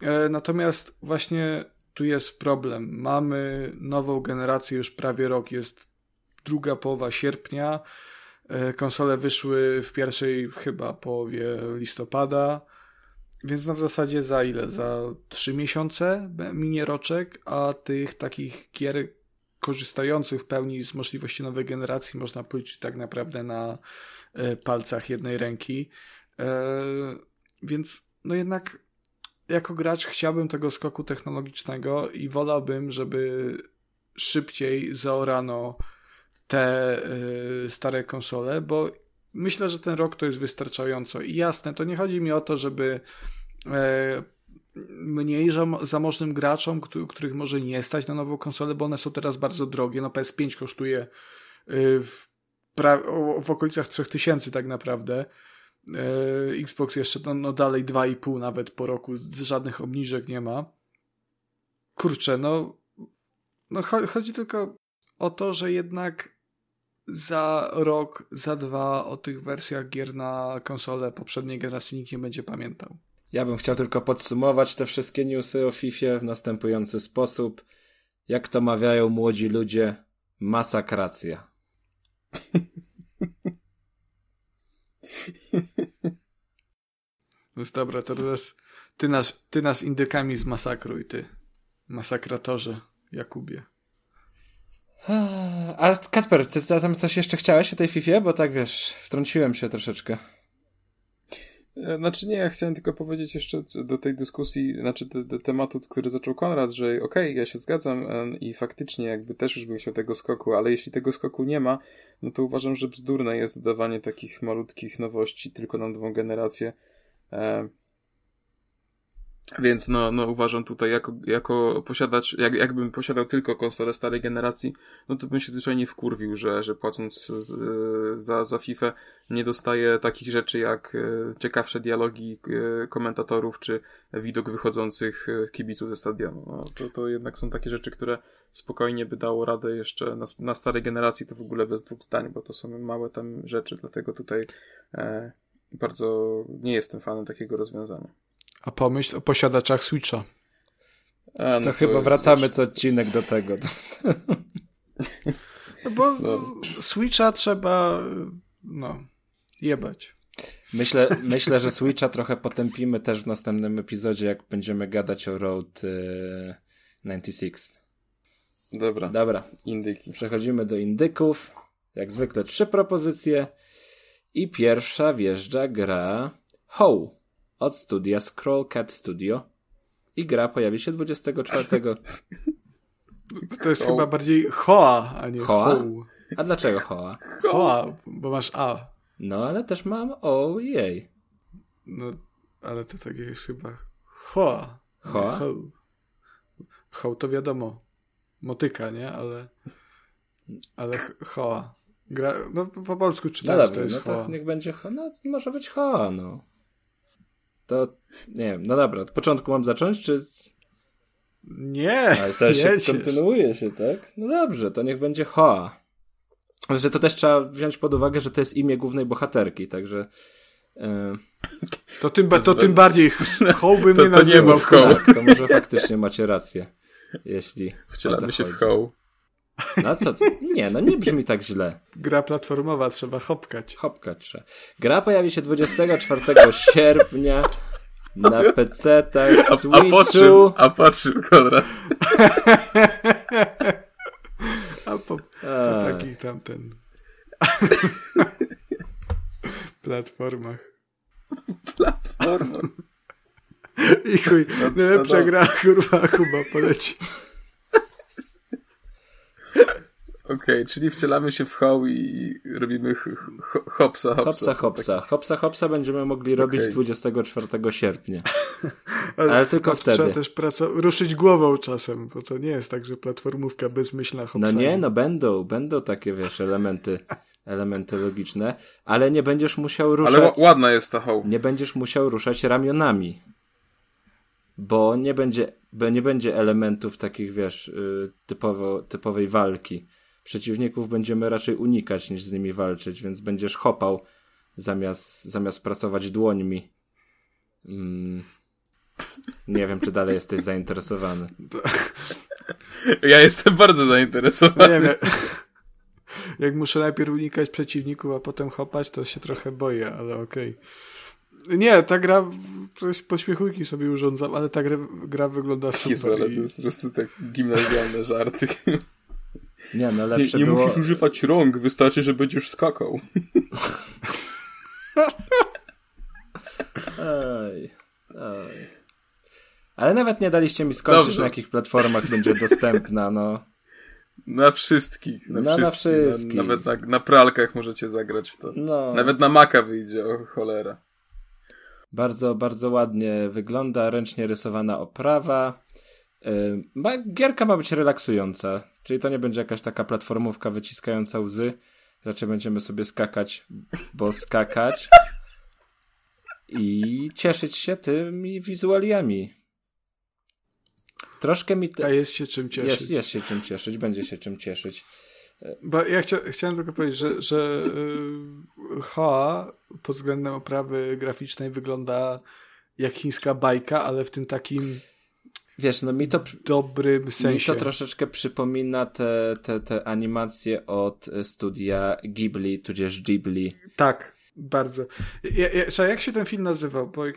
E, Natomiast właśnie tu jest problem. Mamy nową generację już prawie rok, jest druga połowa sierpnia. E, Konsole wyszły w pierwszej chyba połowie listopada. Więc no w zasadzie za ile? Za trzy miesiące minie roczek, a tych takich gier korzystających w pełni z możliwości nowej generacji można policzyć tak naprawdę na e, palcach jednej ręki. Więc no jednak jako gracz chciałbym tego skoku technologicznego i wolałbym, żeby szybciej zaorano te y, stare konsole, bo myślę, że ten rok to jest wystarczająco. I jasne, to nie chodzi mi o to, żeby e, mniej zam- zamożnym graczom, któ- których może nie stać na nową konsolę, bo one są teraz bardzo drogie. No PS5 kosztuje y, w, w okolicach 3000 tak naprawdę. E, Xbox jeszcze no, no dalej 2,5 nawet po roku, z- żadnych obniżek nie ma. Kurczę, no, no cho- chodzi tylko o to, że jednak za rok, za dwa o tych wersjach gier na konsolę poprzedniej generacji nikt nie będzie pamiętał. Ja bym chciał tylko podsumować te wszystkie newsy o FIFA w następujący sposób. Jak to mawiają młodzi ludzie, masakracja. No dobra, to teraz ty nas, ty nas indykami zmasakruj, ty. Masakratorze, Jakubie. A Kacper, ty tam coś jeszcze chciałeś o tej FIFA? Bo tak wiesz, wtrąciłem się troszeczkę. E, Znaczy nie, ja chciałem tylko powiedzieć jeszcze do tej dyskusji, znaczy do, do tematu, który zaczął Konrad, że okej, ja się zgadzam i faktycznie jakby też już bym chciał tego skoku, ale jeśli tego skoku nie ma, no to uważam, że bzdurne jest dodawanie takich malutkich nowości tylko na nową generację. E, Więc no, no uważam tutaj jako, jako posiadacz, jak, jakbym posiadał tylko konsolę starej generacji, no to bym się zwyczajnie wkurwił, że, że płacąc z, za, za FIFA nie dostaję takich rzeczy jak e, ciekawsze dialogi e, komentatorów, czy widok wychodzących e, kibiców ze stadionu. No, to, to jednak są takie rzeczy, które spokojnie by dało radę jeszcze na, na starej generacji to w ogóle bez dwóch zdań, bo to są małe tam rzeczy, dlatego tutaj e, bardzo nie jestem fanem takiego rozwiązania. A pomyśl o posiadaczach Switcha. A, no To chyba jest wracamy co odcinek do tego. No bo Switcha trzeba, no, jebać. Myślę, myślę, że Switcha trochę potępimy też w następnym epizodzie, jak będziemy gadać o Road e, 96. Dobra, Dobra, indyki. przechodzimy do indyków. Jak zwykle trzy propozycje. I pierwsza wjeżdża gra How od studia Scroll Cat Studio. I gra pojawi się 24. To jest chyba bardziej Hoa, a nie Hoa? Ho. A dlaczego Hoa? Hoa, bo masz A. No, ale też mam ojej. No, ale to takie jest chyba Hoa. Hoa? Ho. Ho to wiadomo. Motyka, nie? Ale ale Hoa. Gra, no po polsku No czytałem, że dobra, to jest no Hoa. to niech będzie Hoa. No, może być Hoa, no. To, nie wiem, no dobra, od początku mam zacząć, czy... Nie, Ale to się jedziesz. kontynuuje się, tak? No dobrze, to niech będzie Hoa. Znaczy, to też trzeba wziąć pod uwagę, że to jest imię głównej bohaterki, także... e, To tym, ba- to tym bardziej Ho bym To- nie to nie nazywał. mów Ho. tak, to może faktycznie macie rację, jeśli Wcielamy się w chodzi. hoł. No co, ty? nie, no nie brzmi tak źle. Gra platformowa, trzeba hopkać. Hopka trzeba. Gra pojawi się 24 sierpnia na PC-tach, A, a po czym? Switchu. A po czym, Konrad? A po, po takich tamten platformach. Platforma. I chuj, najlepsza no. gra, kurwa, Kuba poleci. Okej, czyli wcielamy się w hoł i robimy hopsa, hopsa. Hopsa, hopsa. Hopsa, hopsa będziemy mogli robić Okej. 24 sierpnia. Ale tylko to wtedy. Trzeba też praco- ruszyć głową czasem, bo to nie jest tak, że platformówka bezmyślna hopsa. No nie, no będą, będą takie, wiesz, elementy, elementy logiczne, ale nie będziesz musiał ruszać, Ale ła- ładna jest ta hoł. nie będziesz musiał ruszać ramionami. Bo nie będzie, bo nie będzie elementów takich, wiesz, y, typowo, typowej walki. Przeciwników będziemy raczej unikać niż z nimi walczyć, więc będziesz hopał zamiast, zamiast pracować dłońmi. Mm. Nie wiem, czy dalej jesteś zainteresowany. Ja jestem bardzo zainteresowany. nie wiem, jak, muszę najpierw unikać przeciwników, a potem hopać, to się trochę boję, ale okej. Nie, ta gra, coś pośmiechujki sobie urządzam, ale ta gra, gra wygląda Jezu, super. ale to jest po prostu tak gimnazjalne żarty. Nie, no Nie, lepsze nie było... musisz używać rąk, wystarczy, że będziesz skakał. Oj, oj. Ale nawet nie daliście mi skończyć, Dobrze. na jakich platformach będzie dostępna, no. Na wszystkich. Na, No, na wszystkich. wszystkich. Na, nawet na, na pralkach możecie zagrać w to. no. Nawet na Maca wyjdzie, o cholera. Bardzo, bardzo ładnie wygląda, ręcznie rysowana oprawa. Ma, gierka ma być relaksująca, czyli to nie będzie jakaś taka platformówka wyciskająca łzy. Raczej będziemy sobie skakać, bo skakać i cieszyć się tymi wizualiami. Troszkę mi to... A jest się czym cieszyć. Jest, jest się czym cieszyć, będzie się czym cieszyć. Bo ja chcia, chciałem tylko powiedzieć, że, że y, Hoa pod względem oprawy graficznej wygląda jak chińska bajka, ale w tym takim Wiesz, no mi to, dobrym mi sensie. to troszeczkę przypomina te, te, te animacje od e, studia Ghibli, tudzież Ghibli. Tak, bardzo. Ja, ja, jak się ten film nazywał? Bo, y,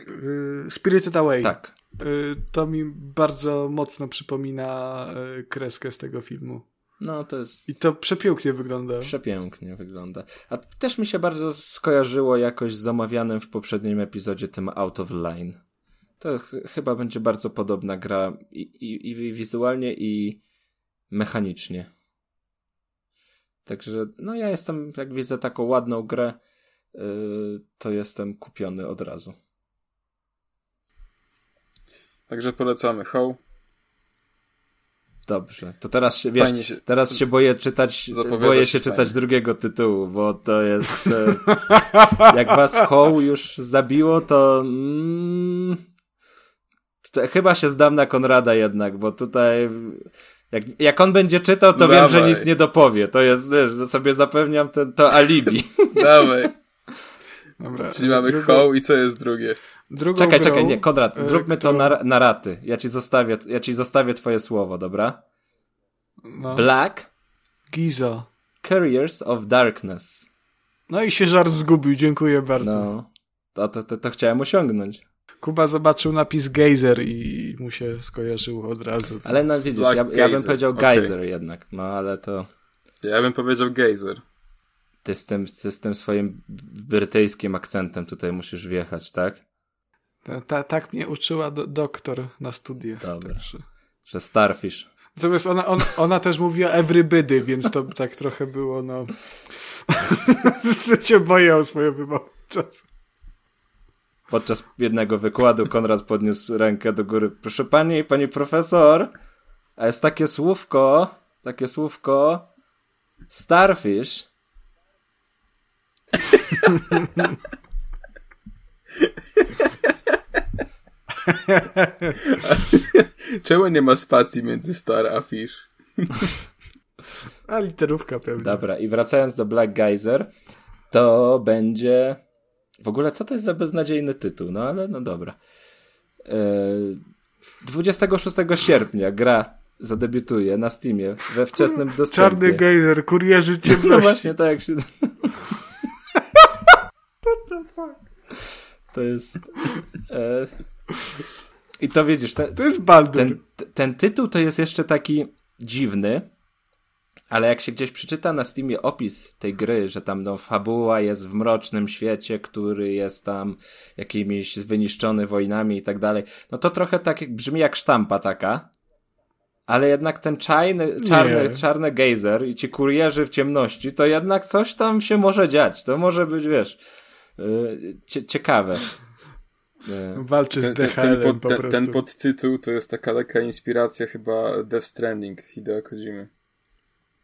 Spirited Away. Tak. Y, to mi bardzo mocno przypomina y, kreskę z tego filmu. No to jest I to przepięknie wygląda. przepięknie wygląda. A też mi się bardzo skojarzyło jakoś z omawianym w poprzednim epizodzie tym Out of Line. To ch chyba będzie bardzo podobna gra i, i, i wizualnie i mechanicznie. Także, no ja jestem, jak widzę taką ładną grę, yy, to jestem kupiony od razu. Także polecamy. Ho. Dobrze. To teraz się, wiesz, się- teraz się boję czytać, boję się czytać fajnie. drugiego tytułu, bo to jest, e, jak was Hoł już zabiło, to, mm, to chyba się zdam na Konrada jednak, bo tutaj, jak, jak on będzie czytał, to wiem, że Dawaj. nic nie dopowie. To jest, wiesz, że sobie zapewniam ten, to alibi. Dawaj. Dobra. Czyli mamy Drugą- Ho i co jest drugie? Drugą Czekaj, grą, czekaj, nie, Konrad, e, zróbmy to którą- na, na raty. Ja ci zostawię, ja ci zostawię twoje słowo, dobra? No, Black Giza. Couriers of Darkness. No i się żart zgubił, dziękuję bardzo. No, to, to, to, to chciałem osiągnąć. Kuba zobaczył napis Geyser i mu się skojarzyło od razu. Ale no widzisz, Black ja, ja bym powiedział geyser jednak, no ale to Ja bym powiedział Geyser. ty z tym, ty z tym swoim brytyjskim akcentem tutaj musisz wjechać, tak? Ta, ta, tak mnie uczyła do, doktor na studiach. Dobra. Także. Że starfish. Natomiast ona, on, ona też mówiła everybody, więc to tak trochę było, no... się boję o swoją wymowę czasem. Podczas jednego wykładu Konrad podniósł rękę do góry. Proszę pani, pani profesor, a jest takie słówko, takie słówko starfish. Czemu nie ma spacji między Star a Fish? A literówka pewnie. Dobra, i wracając do Black Geyser, to będzie. W ogóle, co to jest za beznadziejny tytuł? No ale no dobra. Eee, 26 sierpnia gra zadebiutuje na Steamie we wczesnym dostępie. Czarny gejzer, kurierzy No ciemności. właśnie tak jak się. To jest. E... I to widzisz, ten, To jest Baldur. ten, ten tytuł to jest jeszcze taki dziwny, ale jak się gdzieś przeczyta na Steamie opis tej gry, że tam no, fabuła jest w mrocznym świecie, który jest tam jakimiś wyniszczony wojnami i tak dalej, no to trochę tak jak- brzmi jak sztampa taka. Ale jednak ten czarny, czarny, Nie. czarny gejzer i ci kurierzy w ciemności, to jednak coś tam się może dziać. To może być, wiesz, yy, cie, ciekawe. Yy, Walczy z Ten, ten, DHL-em ten, pod, po ten, prostu. ten podtytuł to jest taka lekka inspiracja chyba Death Stranding Hideo Kojimy.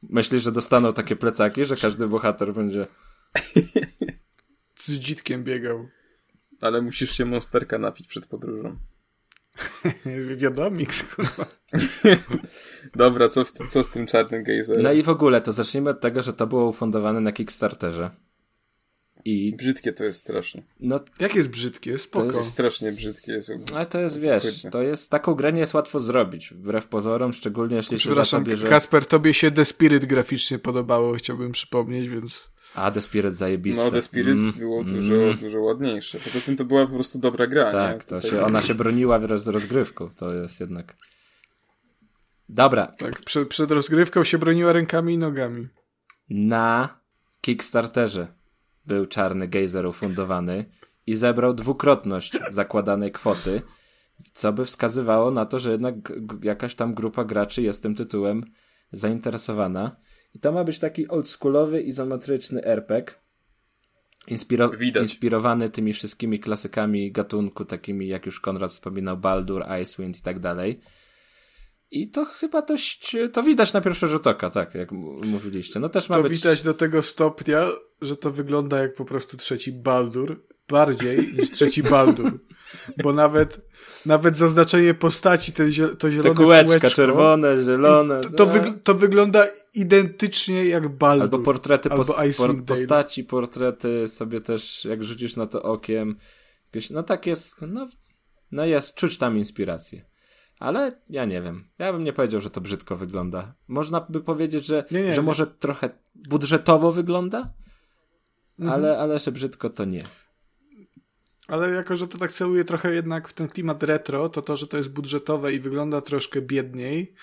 Myślisz, że dostaną takie plecaki, że każdy bohater będzie. Z dzitkiem biegał. Ale musisz się monsterka napić przed podróżą. Wiadomix, kurwa. Dobra, co, w, co z tym czarnym gejzerem? No i w ogóle to zacznijmy od tego, że to było ufundowane na Kickstarterze. I Brzydkie to jest strasznie. no, Jak jest brzydkie, spoko. To jest- Strasznie brzydkie jest. ale to jest, wiesz, to jest, taką grę nie jest łatwo zrobić, wbrew pozorom, szczególnie jeśli się za Przepraszam, to bierze... Kasper, tobie się The Spirit graficznie podobało, chciałbym przypomnieć, więc... A, The Spirit zajebiste. No, The Spirit Mm, było mm. dużo, dużo ładniejsze. Poza tym to była po prostu dobra gra, nie? Tak, to Tutaj- się, ona się broniła wraz z rozgrywką, to jest jednak... Dobra, Tak, przed, przed rozgrywką się broniła rękami i nogami. na Kickstarterze był czarny gejzer ufundowany i zebrał dwukrotność zakładanej kwoty, co by wskazywało na to, że jednak jakaś tam grupa graczy jest tym tytułem zainteresowana. I to ma być taki oldschoolowy, izometryczny RPG, inspiro- Widać. inspirowany tymi wszystkimi klasykami gatunku, takimi jak już Konrad wspominał, Baldur, Icewind i tak dalej. I to chyba dość, to widać na pierwszy rzut oka, tak, jak mówiliście. No też ma To być... widać do tego stopnia, że to wygląda jak po prostu trzeci Baldur. Bardziej niż trzeci Baldur. Bo nawet, nawet zaznaczenie postaci, ten zie, to zielone Te kółeczka kółeczko, czerwone, zielone. To, to, no. wyg- to wygląda identycznie jak Baldur. Albo portrety Albo pos- por- postaci, portrety sobie też, jak rzucisz na to okiem. Jakieś, no tak jest, no, no jest, czuć tam inspirację. Ale ja nie wiem. Ja bym nie powiedział, że to brzydko wygląda. Można by powiedzieć, że, Nie, nie, że nie. może trochę budżetowo wygląda, Mhm. ale, ale że brzydko to nie. Ale jako, że to tak celuje trochę jednak w ten klimat retro, to to, że to jest budżetowe i wygląda troszkę biedniej,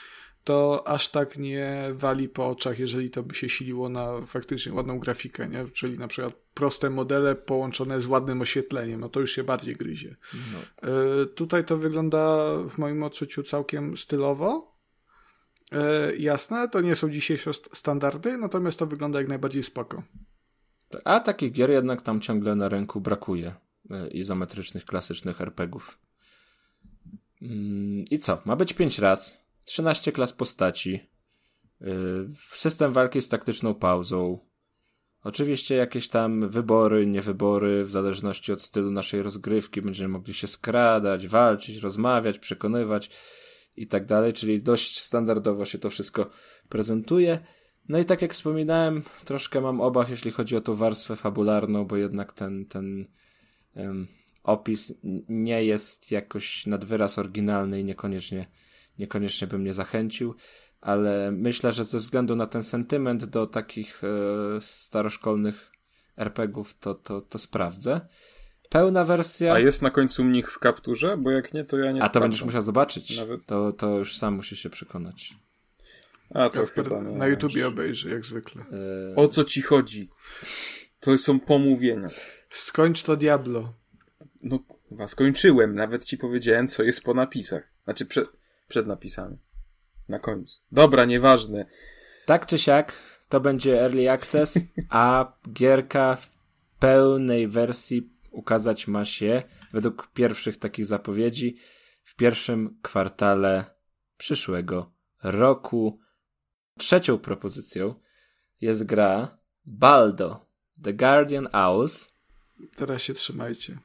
to aż tak nie wali po oczach, jeżeli to by się siliło na faktycznie ładną grafikę, nie? Czyli na przykład proste modele połączone z ładnym oświetleniem, no to już się bardziej gryzie. Y, tutaj to wygląda w moim odczuciu całkiem stylowo. Y, jasne, to nie są dzisiejsze st- standardy, natomiast to wygląda jak najbardziej spoko. A takich gier jednak tam ciągle na rynku brakuje. e, Izometrycznych, klasycznych RPGów. Mm, I co? Ma być 5 raz, 13 klas postaci, yy, system walki z taktyczną pauzą, oczywiście jakieś tam wybory, niewybory, w zależności od stylu naszej rozgrywki, będziemy mogli się skradać, walczyć, rozmawiać, przekonywać i tak dalej, czyli dość standardowo się to wszystko prezentuje. No i tak jak wspominałem, troszkę mam obaw, jeśli chodzi o tą warstwę fabularną, bo jednak ten, ten um, opis nie jest jakoś nad wyraz oryginalny i niekoniecznie, niekoniecznie by mnie zachęcił, ale myślę, że ze względu na ten sentyment do takich e, staroszkolnych RPGów to, to, to sprawdzę. Pełna wersja. A jest na końcu mnich w kapturze? Bo jak nie, to ja nie A to będziesz musiał zobaczyć. Nawet- To, to już sam musisz się przekonać. A, to Kasper na YouTubie obejrzy, jak zwykle. E, O co ci chodzi? To są pomówienia. Skończ to Diablo. No, chyba skończyłem. Nawet ci powiedziałem, co jest po napisach. Znaczy, przed, przed napisami. Na końcu. Dobra, nieważne. Tak czy siak, to będzie Early Access, a gierka w pełnej wersji ukazać ma się, według pierwszych takich zapowiedzi, w pierwszym kwartale przyszłego roku. Trzecią propozycją jest gra Baldo, The Guardian Owls. Teraz się trzymajcie.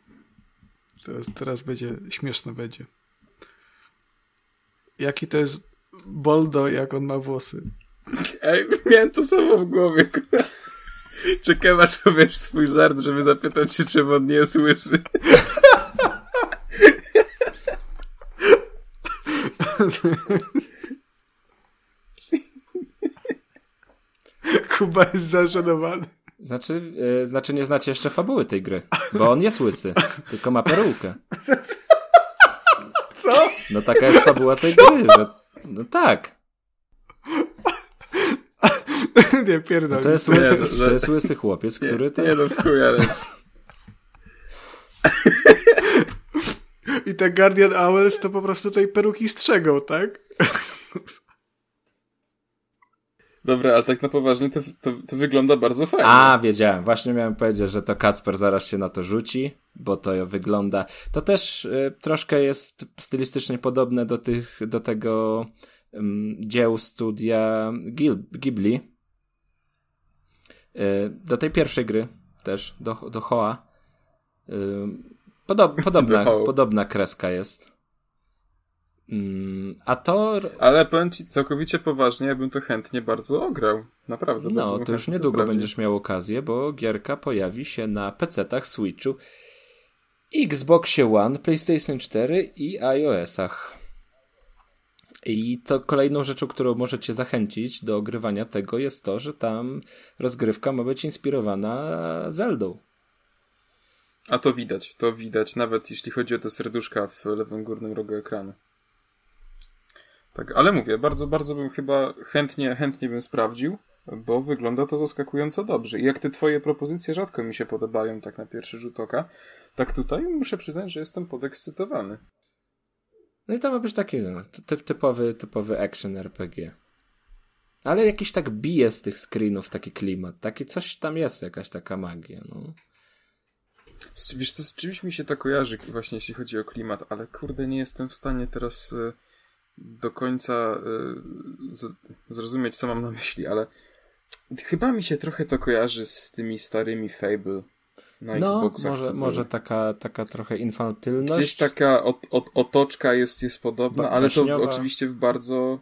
Teraz, teraz będzie, śmieszno będzie. Jaki to jest Boldo, jak on ma włosy? Ej, miałem to samo w głowie. kurwa. Czekam aż powiesz swój żart, żeby zapytać się, czym on nie jest łysy. Kuba jest zażenowany. Znaczy, e, znaczy nie znacie jeszcze fabuły tej gry, bo on jest łysy, tylko ma perukę. No taka jest fabuła tej gry, że... No tak. nie, pierdol. No to jest Nie, łysy, że- to jest łysy chłopiec, który tam... Nie no, w chuj, ale... I te Guardian Owls to po prostu tej peruki strzegą, tak? Dobra, ale tak na poważnie to, to, to wygląda bardzo fajnie. A, wiedziałem. Właśnie miałem powiedzieć, że to Kacper zaraz się na to rzuci, bo to wygląda... To też y, troszkę jest stylistycznie podobne do tych, do tego ym, dzieł studia Gil, Ghibli. Y, do tej pierwszej gry też, do, do Hoa. Y, podob, podobna, podobna kreska jest. Ym, a to... Ale powiem ci całkowicie poważnie, ja bym to chętnie bardzo ograł. Naprawdę. No, to już niedługo sprawdził. będziesz miał okazję, bo gierka pojawi się na PC-tach, Switchu, Xboxie One, PlayStation 4 i iOS-ach. I to kolejną rzeczą, którą możecie zachęcić do ogrywania tego jest to, że tam rozgrywka ma być inspirowana Zeldą. A to widać, to widać, nawet jeśli chodzi o te serduszka w lewym górnym rogu ekranu. Tak, ale mówię, bardzo, bardzo bym chyba chętnie, chętnie bym sprawdził, bo wygląda to zaskakująco dobrze. I jak te twoje propozycje rzadko mi się podobają, tak na pierwszy rzut oka, tak tutaj muszę przyznać, że jestem podekscytowany. No i to ma być taki no, ty, typowy, typowy action RPG. Ale jakiś tak bije z tych screenów taki klimat, taki coś tam jest, jakaś taka magia, no. Z- Wiesz co, z czymś mi się to kojarzy właśnie jeśli chodzi o klimat, ale kurde nie jestem w stanie teraz e, do końca z- zrozumieć co mam na myśli, ale chyba mi się trochę to kojarzy z tymi starymi Fable na No, Xboxach. może, może taka, taka trochę infantylność. Gdzieś taka ot, ot, otoczka jest, jest podobna, Ba- ale to w, oczywiście w bardzo,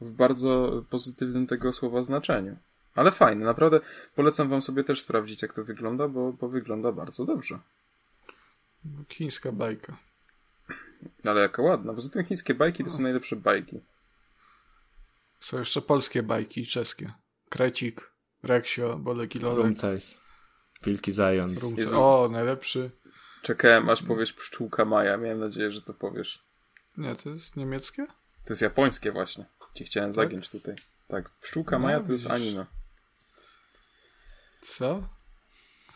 w bardzo pozytywnym tego słowa znaczeniu. Ale fajne, naprawdę polecam wam sobie też sprawdzić jak to wygląda, bo, bo wygląda bardzo dobrze. Chińska bajka. Ale jaka ładna. Poza tym chińskie bajki to są najlepsze bajki. Są jeszcze polskie bajki i czeskie. Krecik, Reksio, Bolek i Lolek. Rumcajs. Wilki Zając. Rumce. Jezu. O, najlepszy. Czekałem aż powiesz pszczółka Maja. Miałem nadzieję, że to powiesz. Nie, to jest niemieckie? To jest japońskie właśnie. Cię chciałem zagiąć tutaj. Tak, pszczółka No, Maja to jest widzisz. anime. Co?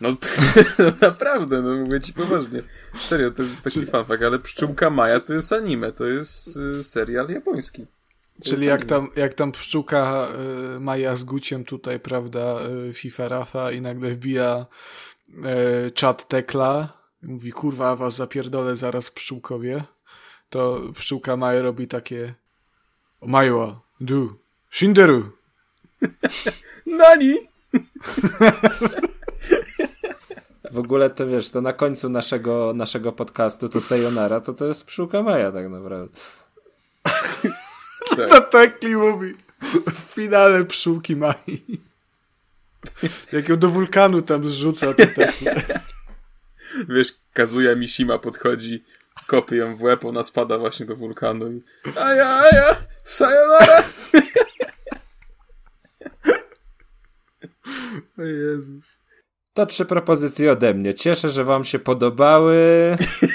No, no naprawdę, no mówię ci poważnie. Serio, to jest taki fanfak, ale pszczółka Maja to jest anime, to jest y, serial japoński. To Czyli jak anime. tam, jak tam pszczółka y, Maja z Guciem tutaj, prawda, y, FIFA Rafa i nagle wbija y, czat Tekla i mówi, kurwa, was zapierdolę zaraz pszczółkowie. to pszczółka Maja robi takie Majła, du, Shinderu. Nani! W ogóle to wiesz, to na końcu naszego, naszego podcastu to Sayonara, to to jest pszczółka Maja tak naprawdę. To Tekli mówi w finale pszczółki Mai. Jak ją do wulkanu tam zrzuca, to Tekli. Wiesz, Kazuya Mishima podchodzi, kopie ją w łeb, ona spada właśnie do wulkanu i aja, aja, sayonara! O Jezus. To trzy propozycje ode mnie. Cieszę, że wam się podobały.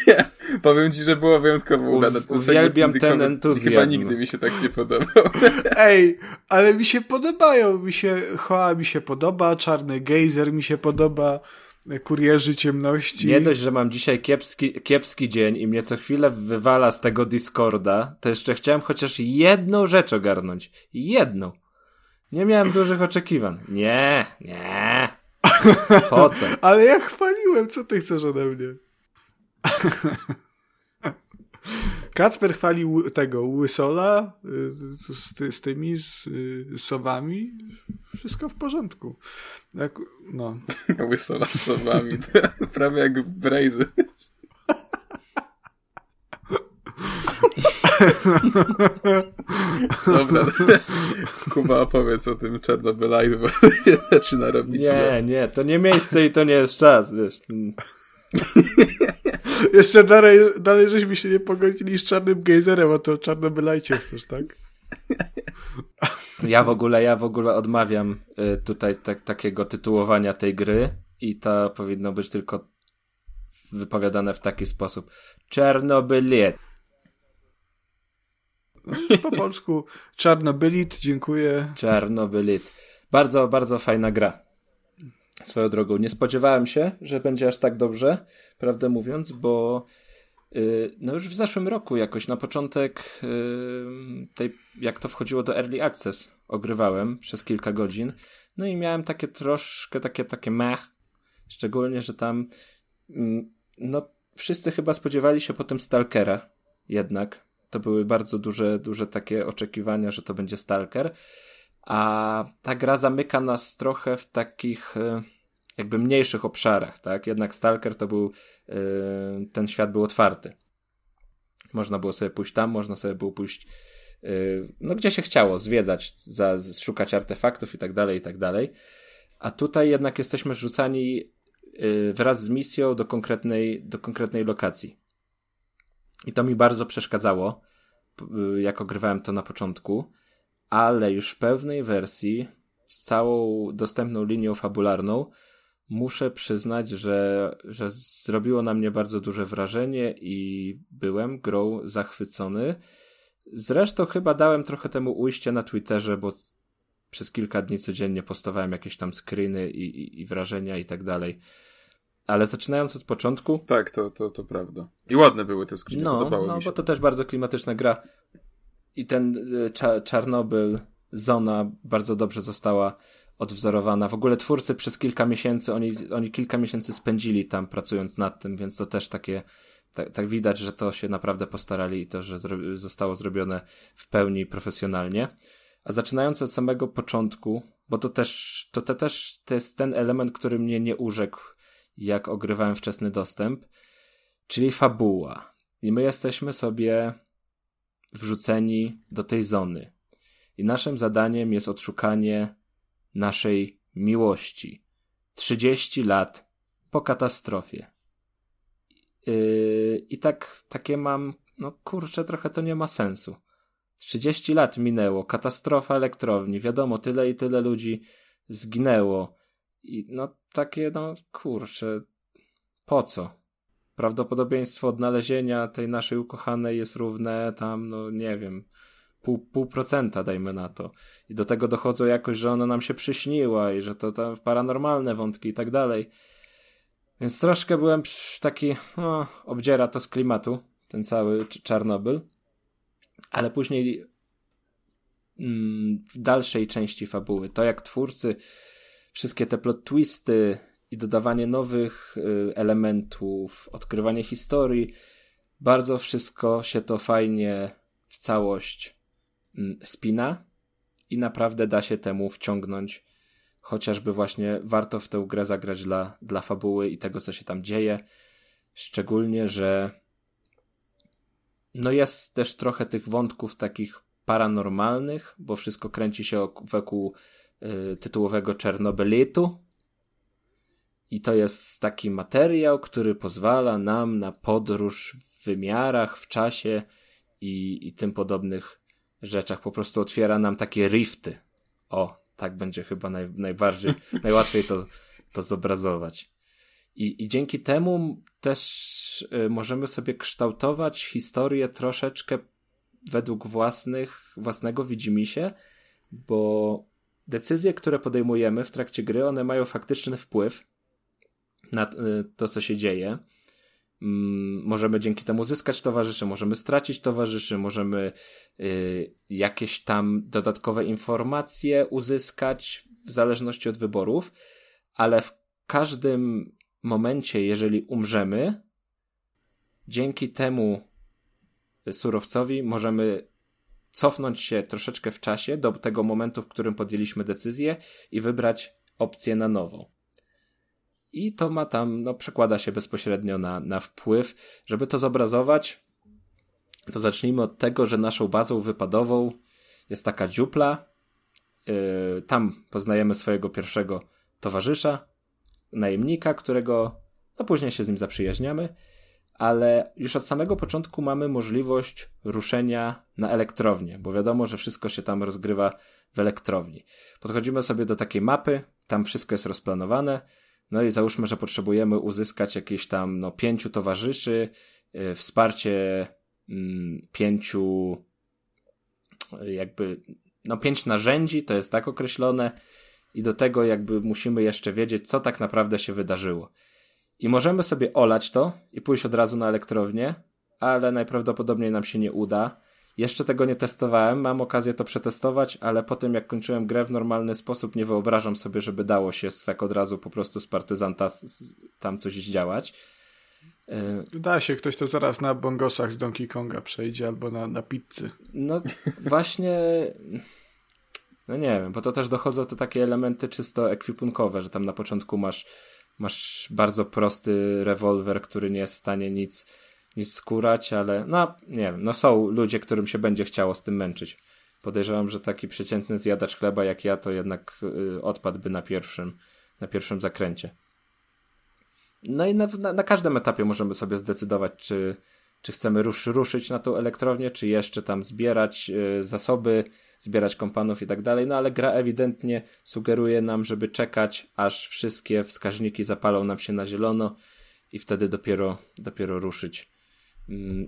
Powiem ci, że było wyjątkowo udane. Uw- uwielbiam ten entuzjazm. Chyba nigdy mi się tak nie podobał. Ej, ale mi się podobają. Mi się Hoa mi się podoba, Czarny Gejzer mi się podoba, Kurierzy Ciemności. Nie dość, że mam dzisiaj kiepski, kiepski dzień i mnie co chwilę wywala z tego Discorda, to jeszcze chciałem chociaż jedną rzecz ogarnąć. Jedną. Nie miałem dużych oczekiwań. Nie, nie. Po co? Ale ja chwaliłem, co ty chcesz ode mnie? Kacper chwalił tego Łysola y, z, ty, z tymi z, y, sowami. Wszystko w porządku. Jak, no. Łysola z sobami. Prawie jak Brazy. Dobra. Kuba opowiedz o tym Czernobylajdu, bo się zaczyna robić. Nie, nie, to nie miejsce i to nie jest czas, wiesz. Jeszcze dalej, dalej żeśmy się nie pogodzili z czarnym gejzerem, a to o czarnobylajcie chcesz, tak? Ja w ogóle, ja w ogóle odmawiam y, tutaj tak, takiego tytułowania tej gry i to powinno być tylko wypowiadane w taki sposób. Czernobyliet. Po polsku czarnobylit, dziękuję. Czarnobylit. Bardzo, bardzo fajna gra. Swoją drogą. Nie spodziewałem się, że będzie aż tak dobrze, prawdę mówiąc, bo yy, no już w zeszłym roku jakoś na początek yy, tej, jak to wchodziło do Early Access, ogrywałem przez kilka godzin. No i miałem takie troszkę, takie, takie mech. Szczególnie, że tam mm, no wszyscy chyba spodziewali się potem Stalkera jednak. To były bardzo duże, duże takie oczekiwania, że to będzie Stalker. A ta gra zamyka nas trochę w takich e, jakby mniejszych obszarach, tak? Jednak Stalker to był, e, ten świat był otwarty. Można było sobie pójść tam, można sobie było pójść e, no gdzie się chciało, zwiedzać, za, szukać artefaktów i tak dalej, i tak dalej. A tutaj jednak jesteśmy rzucani wraz z misją do konkretnej, do konkretnej lokacji. I to mi bardzo przeszkadzało, jak ogrywałem to na początku, ale już w pewnej wersji z całą dostępną linią fabularną muszę przyznać, że, że zrobiło na mnie bardzo duże wrażenie i byłem grą zachwycony. Zresztą chyba dałem trochę temu ujście na Twitterze, bo przez kilka dni codziennie postawałem jakieś tam screeny i, i, i wrażenia i tak dalej. Ale zaczynając od początku. Tak, to, to, to prawda. I ładne były te screeny, no, no, mi się. bo to też bardzo klimatyczna gra. I ten y, cza Czarnobyl, zona bardzo dobrze została odwzorowana. W ogóle twórcy przez kilka miesięcy, oni, oni kilka miesięcy spędzili tam pracując nad tym, więc to też takie, tak, tak widać, że to się naprawdę postarali i to, że zro zostało zrobione w pełni profesjonalnie. A zaczynając od samego początku, bo to też, to, to też to jest ten element, który mnie nie urzekł, jak ogrywałem wczesny dostęp, czyli fabuła. I my jesteśmy sobie wrzuceni do tej zony. I naszym zadaniem jest odszukanie naszej miłości. 30 lat po katastrofie. Yy, I tak, takie mam, no kurczę, trochę to nie ma sensu. 30 lat minęło, katastrofa elektrowni, wiadomo, tyle i tyle ludzi zginęło. I no takie, no kurczę, po co? Prawdopodobieństwo odnalezienia tej naszej ukochanej jest równe tam, no nie wiem, pół, pół procenta dajmy na to. I do tego dochodzą jakoś, że ona nam się przyśniła i że to tam paranormalne wątki i tak dalej. Więc troszkę byłem taki, no, obdziera to z klimatu, ten cały Czarnobyl. Ale później mm, w dalszej części fabuły, to jak twórcy wszystkie te plot twisty i dodawanie nowych y, elementów, odkrywanie historii Bardzo wszystko się to fajnie w całość mm, spina i naprawdę da się temu wciągnąć. Chociażby właśnie warto w tę grę zagrać dla, dla fabuły i tego, co się tam dzieje. Szczególnie, że no jest też trochę tych wątków takich paranormalnych, bo wszystko kręci się wokół tytułowego Czernobylitu. I to jest taki materiał, który pozwala nam na podróż w wymiarach, w czasie i, i tym podobnych rzeczach. Po prostu otwiera nam takie rifty. O, tak będzie chyba naj, najbardziej, najłatwiej to, to zobrazować. I, I dzięki temu też y, możemy sobie kształtować historię troszeczkę według własnych, własnego widzimisię, bo decyzje, które podejmujemy w trakcie gry, one mają faktyczny wpływ na y, to, co się dzieje. Mm, możemy dzięki temu zyskać towarzyszy, możemy stracić towarzyszy, możemy y, jakieś tam dodatkowe informacje uzyskać w zależności od wyborów, ale w każdym momencie, jeżeli umrzemy, dzięki temu surowcowi możemy cofnąć się troszeczkę w czasie do tego momentu, w którym podjęliśmy decyzję i wybrać opcję na nową. I to ma tam, no, przekłada się bezpośrednio na, na wpływ. Żeby to zobrazować, to zacznijmy od tego, że naszą bazą wypadową jest taka dziupla. Yy, tam poznajemy swojego pierwszego towarzysza, najemnika, którego no później się z nim zaprzyjaźniamy, ale już od samego początku mamy możliwość ruszenia na elektrownię, bo wiadomo, że wszystko się tam rozgrywa w elektrowni. Podchodzimy sobie do takiej mapy, tam wszystko jest rozplanowane, no i załóżmy, że potrzebujemy uzyskać jakieś tam no, pięciu towarzyszy, yy, wsparcie yy, pięciu jakby no pięć narzędzi, to jest tak określone, i do tego jakby musimy jeszcze wiedzieć, co tak naprawdę się wydarzyło. I możemy sobie olać to i pójść od razu na elektrownię, ale najprawdopodobniej nam się nie uda. Jeszcze tego nie testowałem, mam okazję to przetestować, ale po tym jak kończyłem grę w normalny sposób, nie wyobrażam sobie, żeby dało się tak od razu po prostu z partyzanta tam coś zdziałać. Y, da się, ktoś to zaraz na bongosach z Donkey Konga przejdzie albo na, na pizzy. No właśnie no nie wiem, bo to też dochodzą to takie elementy czysto ekwipunkowe, że tam na początku masz, masz bardzo prosty rewolwer, który nie jest w stanie nic, nic skórać, ale no nie wiem, no są ludzie, którym się będzie chciało z tym męczyć. Podejrzewam, że taki przeciętny zjadacz chleba jak ja, to jednak y, odpadłby na pierwszym, na pierwszym zakręcie. No i na, na, na każdym etapie możemy sobie zdecydować, czy, czy chcemy rusz, ruszyć na tą elektrownię, czy jeszcze tam zbierać y, zasoby, zbierać kompanów i tak dalej, no ale gra ewidentnie sugeruje nam, żeby czekać, aż wszystkie wskaźniki zapalą nam się na zielono i wtedy dopiero, dopiero ruszyć. Mm,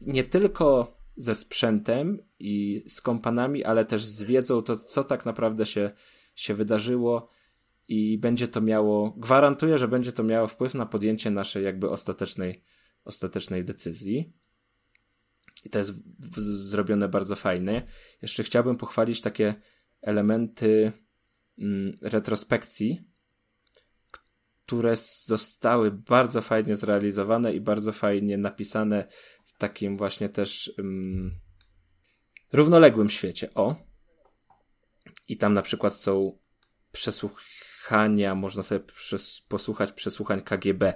nie tylko ze sprzętem i z kompanami, ale też z wiedzą to, co tak naprawdę się, się wydarzyło i będzie to miało, gwarantuję, że będzie to miało wpływ na podjęcie naszej jakby ostatecznej, ostatecznej decyzji. I to jest w, zrobione bardzo fajnie. Jeszcze chciałbym pochwalić takie elementy mm, retrospekcji, które zostały bardzo fajnie zrealizowane i bardzo fajnie napisane w takim właśnie też mm, równoległym świecie. O! I tam na przykład są przesłuchania, można sobie przes posłuchać przesłuchań KGB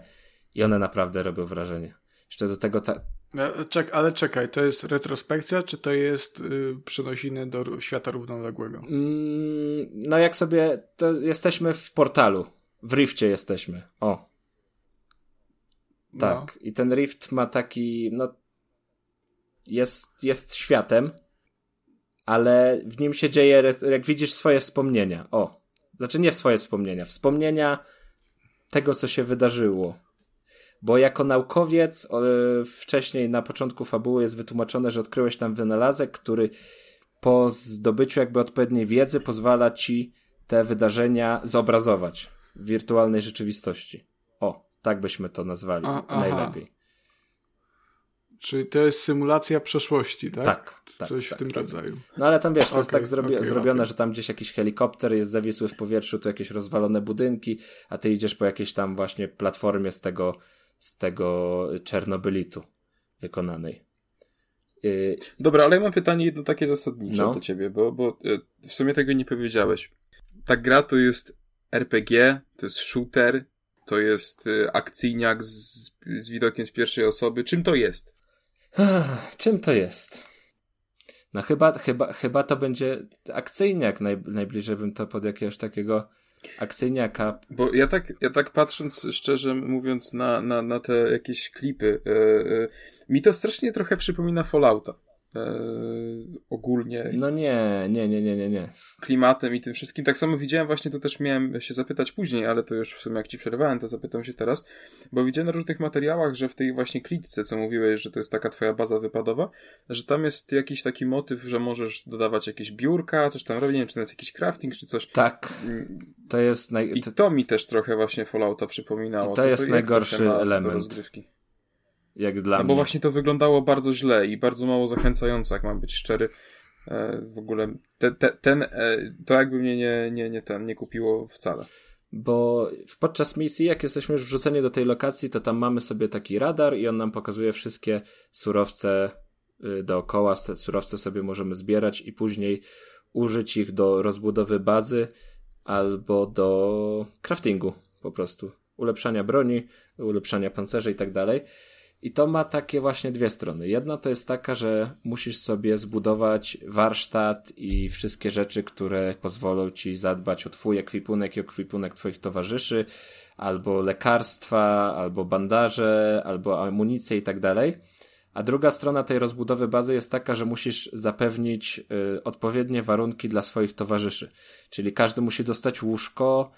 i one naprawdę robią wrażenie. Jeszcze do tego ta, no, czek, ale czekaj, to jest retrospekcja, czy to jest yy, przenosiny do świata równoległego? Mm, no jak sobie, to jesteśmy w portalu. W Rifcie jesteśmy. O. Tak. No. I ten Rift ma taki, no jest, jest światem, ale w nim się dzieje, jak widzisz, swoje wspomnienia. O. Znaczy nie swoje wspomnienia. Wspomnienia tego, co się wydarzyło bo jako naukowiec wcześniej na początku fabuły jest wytłumaczone, że odkryłeś tam wynalazek, który po zdobyciu jakby odpowiedniej wiedzy pozwala ci te wydarzenia zobrazować w wirtualnej rzeczywistości. O, tak byśmy to nazwali A, najlepiej. Czyli to jest symulacja przeszłości, tak? Tak. tak Coś tak, w tym tak. rodzaju. No ale tam wiesz, to okay, jest tak zrobi okay, zrobione, okay. że tam gdzieś jakiś helikopter jest zawisły w powietrzu, tu jakieś rozwalone budynki, a ty idziesz po jakiejś tam właśnie platformie z tego z tego Czernobylitu. wykonanej. Y, Dobra, ale ja mam pytanie jedno takie zasadnicze No. do ciebie, bo, bo e, w sumie tego nie powiedziałeś. Ta gra to jest RPG, to jest shooter, to jest e, akcyjniak z, z widokiem z pierwszej osoby. Czym to jest? Czym to jest? No chyba, chyba, chyba to będzie akcyjniak. Naj, najbliżej bym to pod jakiegoś takiego akcyjniaka. Bo ja tak, ja tak patrząc szczerze mówiąc na, na, na te jakieś klipy, e, e, mi to strasznie trochę przypomina Fallouta. E, ogólnie No nie, nie, nie, nie, nie, nie. klimatem i tym wszystkim. Tak samo widziałem, właśnie to też miałem się zapytać później, ale to już w sumie jak ci przerwałem, to zapytam się teraz, bo widziałem na różnych materiałach, że w tej właśnie klitce, co mówiłeś, że to jest taka twoja baza wypadowa, że tam jest jakiś taki motyw, że możesz dodawać jakieś biurka, coś tam robić, nie wiem, czy to jest jakiś crafting, czy coś. Tak, to jest naj... I to, to mi też trochę właśnie Fallouta przypominało. I to jest jak najgorszy trochę ma do element. rozgrywki. Jak dla No mnie. bo właśnie to wyglądało bardzo źle i bardzo mało zachęcająco, jak mam być szczery. E, w ogóle te, te, ten, e, to jakby mnie nie, nie, nie, ten, nie kupiło wcale. Bo w- podczas misji, jak jesteśmy już wrzuceni do tej lokacji, to tam mamy sobie taki radar i on nam pokazuje wszystkie surowce y, dookoła. Te surowce sobie możemy zbierać i później użyć ich do rozbudowy bazy albo do craftingu po prostu. Ulepszania broni, ulepszania pancerzy i tak dalej. I to ma takie właśnie dwie strony. Jedna to jest taka, że musisz sobie zbudować warsztat i wszystkie rzeczy, które pozwolą ci zadbać o twój ekwipunek i ekwipunek twoich towarzyszy, albo lekarstwa, albo bandaże, albo amunicję i tak dalej. A druga strona tej rozbudowy bazy jest taka, że musisz zapewnić y, odpowiednie warunki dla swoich towarzyszy. Czyli każdy musi dostać łóżko,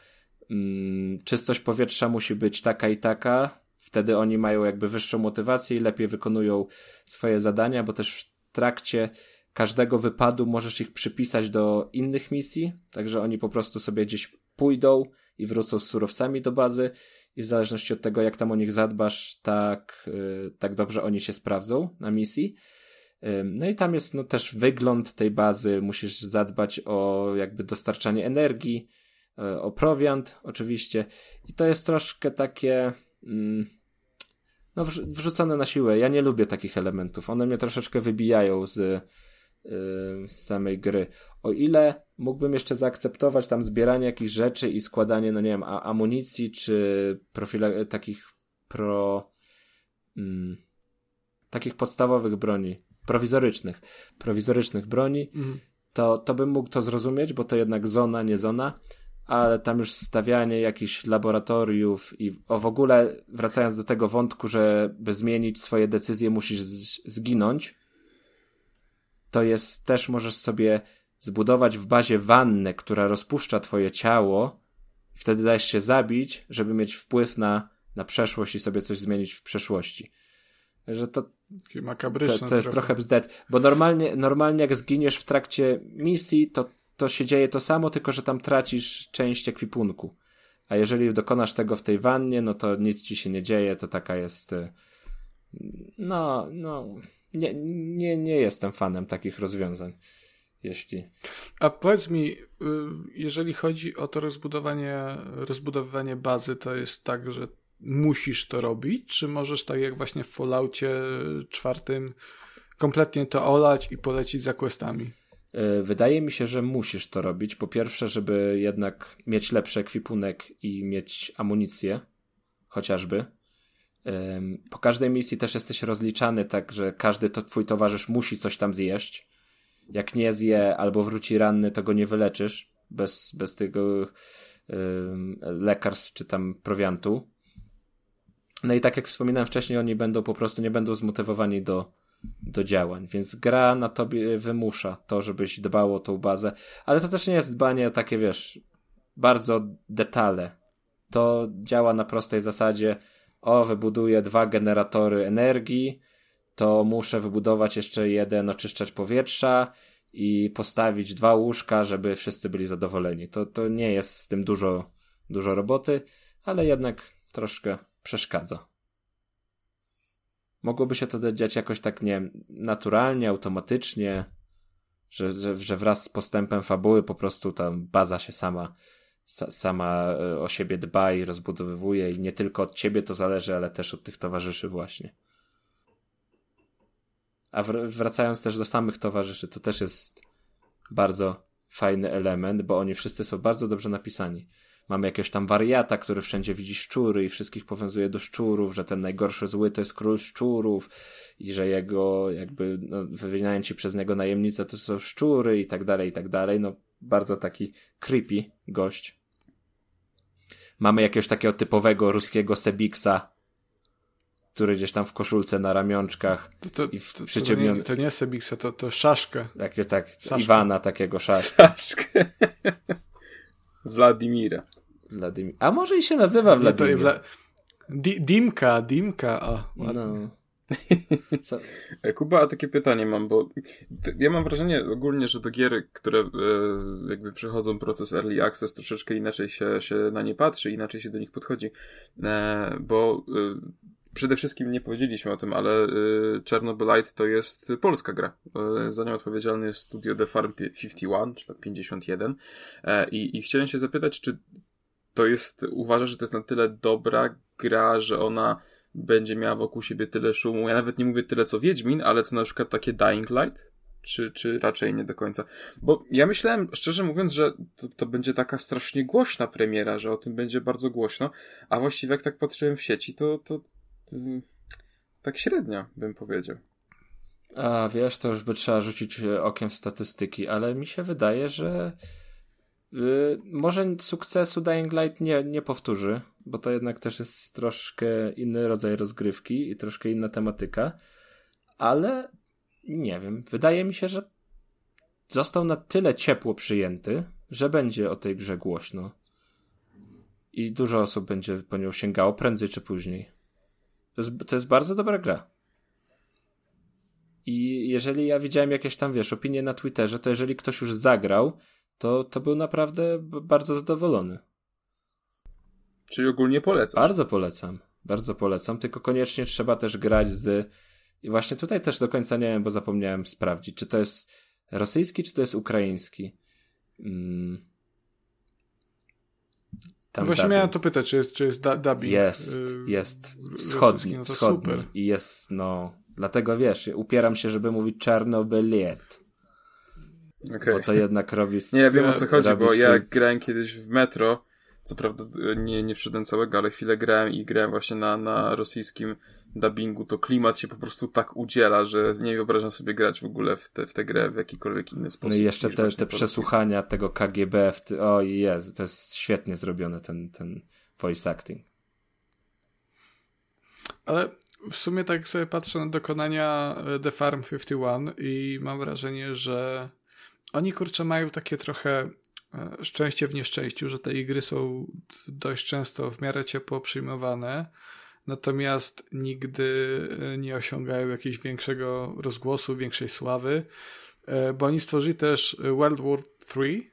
mm, czystość powietrza musi być taka i taka. Wtedy oni mają jakby wyższą motywację i lepiej wykonują swoje zadania, bo też w trakcie każdego wypadu możesz ich przypisać do innych misji, także oni po prostu sobie gdzieś pójdą i wrócą z surowcami do bazy. I w zależności od tego, jak tam o nich zadbasz, tak, y, tak dobrze oni się sprawdzą na misji. No i tam jest no, też wygląd tej bazy, musisz zadbać o jakby dostarczanie energii, y, o prowiant oczywiście. I to jest troszkę takie no wrz- wrzucone na siłę. Ja nie lubię takich elementów. One mnie troszeczkę wybijają z, y, z samej gry. O ile mógłbym jeszcze zaakceptować tam zbieranie jakichś rzeczy i składanie, no nie wiem, amunicji czy profila- takich pro mm, takich podstawowych broni, prowizorycznych, prowizorycznych broni, to, to bym mógł to zrozumieć, bo to jednak zona, nie zona, ale tam już stawianie jakichś laboratoriów i o w ogóle wracając do tego wątku, że by zmienić swoje decyzje musisz zginąć, to jest też możesz sobie zbudować w bazie wannę, która rozpuszcza twoje ciało i wtedy dajesz się zabić, żeby mieć wpływ na, na przeszłość i sobie coś zmienić w przeszłości. Że to, to, to jest trochę bzdet, bo normalnie, normalnie jak zginiesz w trakcie misji, to, to się dzieje to samo, tylko że tam tracisz część ekwipunku. A jeżeli dokonasz tego w tej wannie, no to nic ci się nie dzieje, to taka jest. y, No, no. Nie, nie, nie jestem fanem takich rozwiązań. Jeśli. A powiedz mi, y, jeżeli chodzi o to rozbudowanie, rozbudowywanie bazy, to jest tak, że musisz to robić, czy możesz tak jak właśnie w Falloutie czwartym kompletnie to olać i polecić za questami? Y, Wydaje mi się, że musisz to robić. Po pierwsze, żeby jednak mieć lepszy ekwipunek i mieć amunicję, chociażby. Ym, Po każdej misji też jesteś rozliczany, tak że każdy to twój towarzysz musi coś tam zjeść. Jak nie zje albo wróci ranny, to go nie wyleczysz bez, bez tego ym, lekarstw czy tam prowiantu. No i tak jak wspominałem wcześniej, oni będą po prostu nie będą zmotywowani do, do działań, więc gra na tobie wymusza to, żebyś dbał o tą bazę, ale to też nie jest dbanie takie, wiesz, bardzo detale. To działa na prostej zasadzie, o, wybuduję dwa generatory energii, to muszę wybudować jeszcze jeden oczyszczacz powietrza i postawić dwa łóżka, żeby wszyscy byli zadowoleni. To, to nie jest z tym dużo, dużo roboty, ale jednak troszkę przeszkadza. Mogłoby się to dziać jakoś tak, nie naturalnie, automatycznie, że, że, że wraz z postępem fabuły po prostu ta baza się sama, sa, sama e, o siebie dba i rozbudowywuje i nie tylko od ciebie to zależy, ale też od tych towarzyszy właśnie. A wr- wracając też do samych towarzyszy, to też jest bardzo fajny element, bo oni wszyscy są bardzo dobrze napisani. Mamy jakiegoś tam wariata, który wszędzie widzi szczury i wszystkich powiązuje do szczurów, że ten najgorszy zły to jest król szczurów i że jego jakby no, wywinięci przez niego najemnice to są szczury i tak dalej, i tak dalej. No bardzo taki creepy gość. Mamy jakiegoś takiego typowego ruskiego Sebiksa, który gdzieś tam w koszulce na ramionczkach To, to, i w to, przyciemniony... nie, to nie Sebixa, to, to Szaszkę. Jakie tak, Saszka. Iwana takiego szak. Saszkę. Wladimira. Wladimir. A może i się nazywa Wladimir. Wla... Di, Dimka, Dimka, o. ładnie. No. Co? E, Kuba, a takie pytanie mam, bo ja mam wrażenie ogólnie, że do gier, które e, jakby przechodzą proces Early Access, troszeczkę inaczej się, się na nie patrzy, inaczej się do nich podchodzi, e, bo e, przede wszystkim nie powiedzieliśmy o tym, ale e, Chernobylite to jest polska gra. E, za nią odpowiedzialny jest studio The Farm 51, czy tam 51 e, i, i chciałem się zapytać, czy to jest, uważasz, że to jest na tyle dobra gra, że ona będzie miała wokół siebie tyle szumu. Ja nawet nie mówię tyle co Wiedźmin, ale co na przykład takie Dying Light? Czy, czy raczej nie do końca? Bo ja myślałem, szczerze mówiąc, że to, to będzie taka strasznie głośna premiera, że o tym będzie bardzo głośno, a właściwie jak tak patrzyłem w sieci, to, to mm, tak średnio bym powiedział. A wiesz, to już by trzeba rzucić e, okiem w statystyki, ale mi się wydaje, że y, może sukcesu Dying Light nie, nie powtórzy, bo to jednak też jest troszkę inny rodzaj rozgrywki i troszkę inna tematyka, ale nie wiem, wydaje mi się, że został na tyle ciepło przyjęty, że będzie o tej grze głośno. I dużo osób będzie po nią sięgało prędzej czy później. To jest, to jest bardzo dobra gra. I jeżeli ja widziałem jakieś tam, wiesz, opinie na Twitterze, to jeżeli ktoś już zagrał, to, to był naprawdę bardzo zadowolony. Czyli ogólnie polecam. Bardzo polecam. Bardzo polecam, tylko koniecznie trzeba też grać z. I właśnie tutaj też do końca nie wiem, bo zapomniałem sprawdzić, czy to jest rosyjski, czy to jest ukraiński. Mm. Tam Właśnie dubbing. miałem to pytać, czy jest, czy jest da, dubbing. Jest, y, jest wschodni, no wschodni. super. I jest, no. Dlatego wiesz, upieram się, żeby mówić Czarnobyliet. Okej. Bo to jednak robi. Nie, ja wiem o co chodzi, bo ja swój- grałem kiedyś w metro. Co prawda e, nie, nie wszedłem całego, ale chwilę grałem i grałem właśnie na, na rosyjskim dubbingu. To klimat się po prostu tak udziela, że nie wyobrażam sobie grać w ogóle w, te, w tę grę w jakikolwiek inny sposób. No i jeszcze te, te przesłuchania tego KGB, w ty... o Jezu, to jest świetnie zrobione ten, ten voice acting. Ale w sumie tak sobie patrzę na dokonania e, The Farm 51 i mam wrażenie, że oni kurczę mają takie trochę e, szczęście w nieszczęściu, że te gry są dość często w miarę ciepło przyjmowane, natomiast nigdy e, nie osiągają jakiegoś większego rozgłosu, większej sławy, e, bo oni stworzyli też World War 3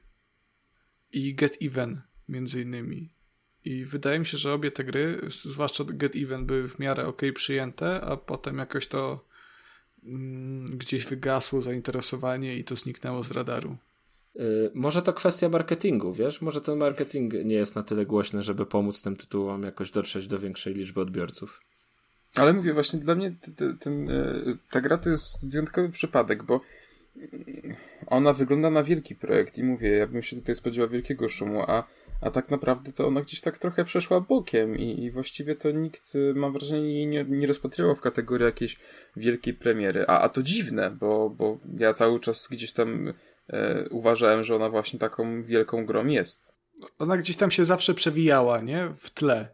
i Get Even między innymi. I wydaje mi się, że obie te gry, zwłaszcza Get Even, były w miarę ok przyjęte, a potem jakoś to gdzieś wygasło zainteresowanie i to zniknęło z radaru. Yy, może to kwestia marketingu, wiesz? Może ten marketing nie jest na tyle głośny, żeby pomóc tym tytułom jakoś dotrzeć do większej liczby odbiorców. Ale mówię, właśnie dla mnie t- t- ten, e, ta gra to jest wyjątkowy przypadek, bo mm, ona wygląda na wielki projekt i mówię, ja bym się tutaj spodziewał wielkiego szumu, a, a tak naprawdę to ona gdzieś tak trochę przeszła bokiem i, i właściwie to nikt, e, mam wrażenie, jej nie, nie rozpatrywał w kategorii jakiejś wielkiej premiery. A, a to dziwne, bo, bo ja cały czas gdzieś tam e, uważałem, że ona właśnie taką wielką grą jest. Ona gdzieś tam się zawsze przewijała, nie? W tle.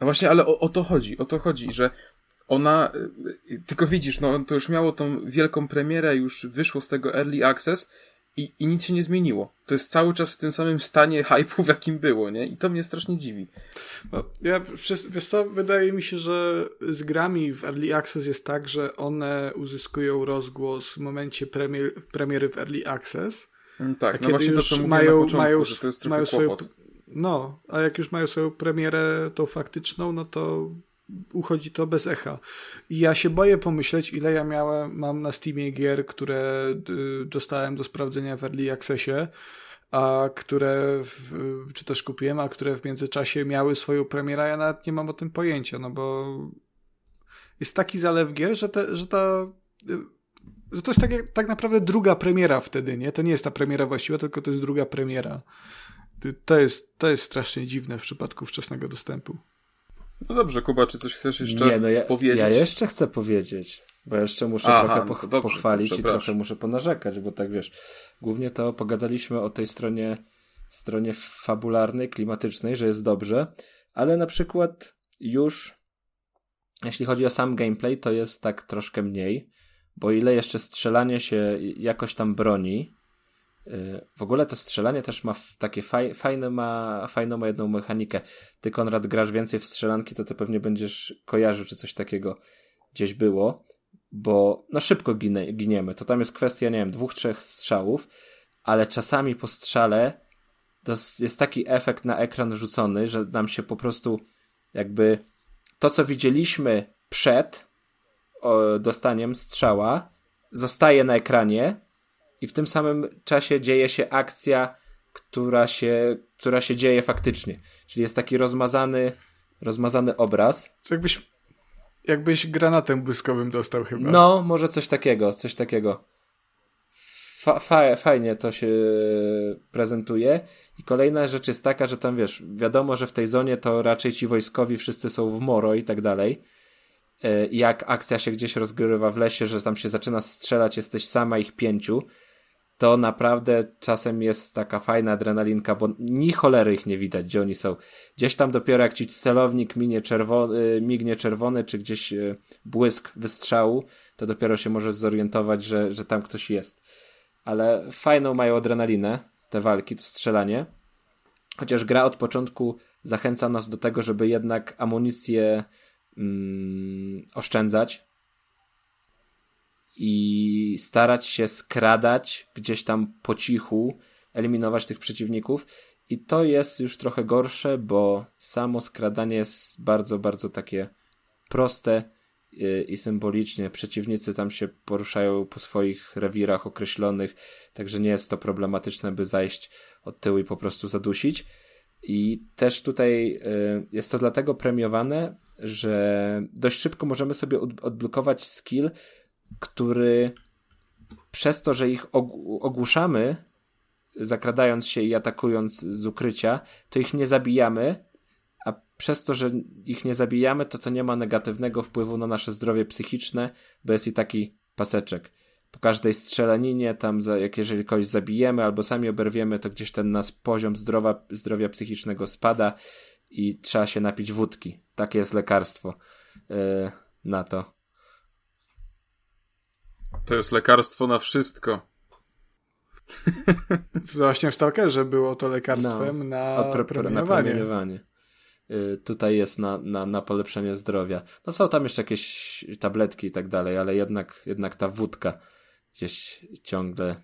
No właśnie, ale o, o to chodzi, o to chodzi, że ona, y, y, tylko widzisz, no to już miało tą wielką premierę, już wyszło z tego Early Access i, i nic się nie zmieniło. To jest cały czas w tym samym stanie hype'u, w jakim było, nie? I to mnie strasznie dziwi. No, ja, przez, wiesz co, wydaje mi się, że z grami w Early Access jest tak, że one uzyskują rozgłos w momencie premier, premiery w Early Access, Mm, Tak, a no kiedy właśnie to, co mają, na początku, mają, że to jest mają swoją, no, a jak już mają swoją premierę tą faktyczną, no to uchodzi to bez echa. I ja się boję pomyśleć, ile ja miałem, mam na Steamie gier, które y, dostałem do sprawdzenia w Early Accessie, a które, w, czy też kupiłem, a które w międzyczasie miały swoją premierę, ja nawet nie mam o tym pojęcia, no bo jest taki zalew gier, że, te, że ta że to jest tak, tak naprawdę druga premiera wtedy, nie? To nie jest ta premiera właściwa, tylko to jest druga premiera. To jest, to jest strasznie dziwne w przypadku wczesnego dostępu. No dobrze, Kuba, czy coś chcesz jeszcze Nie, no ja, powiedzieć? ja jeszcze chcę powiedzieć, bo jeszcze muszę Aha, trochę no poch- to dobrze, pochwalić i przepraszam. trochę muszę ponarzekać, bo tak wiesz, głównie to pogadaliśmy o tej stronie, stronie fabularnej, klimatycznej, że jest dobrze, ale na przykład już jeśli chodzi o sam gameplay, to jest tak troszkę mniej, bo ile jeszcze strzelanie się jakoś tam broni, w ogóle to strzelanie też ma takie faj, fajne ma, fajną ma jedną mechanikę. Ty, Konrad, grasz więcej w strzelanki, to ty pewnie będziesz kojarzył, czy coś takiego gdzieś było, bo no szybko ginie, giniemy. To tam jest kwestia, nie wiem, dwóch, trzech strzałów, ale czasami po strzale to jest taki efekt na ekran rzucony, że nam się po prostu jakby to, co widzieliśmy przed dostaniem strzała, zostaje na ekranie i w tym samym czasie dzieje się akcja, która się, która się dzieje faktycznie. Czyli jest taki rozmazany, rozmazany obraz. To jakbyś, jakbyś granatem błyskowym dostał chyba. No, może coś takiego, coś takiego. Fa, fa, fajnie to się prezentuje. I kolejna rzecz jest taka, że tam wiesz, wiadomo, że w tej zonie to raczej ci wojskowi wszyscy są w moro i tak dalej. E, Jak akcja się gdzieś rozgrywa w lesie, że tam się zaczyna strzelać, jesteś sama ich pięciu, to naprawdę czasem jest taka fajna adrenalinka, bo ni cholery ich nie widać, gdzie oni są. Gdzieś tam dopiero jak ci celownik minie czerwony, mignie czerwony, czy gdzieś e, błysk wystrzału, to dopiero się możesz zorientować, że, że tam ktoś jest. Ale fajną mają adrenalinę, te walki, to strzelanie. Chociaż gra od początku zachęca nas do tego, żeby jednak amunicję mm, oszczędzać i starać się skradać gdzieś tam po cichu, eliminować tych przeciwników. I to jest już trochę gorsze, bo samo skradanie jest bardzo, bardzo takie proste y, i symbolicznie. Przeciwnicy tam się poruszają po swoich rewirach określonych, także nie jest to problematyczne, by zajść od tyłu i po prostu zadusić. I też tutaj y, jest to dlatego premiowane, że dość szybko możemy sobie od- odblokować skill, który przez to, że ich og- ogłuszamy, zakradając się i atakując z ukrycia, to ich nie zabijamy, a przez to, że ich nie zabijamy, to to nie ma negatywnego wpływu na nasze zdrowie psychiczne, bo jest i taki paseczek. Po każdej strzelaninie, tam jak jeżeli kogoś zabijemy albo sami oberwiemy, to gdzieś ten nasz poziom zdrowa, zdrowia psychicznego spada i trzeba się napić wódki. Takie jest lekarstwo yy, na to. To jest lekarstwo na wszystko. Właśnie w Stalkerze było to lekarstwem na pre- promieniowanie. na promieniowanie. Y, Tutaj jest na, na, na polepszenie zdrowia. No są tam jeszcze jakieś tabletki i tak dalej, ale jednak, jednak ta wódka gdzieś ciągle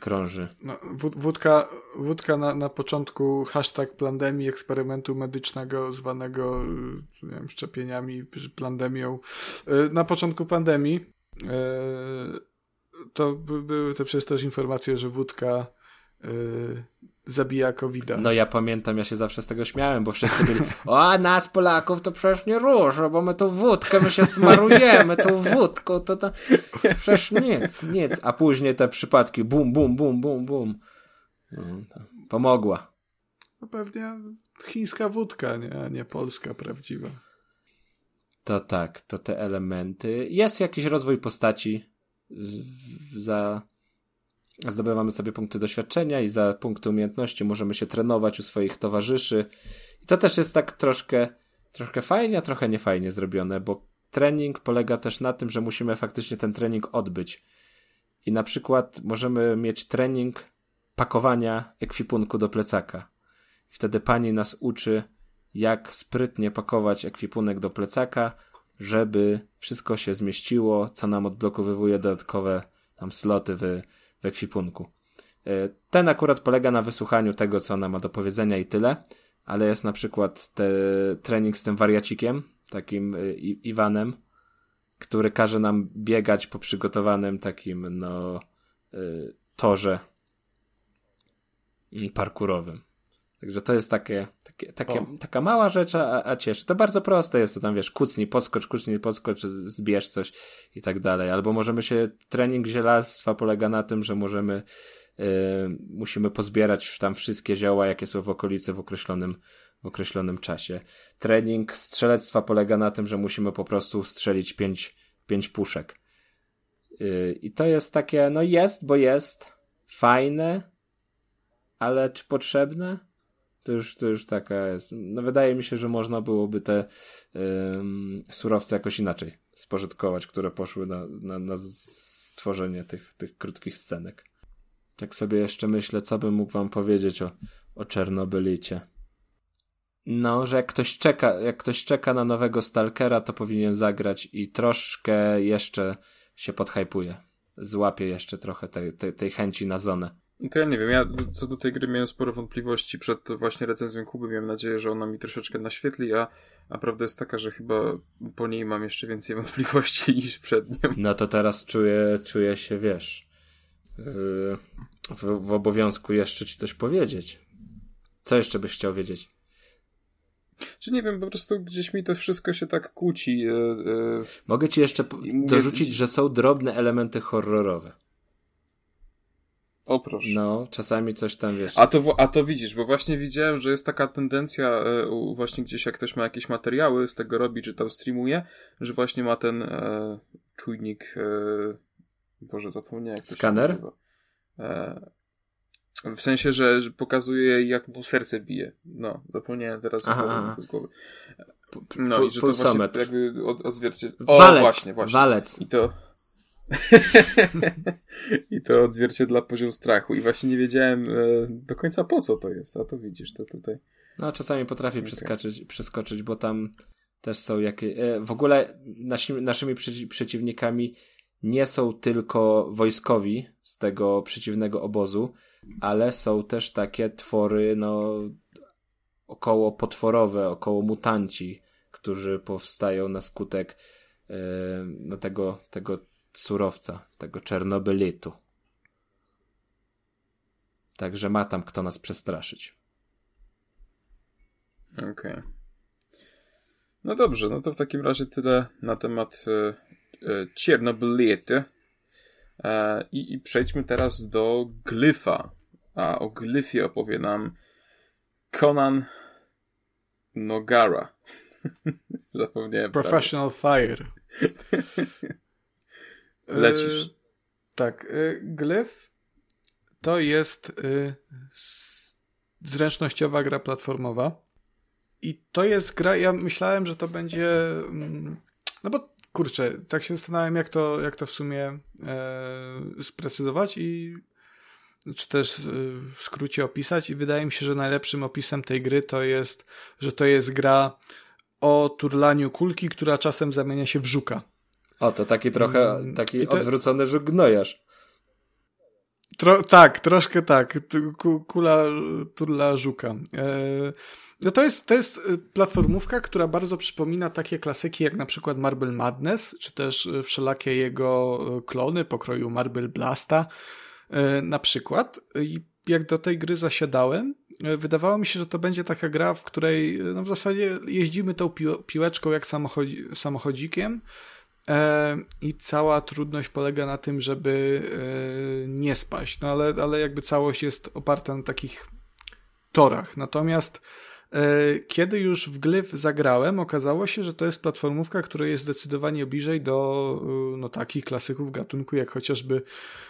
krąży. No, wód- wódka wódka na, na początku hashtag pandemii eksperymentu medycznego zwanego y, nie wiem, szczepieniami, pandemią. Y, Na początku pandemii to by- były te przecież też informacje, że wódka y, zabija covid No ja pamiętam, ja się zawsze z tego śmiałem, bo wszyscy byli o, nas Polaków to przecież nie różo, bo my tu wódkę, my się smarujemy tą wódką, to, to, to przecież nic, nic. A później te przypadki bum, bum, bum, bum, bum. No, to pomogła. No pewnie chińska wódka, nie, a nie polska prawdziwa. To tak, to te elementy. Jest jakiś rozwój postaci. Za. Zdobywamy sobie punkty doświadczenia i za punkty umiejętności możemy się trenować u swoich towarzyszy. I to też jest tak troszkę, troszkę fajnie, a trochę niefajnie zrobione, bo trening polega też na tym, że musimy faktycznie ten trening odbyć. I na przykład możemy mieć trening pakowania ekwipunku do plecaka. Wtedy pani nas uczy, jak sprytnie pakować ekwipunek do plecaka, żeby wszystko się zmieściło, co nam odblokowywuje dodatkowe tam sloty w, w ekwipunku. E, Ten akurat polega na wysłuchaniu tego, co ona ma do powiedzenia i tyle, ale jest na przykład te, trening z tym wariacikiem, takim e, I- Iwanem, który każe nam biegać po przygotowanym takim, no, e, torze mm, parkurowym. Także to jest takie, takie, takie taka mała rzecz, a, a cieszy. To bardzo proste jest, to tam wiesz, kucnij, podskocz, kucnij, podskocz, zbierz coś i tak dalej. Albo możemy się, trening zielarstwa polega na tym, że możemy, yy, musimy pozbierać tam wszystkie zioła, jakie są w okolicy w określonym, w określonym czasie. Trening strzelectwa polega na tym, że musimy po prostu strzelić pięć, pięć puszek. Yy, I to jest takie, no jest, bo jest, fajne, ale czy potrzebne? To już, to już taka jest. No wydaje mi się, że można byłoby te ym, surowce jakoś inaczej spożytkować, które poszły na, na, na stworzenie tych, tych krótkich scenek. Tak sobie jeszcze myślę, co bym mógł wam powiedzieć o, o Czernobylicie. No, że jak ktoś czeka, jak ktoś czeka na nowego Stalkera, to powinien zagrać i troszkę jeszcze się podhypuje. Złapie jeszcze trochę tej, tej, tej chęci na zonę. No To ja nie wiem, ja co do tej gry miałem sporo wątpliwości przed właśnie recenzją Kuby, miałem nadzieję, że ona mi troszeczkę naświetli, a, a prawda jest taka, że chyba po niej mam jeszcze więcej wątpliwości niż przed nią. No to teraz czuję, czuję się, wiesz, yy, w, w obowiązku jeszcze ci coś powiedzieć. Co jeszcze byś chciał wiedzieć? Czy nie wiem, po prostu gdzieś mi to wszystko się tak kłóci. Yy, yy. Mogę ci jeszcze mówię- dorzucić, że są drobne elementy horrorowe. O proszę. No, czasami coś tam, wiesz... A to, a to widzisz, bo właśnie widziałem, że jest taka tendencja, u- właśnie gdzieś jak ktoś ma jakieś materiały z tego robi, czy tam streamuje, że właśnie ma ten e, czujnik, e, Boże, zapomniałem jak Skaner? E, w sensie, że, że pokazuje jak mu serce bije. No, zapomniałem teraz Aha, z głowy- aha. z głowy. No i że to właśnie jakby od, odzwierciedla. O, walec, właśnie, właśnie. walec. I to. I to odzwierciedla poziom strachu. I właśnie nie wiedziałem e, do końca po co to jest. A to widzisz, to tutaj. No, czasami potrafi przeskoczyć, przeskoczyć, bo tam też są jakieś... E, w ogóle nasi, naszymi przeci- przeciwnikami nie są tylko wojskowi z tego przeciwnego obozu, ale są też takie twory, no, około potworowe, około mutanci, którzy powstają na skutek e, no, tego, tego surowca, tego czernobylitu. Także ma tam kto nas przestraszyć. Okej. No dobrze, no to w takim razie tyle na temat e, e, Czernobylity. E, i, I przejdźmy teraz do glyfa. A o glyfie opowie nam Conan Nogara. Zapomniałem. prawie. Professional Fire. Lecisz. E, tak. E, glyf to jest s- zręcznościowa gra platformowa. I to jest gra, ja myślałem, że to będzie. mm, No bo kurczę, tak się zastanawiam, jak to, jak to w sumie e, sprecyzować i czy też w skrócie opisać. I wydaje mi się, że najlepszym opisem tej gry to jest, że to jest gra o turlaniu kulki, która czasem zamienia się w żuka. O, to taki trochę, Mm, taki to- odwrócony żuk gnojarz. Tro, tak, troszkę tak. Kula turla żuka. E, no to jest, to jest e, platformówka, która bardzo przypomina takie klasyki jak na przykład Marble Madness, czy też e, wszelakie jego klony pokroju Marble Blasta na przykład. I jak do tej gry zasiadałem, wydawało mi się, że to będzie taka gra, w której no w zasadzie jeździmy tą pił- piłeczką jak samochodzi, samochodzikiem, I cała trudność polega na tym, żeby e, nie spaść. No ale, ale jakby całość jest oparta na takich torach. Natomiast e, kiedy już w Glyph zagrałem, okazało się, że to jest platformówka, która jest zdecydowanie bliżej do e, no, takich klasyków gatunku, jak chociażby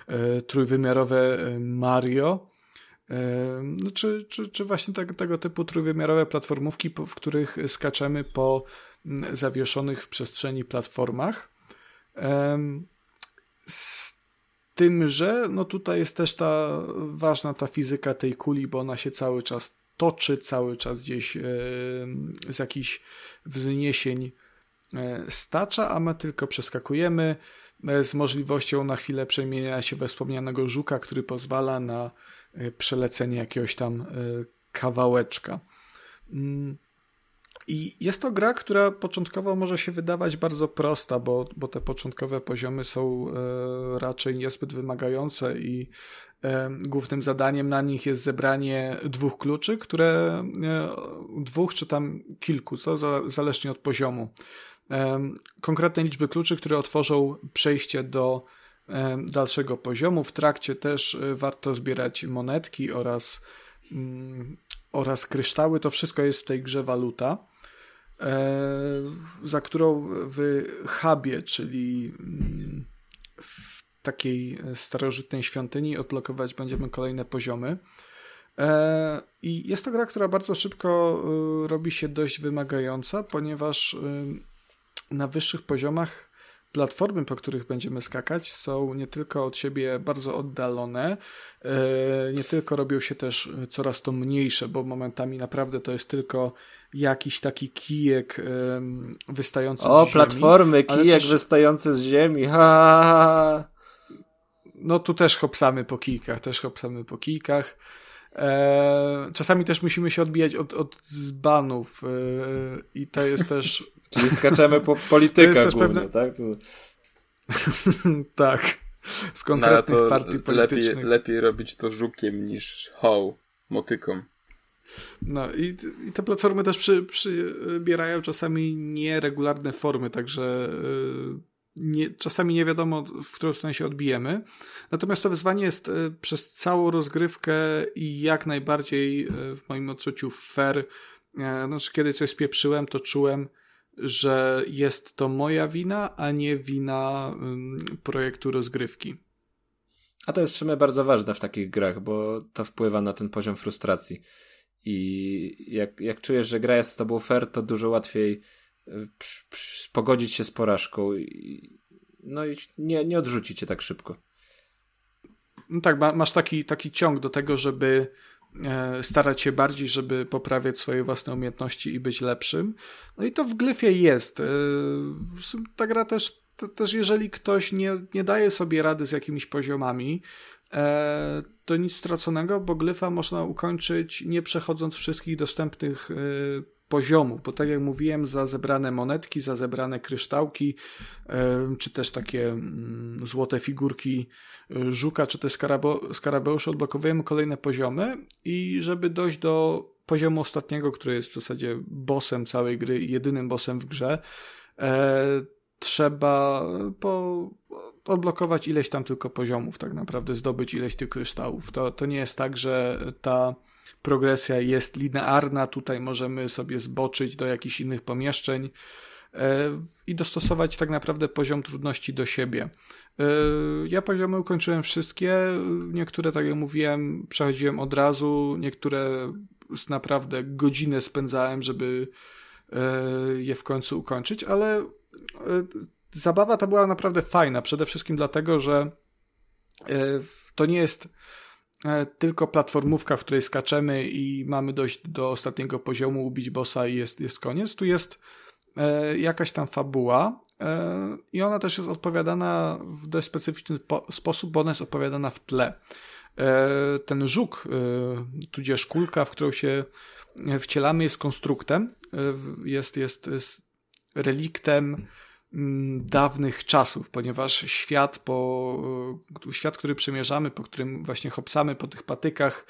e, trójwymiarowe e, Mario. E, No, czy, czy, czy właśnie tak, tego typu trójwymiarowe platformówki, w których skaczemy po zawieszonych w przestrzeni platformach. Z tym, że no tutaj jest też ta ważna ta fizyka tej kuli, bo ona się cały czas toczy, cały czas gdzieś em, z jakichś wzniesień e, stacza, a my tylko przeskakujemy e, z możliwością na chwilę przemienienia się we wspomnianego żuka, który pozwala na e, przelecenie jakiegoś tam e, kawałeczka. I jest to gra, która początkowo może się wydawać bardzo prosta, bo, bo te początkowe poziomy są e, raczej niezbyt wymagające i e, głównym zadaniem na nich jest zebranie dwóch kluczy, które e, dwóch czy tam kilku, co za, zależnie od poziomu. E, konkretne liczby kluczy, które otworzą przejście do e, dalszego poziomu. W trakcie też e, warto zbierać monetki oraz, mm, oraz kryształy. To wszystko jest w tej grze waluta za którą w hubie, czyli mm, w takiej starożytnej świątyni odblokować będziemy kolejne poziomy. E, I jest to gra, która bardzo szybko y, robi się dość wymagająca, ponieważ na wyższych poziomach platformy, po których będziemy skakać, są nie tylko od siebie bardzo oddalone, e, nie tylko robią się też coraz to mniejsze, bo momentami naprawdę to jest tylko jakiś taki kijek wystający O, z ziemi. platformy, ale kijek też- wystający z ziemi, ha, ha, ha. No tu też hopsamy po kijkach, też hopsamy po kijkach. E, czasami też musimy się odbijać od, od dzbanów e, i to jest też Czyli skaczemy po też głównie, pewne- tak? To... tak, z No, konkretnych to partii lepiej, politycznych. lepiej robić to żukiem niż hoł, motyką. No i, i te platformy też przy, przybierają czasami nieregularne formy, także y, nie, czasami nie wiadomo, w którą stronę się odbijemy. Natomiast to wyzwanie jest y, przez całą rozgrywkę i jak najbardziej y, w moim odczuciu fair. Znaczy, kiedy coś spieprzyłem, to czułem, że jest to moja wina, a nie wina projektu rozgrywki. A to jest w sumie bardzo ważne w takich grach, bo to wpływa na ten poziom frustracji. I jak, jak czujesz, że gra jest z tobą fair, to dużo łatwiej psz, psz, pogodzić się z porażką i, no i nie, nie odrzuci cię tak szybko. No tak, ma, masz taki, taki ciąg do tego, żeby e, starać się bardziej, żeby poprawiać swoje własne umiejętności i być lepszym. No i to w glyfie jest. E, ta gra też, te, też jeżeli ktoś nie, nie daje sobie rady z jakimiś poziomami, e, to nic straconego, bo glyfa można ukończyć nie przechodząc wszystkich dostępnych e, poziomów, bo tak jak mówiłem, za zebrane monetki, za zebrane kryształki, e, czy też takie mm, złote figurki e, żuka, czy też skarabeuszy odblokowujemy kolejne poziomy i żeby dojść do poziomu ostatniego, który jest w zasadzie bossem całej gry jedynym bossem w grze, e, trzeba po, odblokować ileś tam tylko poziomów, tak naprawdę zdobyć ileś tych kryształów. To, to nie jest tak, że ta progresja jest linearna, tutaj możemy sobie zboczyć do jakichś innych pomieszczeń e, i dostosować tak naprawdę poziom trudności do siebie. E, Ja poziomy ukończyłem wszystkie, niektóre, tak jak mówiłem, przechodziłem od razu, niektóre naprawdę godzinę spędzałem, żeby e, je w końcu ukończyć, ale zabawa ta była naprawdę fajna, przede wszystkim dlatego, że e, to nie jest e, tylko platformówka, w której skaczemy i mamy dojść do ostatniego poziomu, ubić bossa i jest, jest koniec. Tu jest e, jakaś tam fabuła i ona też jest odpowiadana w dość specyficzny po, sposób, bo ona jest opowiadana w tle. Ten żuk, tudzież kulka, w którą się wcielamy, jest konstruktem, jest, jest, jest reliktem dawnych czasów, ponieważ świat, po, e, świat, który przemierzamy, po którym właśnie hopsamy po tych patykach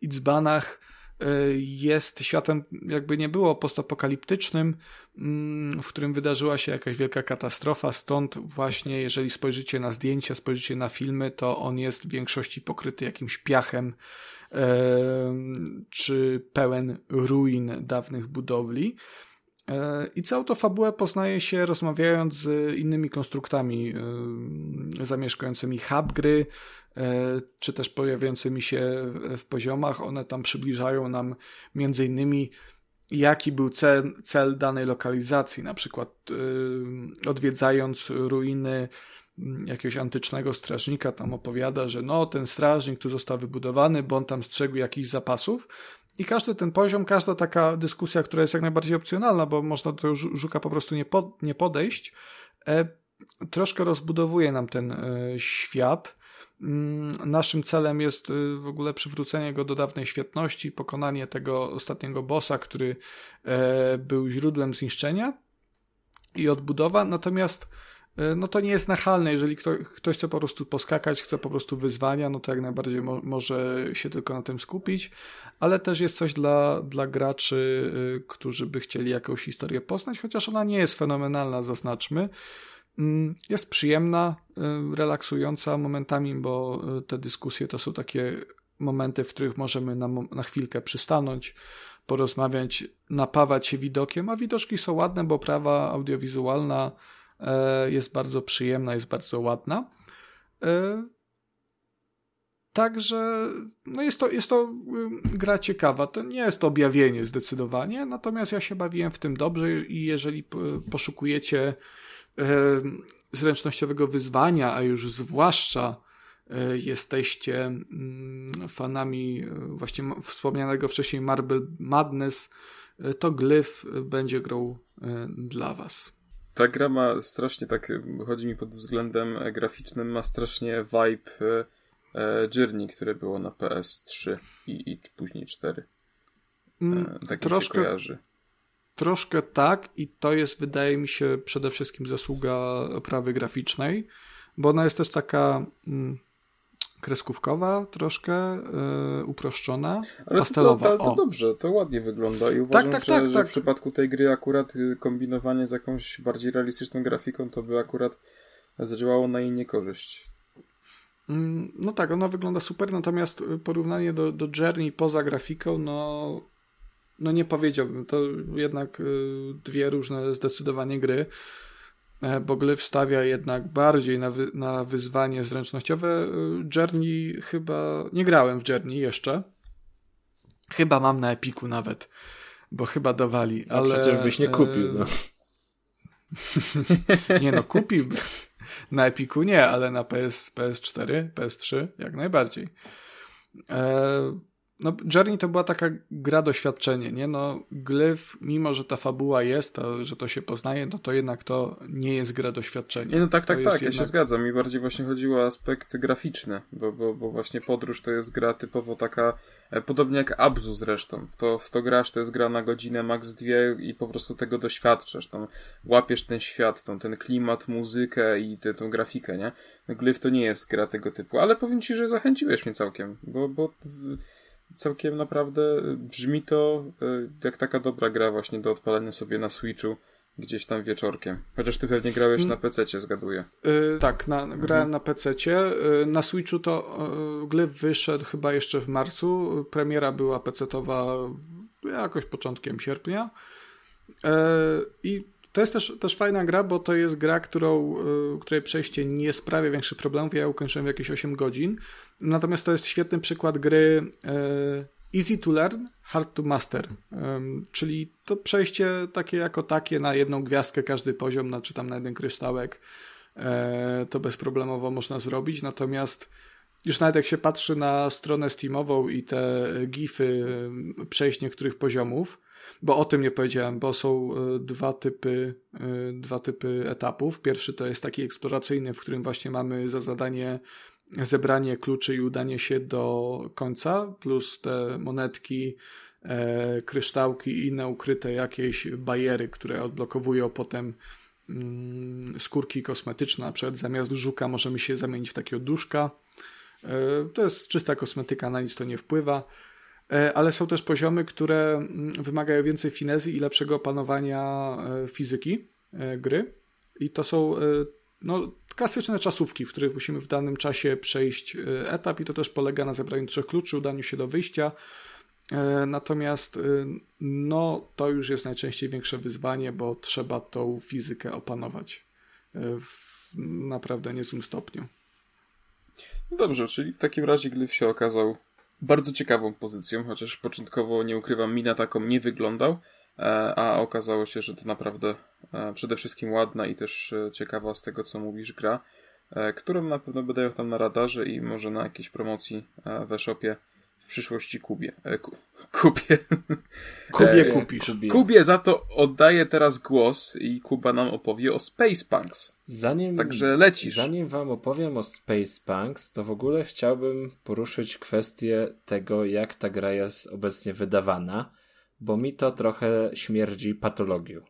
i dzbanach, e, jest światem, jakby nie było, postapokaliptycznym, mm, w którym wydarzyła się jakaś wielka katastrofa. Stąd właśnie, jeżeli spojrzycie na zdjęcia, spojrzycie na filmy, to on jest w większości pokryty jakimś piachem em, czy pełen ruin dawnych budowli. E, I całą tą fabułę poznaje się rozmawiając z innymi konstruktami e, zamieszkującymi hub gry, e, czy też pojawiającymi się w poziomach. One tam przybliżają nam między innymi jaki był cel, cel danej lokalizacji, na przykład odwiedzając ruiny mm, jakiegoś antycznego strażnika, tam opowiada, że no ten strażnik tu został wybudowany, bo on tam strzegł jakichś zapasów, i każdy ten poziom, każda taka dyskusja, która jest jak najbardziej opcjonalna, bo można do żu- żuka po prostu nie, po, nie podejść, e, troszkę rozbudowuje nam ten e, świat. Mm, Naszym celem jest e, w ogóle przywrócenie go do dawnej świetności, pokonanie tego ostatniego bossa, który był źródłem zniszczenia i odbudowa. Natomiast no to nie jest nachalne. Jeżeli kto, ktoś chce po prostu poskakać, chce po prostu wyzwania, no to jak najbardziej mo może się tylko na tym skupić, ale też jest coś dla, dla graczy, y, którzy by chcieli jakąś historię poznać, chociaż ona nie jest fenomenalna, zaznaczmy. Mm, Jest przyjemna, y, relaksująca momentami, bo y, te dyskusje to są takie momenty, w których możemy na, na chwilkę przystanąć, porozmawiać, napawać się widokiem, a widoczki są ładne, bo prawa audiowizualna e, jest bardzo przyjemna, jest bardzo ładna. E, Także no jest, to, jest to ym, gra ciekawa. To nie jest to objawienie zdecydowanie, natomiast ja się bawiłem w tym dobrze i jeżeli poszukujecie em, zręcznościowego wyzwania, a już zwłaszcza e, jesteście mm, fanami e, właśnie wspomnianego wcześniej Marble Madness, e, to Glyph będzie grą e, dla was. Ta gra ma strasznie tak, chodzi mi pod względem e, graficznym, ma strasznie vibe e, e, Journey, które było na PS3 i, i później 4. Mm, tak mi się troszkę, kojarzy. Troszkę tak i to jest, wydaje mi się, przede wszystkim zasługa oprawy graficznej, bo ona jest też taka mm, kreskówkowa, troszkę e, uproszczona, Ale to, pastelowa. to, ale to o. dobrze, to ładnie wygląda i uważam, tak, że, tak, że tak. w przypadku tej gry akurat y, kombinowanie z jakąś bardziej realistyczną grafiką to by akurat zadziałało na jej niekorzyść. Mm, No tak, ona wygląda super, natomiast y, porównanie do, do Journey poza grafiką, no, no nie powiedziałbym. To jednak y, dwie różne zdecydowanie gry, bo Glyph stawia jednak bardziej na, wy, na wyzwanie zręcznościowe. Y, Journey chyba, nie grałem w Journey jeszcze. Chyba mam na Epiku nawet, bo chyba dawali, A ale... przecież byś nie e, kupił, no. Nie no, kupiłbym. Na Epiku nie, ale na PS, PS4, PS3 jak najbardziej. E, no, Journey to była taka gra doświadczenie, nie? No, Glyph, mimo że ta fabuła jest, to, że to się poznaje, no to jednak to nie jest gra doświadczenia. Nie, no tak, To tak, tak, ja się jednak- zgadzam. Mi bardziej właśnie chodziło o aspekt graficzny, bo, bo, bo właśnie podróż to jest gra typowo taka, e, podobnie jak Abzu zresztą. To, w to grasz, to jest gra na godzinę, max dwie i po prostu tego doświadczasz. Tam łapiesz ten świat, tą, ten klimat, muzykę i tę tą grafikę, nie? No, Glyph to nie jest gra tego typu, ale powiem ci, że zachęciłeś mnie całkiem, bo, bo w, całkiem naprawdę y, brzmi to y, jak taka dobra gra właśnie do odpalenia sobie na Switchu gdzieś tam wieczorkiem. Chociaż ty pewnie grałeś Mm. na PC, zgaduję. Y, tak, na, grałem na PC-cie. Y, na Switchu to y, Glyph wyszedł chyba jeszcze w marcu. Premiera była PC-towa jakoś początkiem sierpnia. Y, I to jest też, też fajna gra, bo to jest gra, którą, y, której przejście nie sprawia większych problemów. Ja ukończyłem jakieś 8 godzin. Natomiast to jest świetny przykład gry y, easy to learn, hard to master. Ym, czyli to przejście takie jako takie na jedną gwiazdkę każdy poziom, czy tam na jeden kryształek to bezproblemowo można zrobić. Natomiast już nawet jak się patrzy na stronę Steamową i te gify przejść niektórych poziomów, bo o tym nie powiedziałem, bo są e, dwa typy, e, dwa typy etapów. Pierwszy to jest taki eksploracyjny, w którym właśnie mamy za zadanie zebranie kluczy i udanie się do końca, plus te monetki, e, kryształki i inne ukryte jakieś bariery, które odblokowują potem mm, skórki kosmetyczne, na przykład zamiast żuka możemy się zamienić w takiego duszka. To jest czysta kosmetyka, na nic to nie wpływa. E, Ale są też poziomy, które mm, wymagają więcej finezji i lepszego opanowania e, fizyki e, gry. I to są no, klasyczne czasówki, w których musimy w danym czasie przejść etap, i to też polega na zebraniu trzech kluczy, udaniu się do wyjścia. Natomiast no, to już jest najczęściej większe wyzwanie, bo trzeba tą fizykę opanować w naprawdę niezłym stopniu. No dobrze, czyli w takim razie Glyph się okazał bardzo ciekawą pozycją, chociaż początkowo, nie ukrywam, mi na taką nie wyglądał, e, a okazało się, że to naprawdę e, przede wszystkim ładna i też e, ciekawa z tego, co mówisz, gra, którą na pewno będę tam na radarze i może na jakiejś promocji w e-shopie w przyszłości kupię. E, ku, kupię. Kubie E, kupisz. Kubie. Kubie za to oddaję teraz głos i Kuba nam opowie o Space Punks. Zanim, Także lecisz. Zanim wam opowiem o Space Punks, to w ogóle chciałbym poruszyć kwestię tego, jak ta gra jest obecnie wydawana, bo mi to trochę śmierdzi patologią.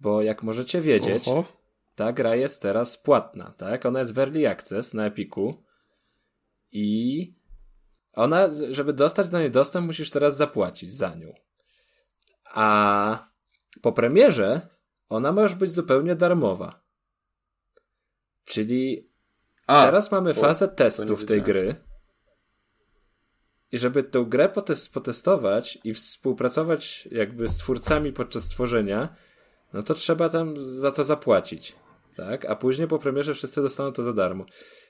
Bo jak możecie wiedzieć, Oho. ta gra jest teraz płatna, tak? Ona jest w Early Access na Epiku i ona, żeby dostać do niej dostęp, musisz teraz zapłacić za nią. A po premierze ona może być zupełnie darmowa. Czyli A, teraz mamy fazę testów tej gry. I żeby tę grę potest- potestować i współpracować jakby z twórcami podczas tworzenia, no to trzeba tam za to zapłacić. Tak? A później po premierze wszyscy dostaną to za darmo.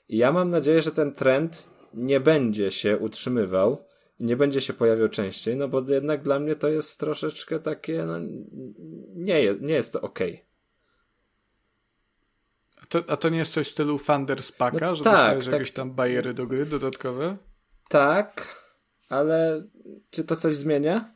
I ja mam nadzieję, że ten trend nie będzie się utrzymywał i nie będzie się pojawiał częściej, no bo jednak dla mnie to jest troszeczkę takie, no nie, je- nie jest to okej. A to, a to nie jest coś w stylu Thunders Packa, No że tak, dostajesz tak. jakieś tam bajery do gry dodatkowe? Tak, ale czy to coś zmienia?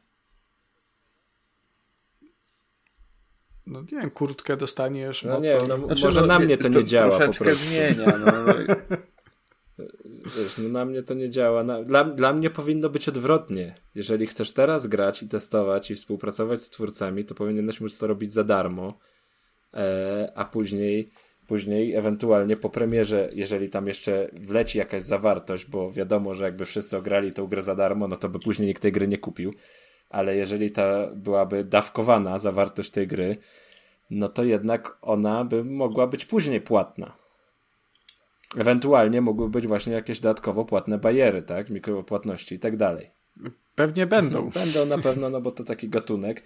No nie wiem, kurtkę dostaniesz, No nie, no Znaczy, może no, na mnie to nie działa po troszeczkę prostu. zmienia, no, no. Wiesz, no na mnie to nie działa. Na, dla, dla mnie powinno być odwrotnie. Jeżeli chcesz teraz grać i testować i współpracować z twórcami, to powinieneś móc to robić za darmo, e, a później, później ewentualnie po premierze, jeżeli tam jeszcze wleci jakaś zawartość, bo wiadomo, że jakby wszyscy ograli tą grę za darmo, no to by później nikt tej gry nie kupił. Ale jeżeli ta byłaby dawkowana zawartość tej gry, no to jednak ona by mogła być później płatna. Ewentualnie mogły być właśnie jakieś dodatkowo płatne bariery, tak? Mikropłatności i tak dalej. Pewnie będą. Będą na pewno, no bo to taki gatunek.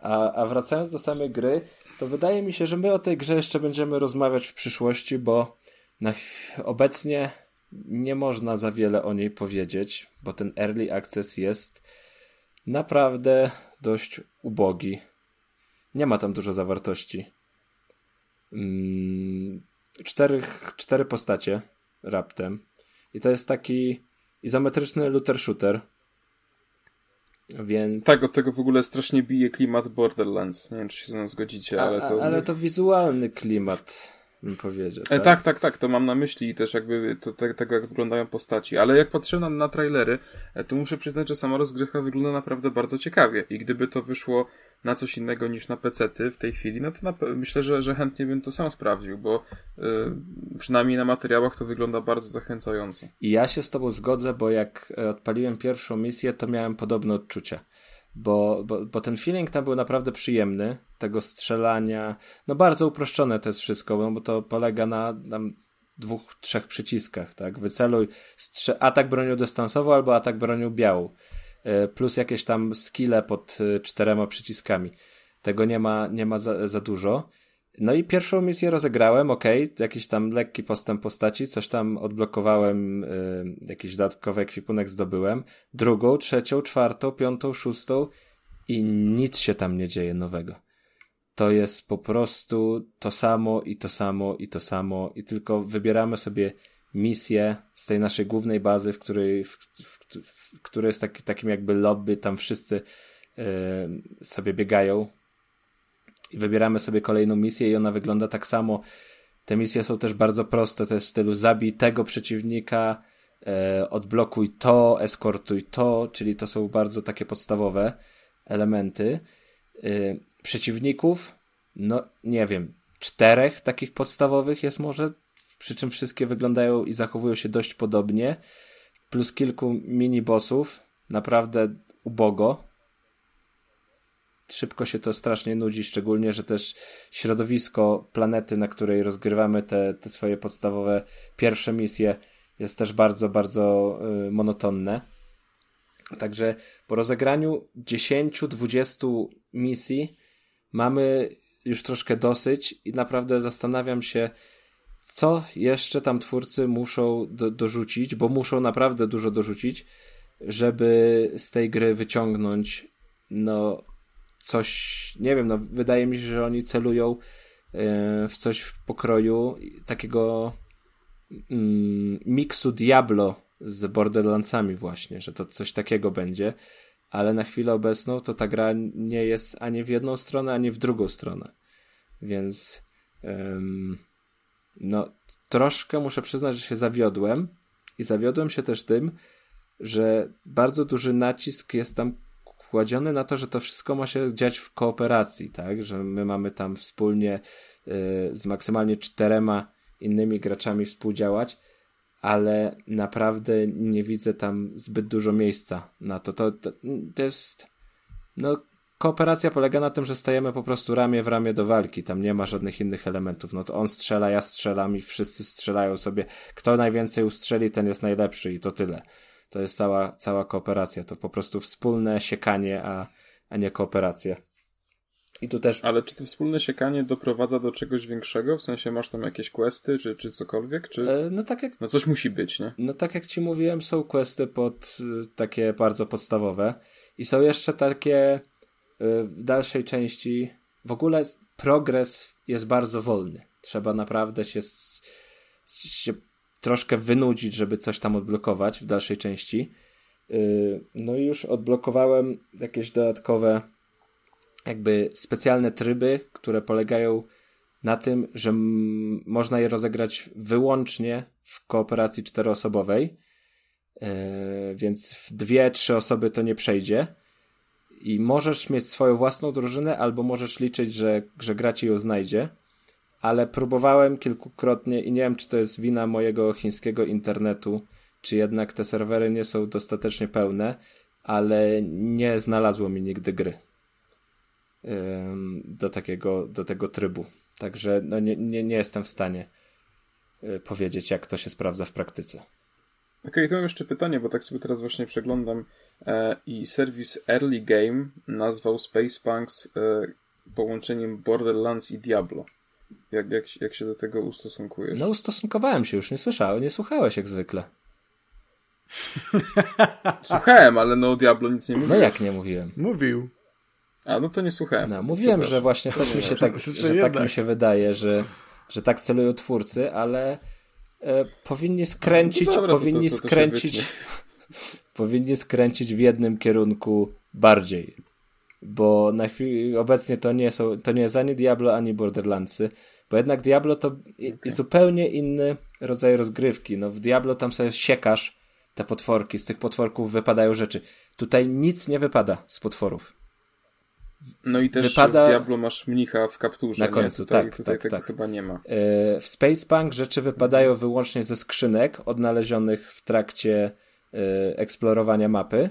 A, a wracając do samej gry, to wydaje mi się, że my o tej grze jeszcze będziemy rozmawiać w przyszłości, bo na, obecnie nie można za wiele o niej powiedzieć, bo ten early access jest naprawdę dość ubogi. Nie ma tam dużo zawartości. Mm, cztery, cztery postacie raptem. I to jest taki izometryczny looter shooter. Więc. Tak, od tego w ogóle strasznie bije klimat Borderlands. Nie wiem, czy się ze mną zgodzicie, ale to... ale to wizualny klimat, bym powiedział. E, tak, tak, tak, to mam na myśli i też jakby to, te, tego, jak wyglądają postaci. Ale jak patrzę na, na trailery, e, to muszę przyznać, że sama rozgrywka wygląda naprawdę bardzo ciekawie. I gdyby to wyszło na coś innego niż na pecety w tej chwili, no to na, myślę, że, że chętnie bym to sam sprawdził, bo y, przynajmniej na materiałach to wygląda bardzo zachęcająco. I ja się z tobą zgodzę, bo jak odpaliłem pierwszą misję, to miałem podobne odczucia. Bo, bo, bo ten feeling tam był naprawdę przyjemny, tego strzelania. No bardzo uproszczone to jest wszystko, no bo to polega na dwóch, trzech przyciskach, tak? Wyceluj strze- atak bronią dystansową albo atak bronią białą. E, Plus jakieś tam skille pod e, czterema przyciskami. Tego nie ma, nie ma za, za dużo. No i pierwszą misję rozegrałem, ok, jakiś tam lekki postęp postaci, coś tam odblokowałem, y, jakiś dodatkowy ekwipunek zdobyłem. Drugą, trzecią, czwartą, piątą, szóstą i nic się tam nie dzieje nowego. To jest po prostu to samo i to samo i to samo i tylko wybieramy sobie misję z tej naszej głównej bazy, w której, w, w, w, który jest taki, takim jakby lobby, tam wszyscy y, sobie biegają i wybieramy sobie kolejną misję i ona wygląda tak samo. Te misje są też bardzo proste, to jest w stylu zabij tego przeciwnika, e, odblokuj to, eskortuj to, czyli to są bardzo takie podstawowe elementy. E, przeciwników, no nie wiem, czterech takich podstawowych jest może, przy czym wszystkie wyglądają i zachowują się dość podobnie, plus kilku mini-bossów, naprawdę ubogo, szybko się to strasznie nudzi, szczególnie, że też środowisko planety, na której rozgrywamy te, te swoje podstawowe pierwsze misje, jest też bardzo, bardzo y, monotonne. Także po rozegraniu 10-20 misji mamy już troszkę dosyć i naprawdę zastanawiam się, co jeszcze tam twórcy muszą do, dorzucić, bo muszą naprawdę dużo dorzucić, żeby z tej gry wyciągnąć no coś, nie wiem, no wydaje mi się, że oni celują e, w coś w pokroju takiego mm, miksu Diablo z Borderlandsami właśnie, że to coś takiego będzie, ale na chwilę obecną to ta gra nie jest ani w jedną stronę, ani w drugą stronę. Więc em, no troszkę muszę przyznać, że się zawiodłem i zawiodłem się też tym, że bardzo duży nacisk jest tam zakładziony na to, że to wszystko ma się dziać w kooperacji, tak? Że my mamy tam wspólnie y, z maksymalnie czterema innymi graczami współdziałać, ale naprawdę nie widzę tam zbyt dużo miejsca na to. To, to, to jest. No, kooperacja polega na tym, że stajemy po prostu ramię w ramię do walki. Tam nie ma żadnych innych elementów. No to on strzela, ja strzelam i wszyscy strzelają sobie. Kto najwięcej ustrzeli, ten jest najlepszy i to tyle. To jest cała, cała kooperacja. To po prostu wspólne siekanie, a, a nie kooperacja. I tu też. Ale czy to wspólne siekanie doprowadza do czegoś większego? W sensie masz tam jakieś questy, czy, czy cokolwiek? Czy... E, no tak jak No coś musi być, nie? No tak jak ci mówiłem, są questy pod y, takie bardzo podstawowe i są jeszcze takie y, w dalszej części w ogóle progres jest bardzo wolny. Trzeba naprawdę się, się troszkę wynudzić, żeby coś tam odblokować w dalszej części. Y, No i już odblokowałem jakieś dodatkowe jakby specjalne tryby, które polegają na tym, że można je rozegrać wyłącznie w kooperacji czteroosobowej, yy, więc w dwie, trzy osoby to nie przejdzie. I możesz mieć swoją własną drużynę, albo możesz liczyć, że, że gra ci ją znajdzie, ale próbowałem kilkukrotnie i nie wiem, czy to jest wina mojego chińskiego internetu, czy jednak te serwery nie są dostatecznie pełne, ale nie znalazło mi nigdy gry do takiego, do tego trybu. Także no nie, nie, nie jestem w stanie y, powiedzieć, jak to się sprawdza w praktyce. Okej, to mam jeszcze pytanie, bo tak sobie teraz właśnie przeglądam e, i serwis Early Game nazwał Spacepunks e, połączeniem Borderlands i Diablo. Jak, jak, jak się do tego ustosunkujesz? No ustosunkowałem się już, nie słyszałem, nie słuchałeś jak zwykle. Słuchałem, ale no o Diablo nic nie No mówiłem. jak nie mówiłem? Mówił. A, no to nie słuchałem. No, mówiłem, że właśnie też mi się tak, Że tak mi się wydaje, że, że tak celują twórcy, ale e, powinni skręcić, No dobra, to- powinni to- to się skręcić, powinni skręcić w jednym kierunku bardziej. Bo na chwilę obecnie to nie są, to nie jest ani Diablo, ani Borderlandsy, bo jednak Diablo to i zupełnie inny rodzaj rozgrywki. No w Diablo tam sobie siekasz te potworki, z tych potworków wypadają rzeczy. Tutaj nic nie wypada z potworów. No i też Wypada- w Diablo masz mnicha w kapturze. Na nie? końcu, tutaj, tak, Tutaj tak, tego tak. chyba nie ma. E, W Spacepunk rzeczy wypadają wyłącznie ze skrzynek odnalezionych w trakcie e, eksplorowania mapy,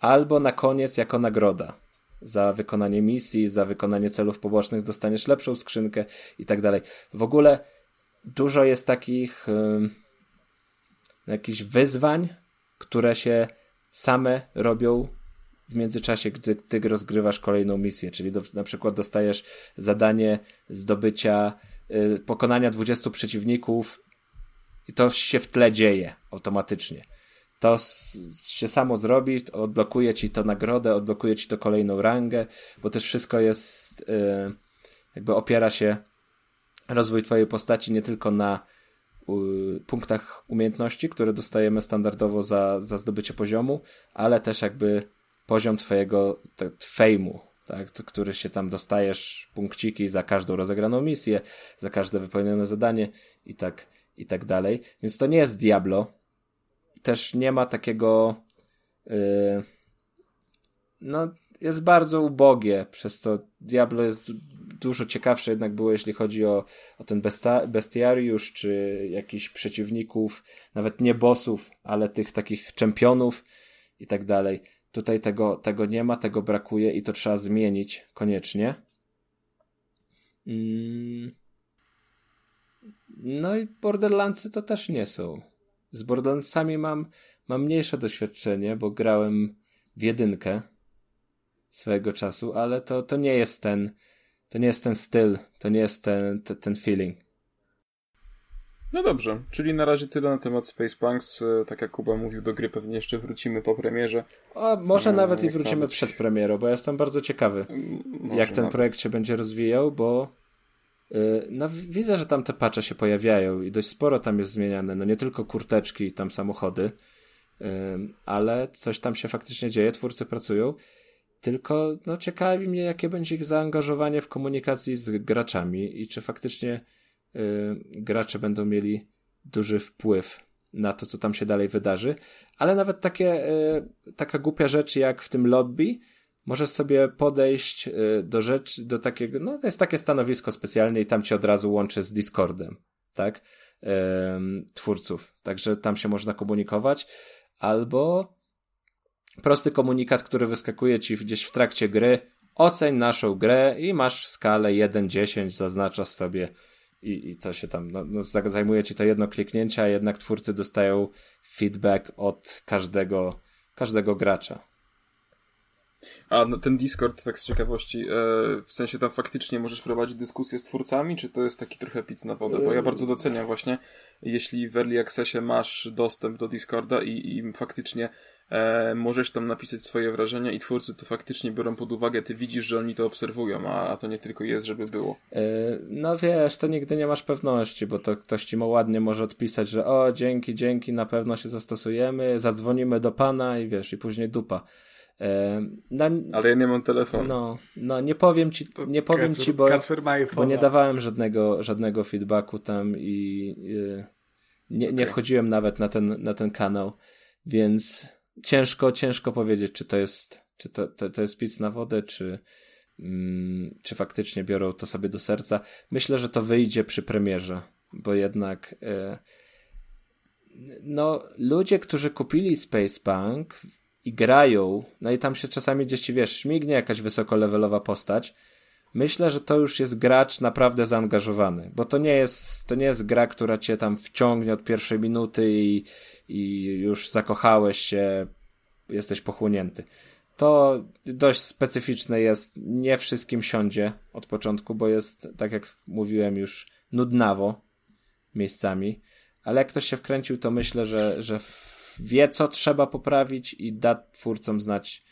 albo na koniec jako nagroda. Za wykonanie misji, za wykonanie celów pobocznych dostaniesz lepszą skrzynkę i tak dalej. W ogóle dużo jest takich em, jakichś wyzwań, które się same robią w międzyczasie, gdy ty rozgrywasz kolejną misję, czyli do, na przykład dostajesz zadanie zdobycia, y, pokonania 20 przeciwników i to się w tle dzieje automatycznie. To się samo zrobi, odblokuje ci to nagrodę, odblokuje ci to kolejną rangę, bo też wszystko jest, y, jakby opiera się rozwój twojej postaci nie tylko na punktach umiejętności, które dostajemy standardowo za, za zdobycie poziomu, ale też jakby poziom twojego fejmu, tak, który się tam dostajesz, punkciki za każdą rozegraną misję, za każde wypełnione zadanie i tak, i tak dalej. Więc to nie jest Diablo. Też nie ma takiego yy, no, jest bardzo ubogie, przez co Diablo jest du- dużo ciekawsze jednak było, jeśli chodzi o, o ten bestiariusz, czy jakichś przeciwników, nawet nie bossów, ale tych takich czempionów i tak dalej. Tutaj tego, tego nie ma, tego brakuje i to trzeba zmienić koniecznie. Mm. No i Borderlandsy to też nie są. Z Borderlandsami mam, mam mniejsze doświadczenie, bo grałem w jedynkę swojego czasu, ale to, to nie jest ten, to nie jest ten styl, to nie jest ten, ten, ten feeling. No dobrze, czyli na razie tyle na temat Spacepunks. E, Tak jak Kuba mówił, do gry pewnie jeszcze wrócimy po premierze. A może No, nawet i wrócimy nawet. przed premierą, bo ja jestem bardzo ciekawy, Może jak ten nawet. projekt się będzie rozwijał, bo no, w- widzę, że tam te patche się pojawiają i dość sporo tam jest zmieniane. No nie tylko kurteczki i tam samochody, yy, ale coś tam się faktycznie dzieje, twórcy pracują. Tylko no, ciekawi mnie, jakie będzie ich zaangażowanie w komunikacji z graczami i czy faktycznie yy, gracze będą mieli duży wpływ na to, co tam się dalej wydarzy. Ale nawet takie, taka głupia rzecz jak w tym lobby, możesz sobie podejść y, do rzeczy, do takiego, no to jest takie stanowisko specjalne i tam cię od razu łączy z Discordem, tak? Twórców. Także tam się można komunikować. Albo prosty komunikat, który wyskakuje ci gdzieś w trakcie gry. Oceń naszą grę i masz skalę 1-10, zaznaczasz sobie i, i to się tam, no, no, zajmuje ci to jedno kliknięcie, a jednak twórcy dostają feedback od każdego, każdego gracza. A no, ten Discord, tak z ciekawości, e, w sensie tam faktycznie możesz prowadzić dyskusję z twórcami, czy to jest taki trochę pic na wodę? Bo ja bardzo doceniam właśnie, jeśli w Early Accessie masz dostęp do Discorda i, i faktycznie e, możesz tam napisać swoje wrażenia i twórcy to faktycznie biorą pod uwagę, ty widzisz, że oni to obserwują, a, a to nie tylko jest, żeby było. Yy, no wiesz, to nigdy nie masz pewności, bo to ktoś ci ma ładnie może odpisać, że o, dzięki, dzięki, na pewno się zastosujemy, zadzwonimy do pana i wiesz, i później dupa. Yy, no, Ale ja nie mam telefonu. no, no nie powiem ci, nie powiem Kacper- ci, bo, Kacper ma bo nie dawałem żadnego, żadnego feedbacku tam i yy, nie, nie wchodziłem nawet na ten, na ten kanał, więc ciężko, ciężko powiedzieć, czy to jest, czy to, to, to jest pic na wodę, czy, mm, czy faktycznie biorą to sobie do serca. Myślę, że to wyjdzie przy premierze, bo jednak e, no, ludzie, którzy kupili Space Punk i grają, no i tam się czasami gdzieś wiesz, śmignie jakaś wysokolevelowa postać, myślę, że to już jest gracz naprawdę zaangażowany, bo to nie jest, to nie jest gra, która cię tam wciągnie od pierwszej minuty i, i już zakochałeś się, jesteś pochłonięty. To dość specyficzne jest, nie wszystkim siądzie od początku, bo jest, tak jak mówiłem już, nudnawo miejscami, ale jak ktoś się wkręcił, to myślę, że, że wie, co trzeba poprawić i da twórcom znać,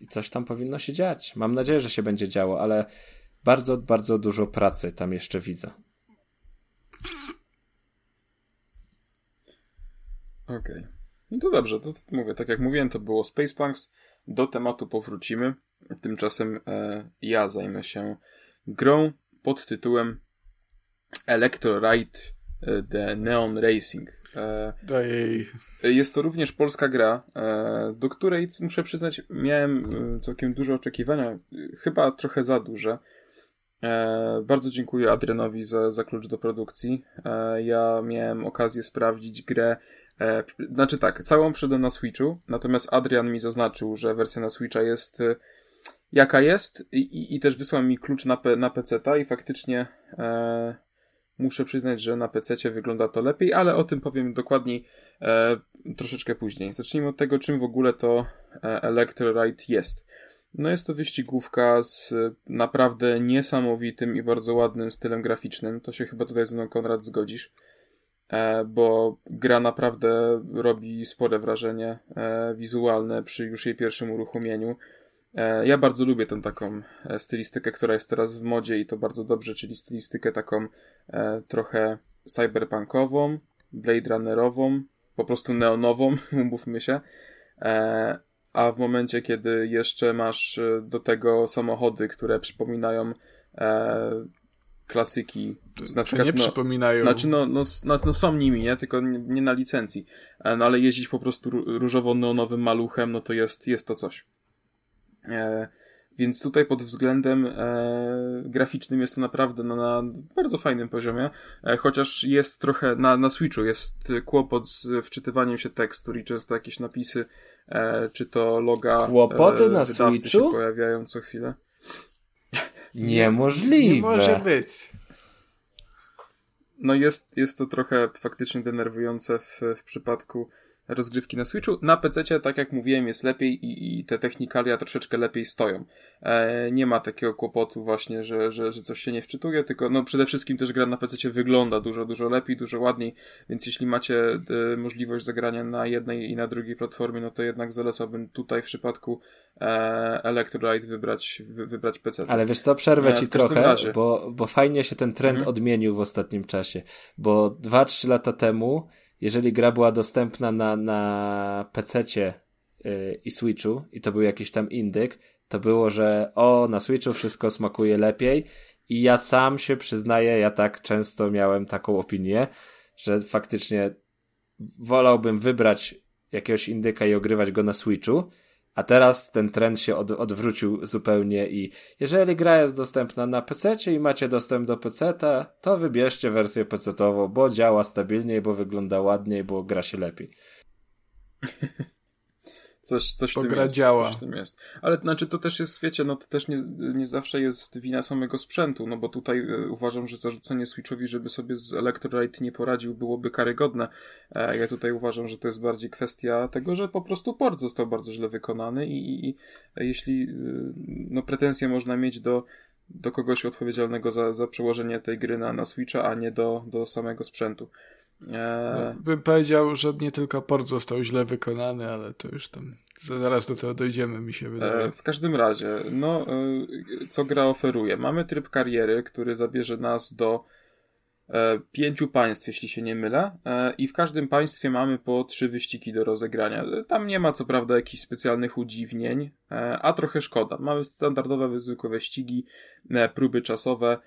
i coś tam powinno się dziać. Mam nadzieję, że się będzie działo, ale bardzo, bardzo dużo pracy tam jeszcze widzę. Okej. No to dobrze, to, to mówię, tak jak mówiłem, to było Space Punks. Do tematu powrócimy. Tymczasem e, ja zajmę się grą pod tytułem Electro Ride e, The Neon Racing. E, Daj jej. jest to również polska gra, e, do której, muszę przyznać, miałem e, całkiem duże oczekiwania, chyba trochę za duże. Bardzo dziękuję Adrianowi za, za klucz do produkcji. Ja miałem okazję sprawdzić grę, znaczy tak, całą przyszedłem na Switchu, natomiast Adrian mi zaznaczył, że wersja na Switcha jest jaka jest i, i, i też wysłał mi klucz na, pe, na i faktycznie e, muszę przyznać, że na PC wygląda to lepiej, ale o tym powiem dokładniej e, troszeczkę później. Zacznijmy od tego, czym w ogóle to e, Electro Ride jest. No jest to wyścigówka z e, naprawdę niesamowitym i bardzo ładnym stylem graficznym. To się chyba tutaj ze mną Konrad zgodzisz. E, bo gra naprawdę robi spore wrażenie wizualne przy już jej pierwszym uruchomieniu. E, Ja bardzo lubię tą taką e, stylistykę, która jest teraz w modzie i to bardzo dobrze, czyli stylistykę taką e, trochę cyberpunkową, Blade Runnerową, po prostu neonową, umówmy się. A w momencie, kiedy jeszcze masz do tego samochody, które przypominają klasyki, na To przykład nie no, przypominają. znaczy, no, no, no, no są nimi, nie? Tylko nie, nie na licencji. No ale jeździć po prostu ró- różowo-neonowym maluchem, no to jest, jest to coś. E, więc tutaj pod względem e, graficznym jest to naprawdę na, na bardzo fajnym poziomie, e, chociaż jest trochę, na, na Switchu jest kłopot z wczytywaniem się tekstur i często jakieś napisy, e, czy to loga Kłopoty e, na wydawcy Switchu? się pojawiają co chwilę. Niemożliwe. Nie może być. No jest, jest to trochę faktycznie denerwujące w, w przypadku rozgrywki na Switchu. Na PC, tak jak mówiłem, jest lepiej i, i te technikalia troszeczkę lepiej stoją. E, nie ma takiego kłopotu właśnie, że, że, że coś się nie wczytuje, tylko no przede wszystkim też gra na PC wygląda dużo, dużo lepiej, dużo ładniej, więc jeśli macie e, możliwość zagrania na jednej i na drugiej platformie, no to jednak zalecałbym tutaj w przypadku e, Electro Ride wybrać, wy, wybrać PC. Ale wiesz co, przerwę E, ci trochę, razie. bo, bo fajnie się ten trend Mhm. odmienił w ostatnim czasie. Bo 2-3 lata temu, jeżeli gra była dostępna na, na PC-cie yy, i Switchu, i to był jakiś tam indyk, to było, że o, na Switchu wszystko smakuje lepiej. I ja sam się przyznaję, ja tak często miałem taką opinię, że faktycznie wolałbym wybrać jakiegoś indyka i ogrywać go na Switchu, A teraz ten trend się od, odwrócił zupełnie i jeżeli gra jest dostępna na PC i macie dostęp do PC, to wybierzcie wersję PC-ową, bo działa stabilniej, bo wygląda ładniej, bo gra się lepiej. Coś, coś w tym jest, działa. Coś w tym jest. Ale znaczy to też jest, wiecie, no to też nie, nie zawsze jest wina samego sprzętu, no bo tutaj e, uważam, że zarzucenie Switchowi, żeby sobie z Electrolyte nie poradził, byłoby karygodne. E, ja tutaj uważam, że to jest bardziej kwestia tego, że po prostu port został bardzo źle wykonany i, i, i jeśli, e, no pretensje można mieć do do kogoś odpowiedzialnego za, za przełożenie tej gry na, na Switcha, a nie do, do samego sprzętu. E, Bym powiedział, że nie tylko port został źle wykonany, ale to już tam zaraz do tego dojdziemy, mi się wydaje. E, w każdym razie, no, e, co gra oferuje? Mamy tryb kariery, który zabierze nas do e, pięciu państw, jeśli się nie mylę, e, i w każdym państwie mamy po trzy wyścigi do rozegrania. Tam nie ma co prawda jakichś specjalnych udziwnień, a trochę szkoda. Mamy standardowe, zwykłe wyścigi, próby czasowe,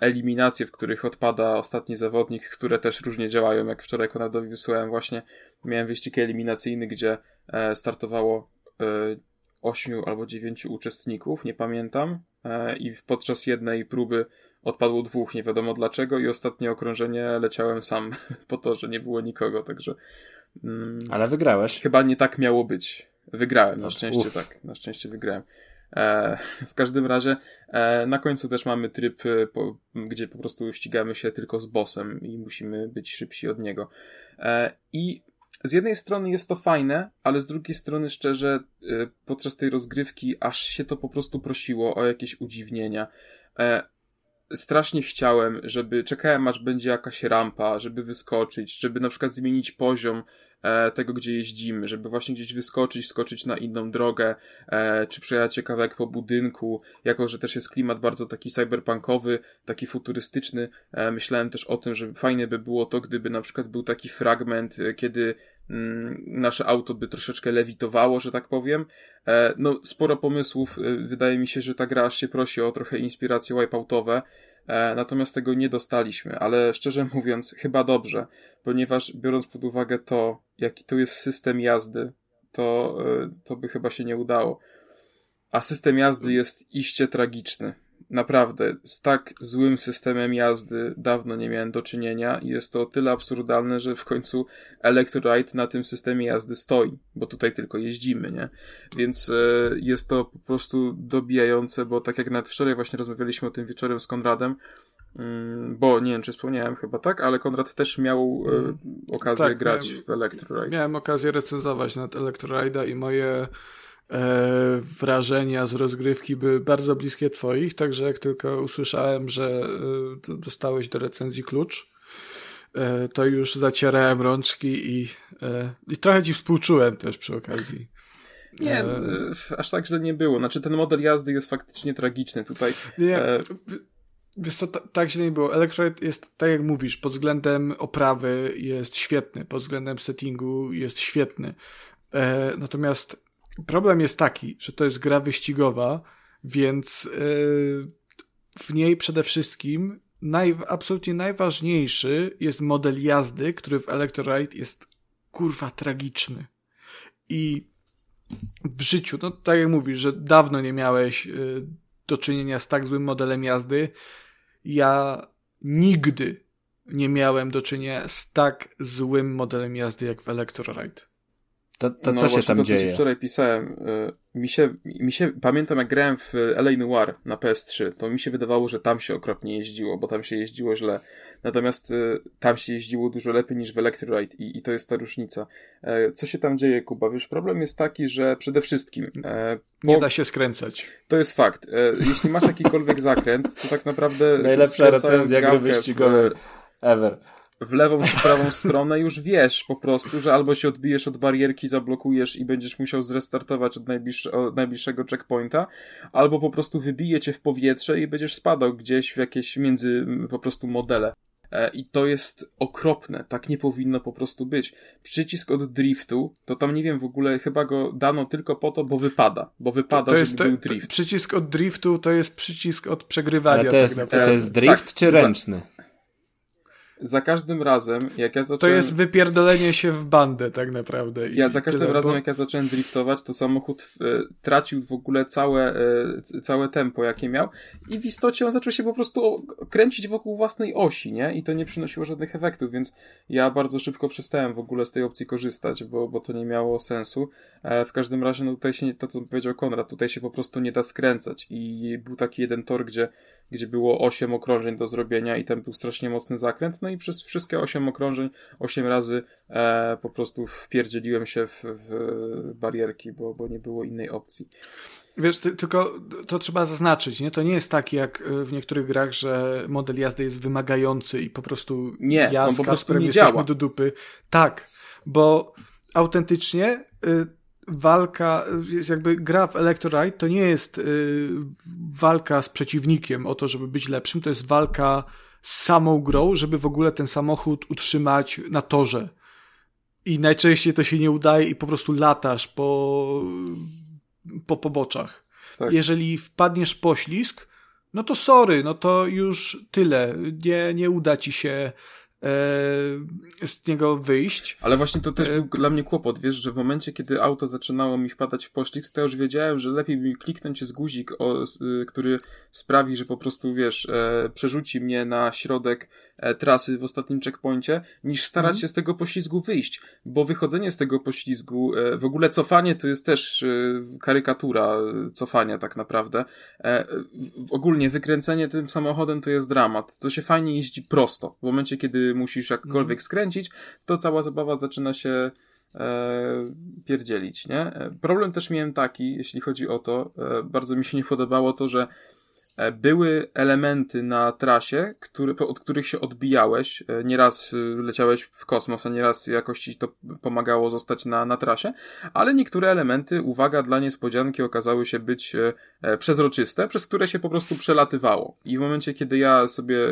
eliminacje, w których odpada ostatni zawodnik, które też różnie działają, jak wczoraj Konadowi wysłałem właśnie, miałem wyścig eliminacyjny, gdzie e, startowało e, ośmiu albo dziewięciu uczestników, nie pamiętam, e, i podczas jednej próby odpadło dwóch, nie wiadomo dlaczego, i ostatnie okrążenie leciałem sam po to, że nie było nikogo, także mm, Ale wygrałeś. chyba nie tak miało być. Wygrałem, na szczęście Uff. tak, na szczęście wygrałem. E, w każdym razie e, na końcu też mamy tryb, e, po, gdzie po prostu ścigamy się tylko z bossem i musimy być szybsi od niego. E, I z jednej strony jest to fajne, ale z drugiej strony szczerze e, podczas tej rozgrywki aż się to po prostu prosiło o jakieś udziwnienia. Strasznie chciałem, żeby czekałem aż będzie jakaś rampa, żeby wyskoczyć, żeby na przykład zmienić poziom e, tego, gdzie jeździmy, żeby właśnie gdzieś wyskoczyć, skoczyć na inną drogę, e, czy przejechać się kawałek po budynku, jako że też jest klimat bardzo taki cyberpunkowy, taki futurystyczny, e, myślałem też o tym, że fajne by było to, gdyby na przykład był taki fragment, e, kiedy nasze auto by troszeczkę lewitowało, że tak powiem. E, no, sporo pomysłów, e, wydaje mi się, że ta gra aż się prosi o trochę inspiracje wipeoutowe, E, natomiast tego nie dostaliśmy, ale szczerze mówiąc, chyba dobrze, ponieważ biorąc pod uwagę to, jaki tu jest system jazdy, to, to by chyba się nie udało. A system jazdy jest iście tragiczny. Naprawdę, z tak złym systemem jazdy dawno nie miałem do czynienia i jest to o tyle absurdalne, że w końcu Electroride na tym systemie jazdy stoi, bo tutaj tylko jeździmy, nie? Więc e, jest to po prostu dobijające, bo tak jak nawet wczoraj właśnie rozmawialiśmy o tym wieczorem z Konradem, mm, bo nie wiem, czy wspomniałem chyba tak, ale Konrad też miał e, okazję Tak, grać miałem- w Electroride. Miałem okazję recenzować nad Electroride'a i moje wrażenia z rozgrywki były bardzo bliskie twoich, także jak tylko usłyszałem, że e, dostałeś do recenzji klucz, e, to już zacierałem rączki i, e, i trochę ci współczułem też przy okazji. Nie, E, e, aż tak źle nie było. Znaczy ten model jazdy jest faktycznie tragiczny. Tutaj Nie, E, wiesz co, tak źle nie było. Electroid jest, tak jak mówisz, pod względem oprawy jest świetny, pod względem settingu jest świetny. E, natomiast problem jest taki, że to jest gra wyścigowa, więc e, w niej przede wszystkim naj, absolutnie najważniejszy jest model jazdy, który w Electroid jest kurwa tragiczny. I w życiu, no tak jak mówisz, że dawno nie miałeś y, do czynienia z tak złym modelem jazdy. Ja nigdy nie miałem do czynienia z tak złym modelem jazdy jak w Electroride. To, to no co się tam to, co dzieje? wczoraj pisałem. y, Mi się, mi się, pamiętam jak grałem w LA Noir na PS3, to mi się wydawało, że tam się okropnie jeździło, bo tam się jeździło źle. Natomiast y, tam się jeździło dużo lepiej niż w Electroride i, i to jest ta różnica. E, Co się tam dzieje, Kuba? Wiesz, problem jest taki, że przede wszystkim e, Nie po- da się skręcać. to jest fakt. E, Jeśli masz jakikolwiek zakręt, to tak naprawdę Najlepsza recenzja gry wyścigowej ever. W lewą czy prawą stronę, już wiesz po prostu, że albo się odbijesz od barierki, zablokujesz i będziesz musiał zrestartować od, najbliższe, od najbliższego checkpointa, albo po prostu wybije cię w powietrze i będziesz spadał gdzieś w jakieś między po prostu modele. E, I to jest okropne, tak nie powinno po prostu być. Przycisk od driftu, to tam nie wiem w ogóle, chyba go dano tylko po to, bo wypada, bo wypada, To jest, żeby to, był to, drift. przycisk od driftu to jest przycisk od przegrywania. Ale to jest, tak to jest drift Tak, czy za- ręczny? Za każdym razem, jak ja zacząłem... To jest wypierdolenie się w bandę tak naprawdę. Ja za każdym tyle, razem, bo- jak ja zacząłem driftować, to samochód e, tracił w ogóle całe, e, całe tempo, jakie miał i w istocie on zaczął się po prostu kręcić wokół własnej osi, nie? I to nie przynosiło żadnych efektów, więc ja bardzo szybko przestałem w ogóle z tej opcji korzystać, bo, bo to nie miało sensu. E, w każdym razie, no tutaj się, to co powiedział Konrad, tutaj się po prostu nie da skręcać i był taki jeden tor, gdzie, gdzie było 8 okrążeń do zrobienia i tam był strasznie mocny zakręt, no i przez wszystkie 8 okrążeń, 8 razy e, po prostu wpierdzieliłem się w, w barierki, bo, bo nie było innej opcji. Wiesz, ty, tylko to trzeba zaznaczyć, nie? To nie jest tak jak y, w niektórych grach, że model jazdy jest wymagający i po prostu Nie, ja on z po prostu nie działa. do dupy. Tak, bo autentycznie y, walka, y, jakby gra w Electroride to nie jest y, walka z przeciwnikiem o to, żeby być lepszym, to jest walka z samą grą, żeby w ogóle ten samochód utrzymać na torze. I najczęściej to się nie udaje i po prostu latasz po, po poboczach. Tak. Jeżeli wpadniesz poślizg, no to sorry, no to już tyle. Nie, nie uda ci się z niego wyjść. Ale właśnie to też E, był dla mnie kłopot, wiesz, że w momencie, kiedy auto zaczynało mi wpadać w poślizg, to ja już wiedziałem, że lepiej mi kliknąć z guzik, o, y, który sprawi, że po prostu, wiesz, e, przerzuci mnie na środek e, trasy w ostatnim checkpoincie, niż starać Mhm. się z tego poślizgu wyjść, bo wychodzenie z tego poślizgu, e, w ogóle cofanie to jest też e, karykatura e, cofania tak naprawdę. E, ogólnie wykręcenie tym samochodem to jest dramat. To się fajnie jeździ prosto. W momencie, kiedy musisz jakkolwiek skręcić, to cała zabawa zaczyna się e, pierdzielić, nie? E, Problem też miałem taki, jeśli chodzi o to, e, bardzo mi się nie podobało to, że były elementy na trasie, które, od których się odbijałeś. E, Nieraz e, leciałeś w kosmos, a nieraz jakoś ci to pomagało zostać na, na trasie, ale niektóre elementy, uwaga, dla niespodzianki okazały się być e, e, przezroczyste, przez które się po prostu przelatywało. I w momencie, kiedy ja sobie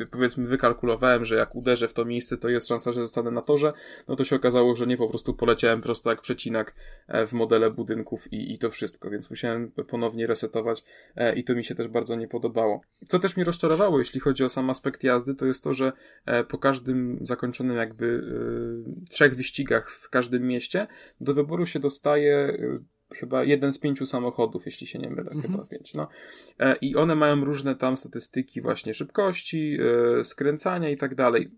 e, powiedzmy wykalkulowałem, że jak uderzę w to miejsce, to jest szansa, że zostanę na torze, no to się okazało, że nie, po prostu poleciałem prosto jak przecinak e, w modele budynków i, i to wszystko, więc musiałem ponownie resetować e, i to mi się też bardzo nie podobało. Co też mnie rozczarowało, jeśli chodzi o sam aspekt jazdy, to jest to, że e, po każdym zakończonym jakby e, trzech wyścigach w każdym mieście do wyboru się dostaje e, chyba jeden z pięciu samochodów, jeśli się nie mylę, chyba pięć, no. I one mają różne tam statystyki właśnie szybkości, skręcania i tak dalej.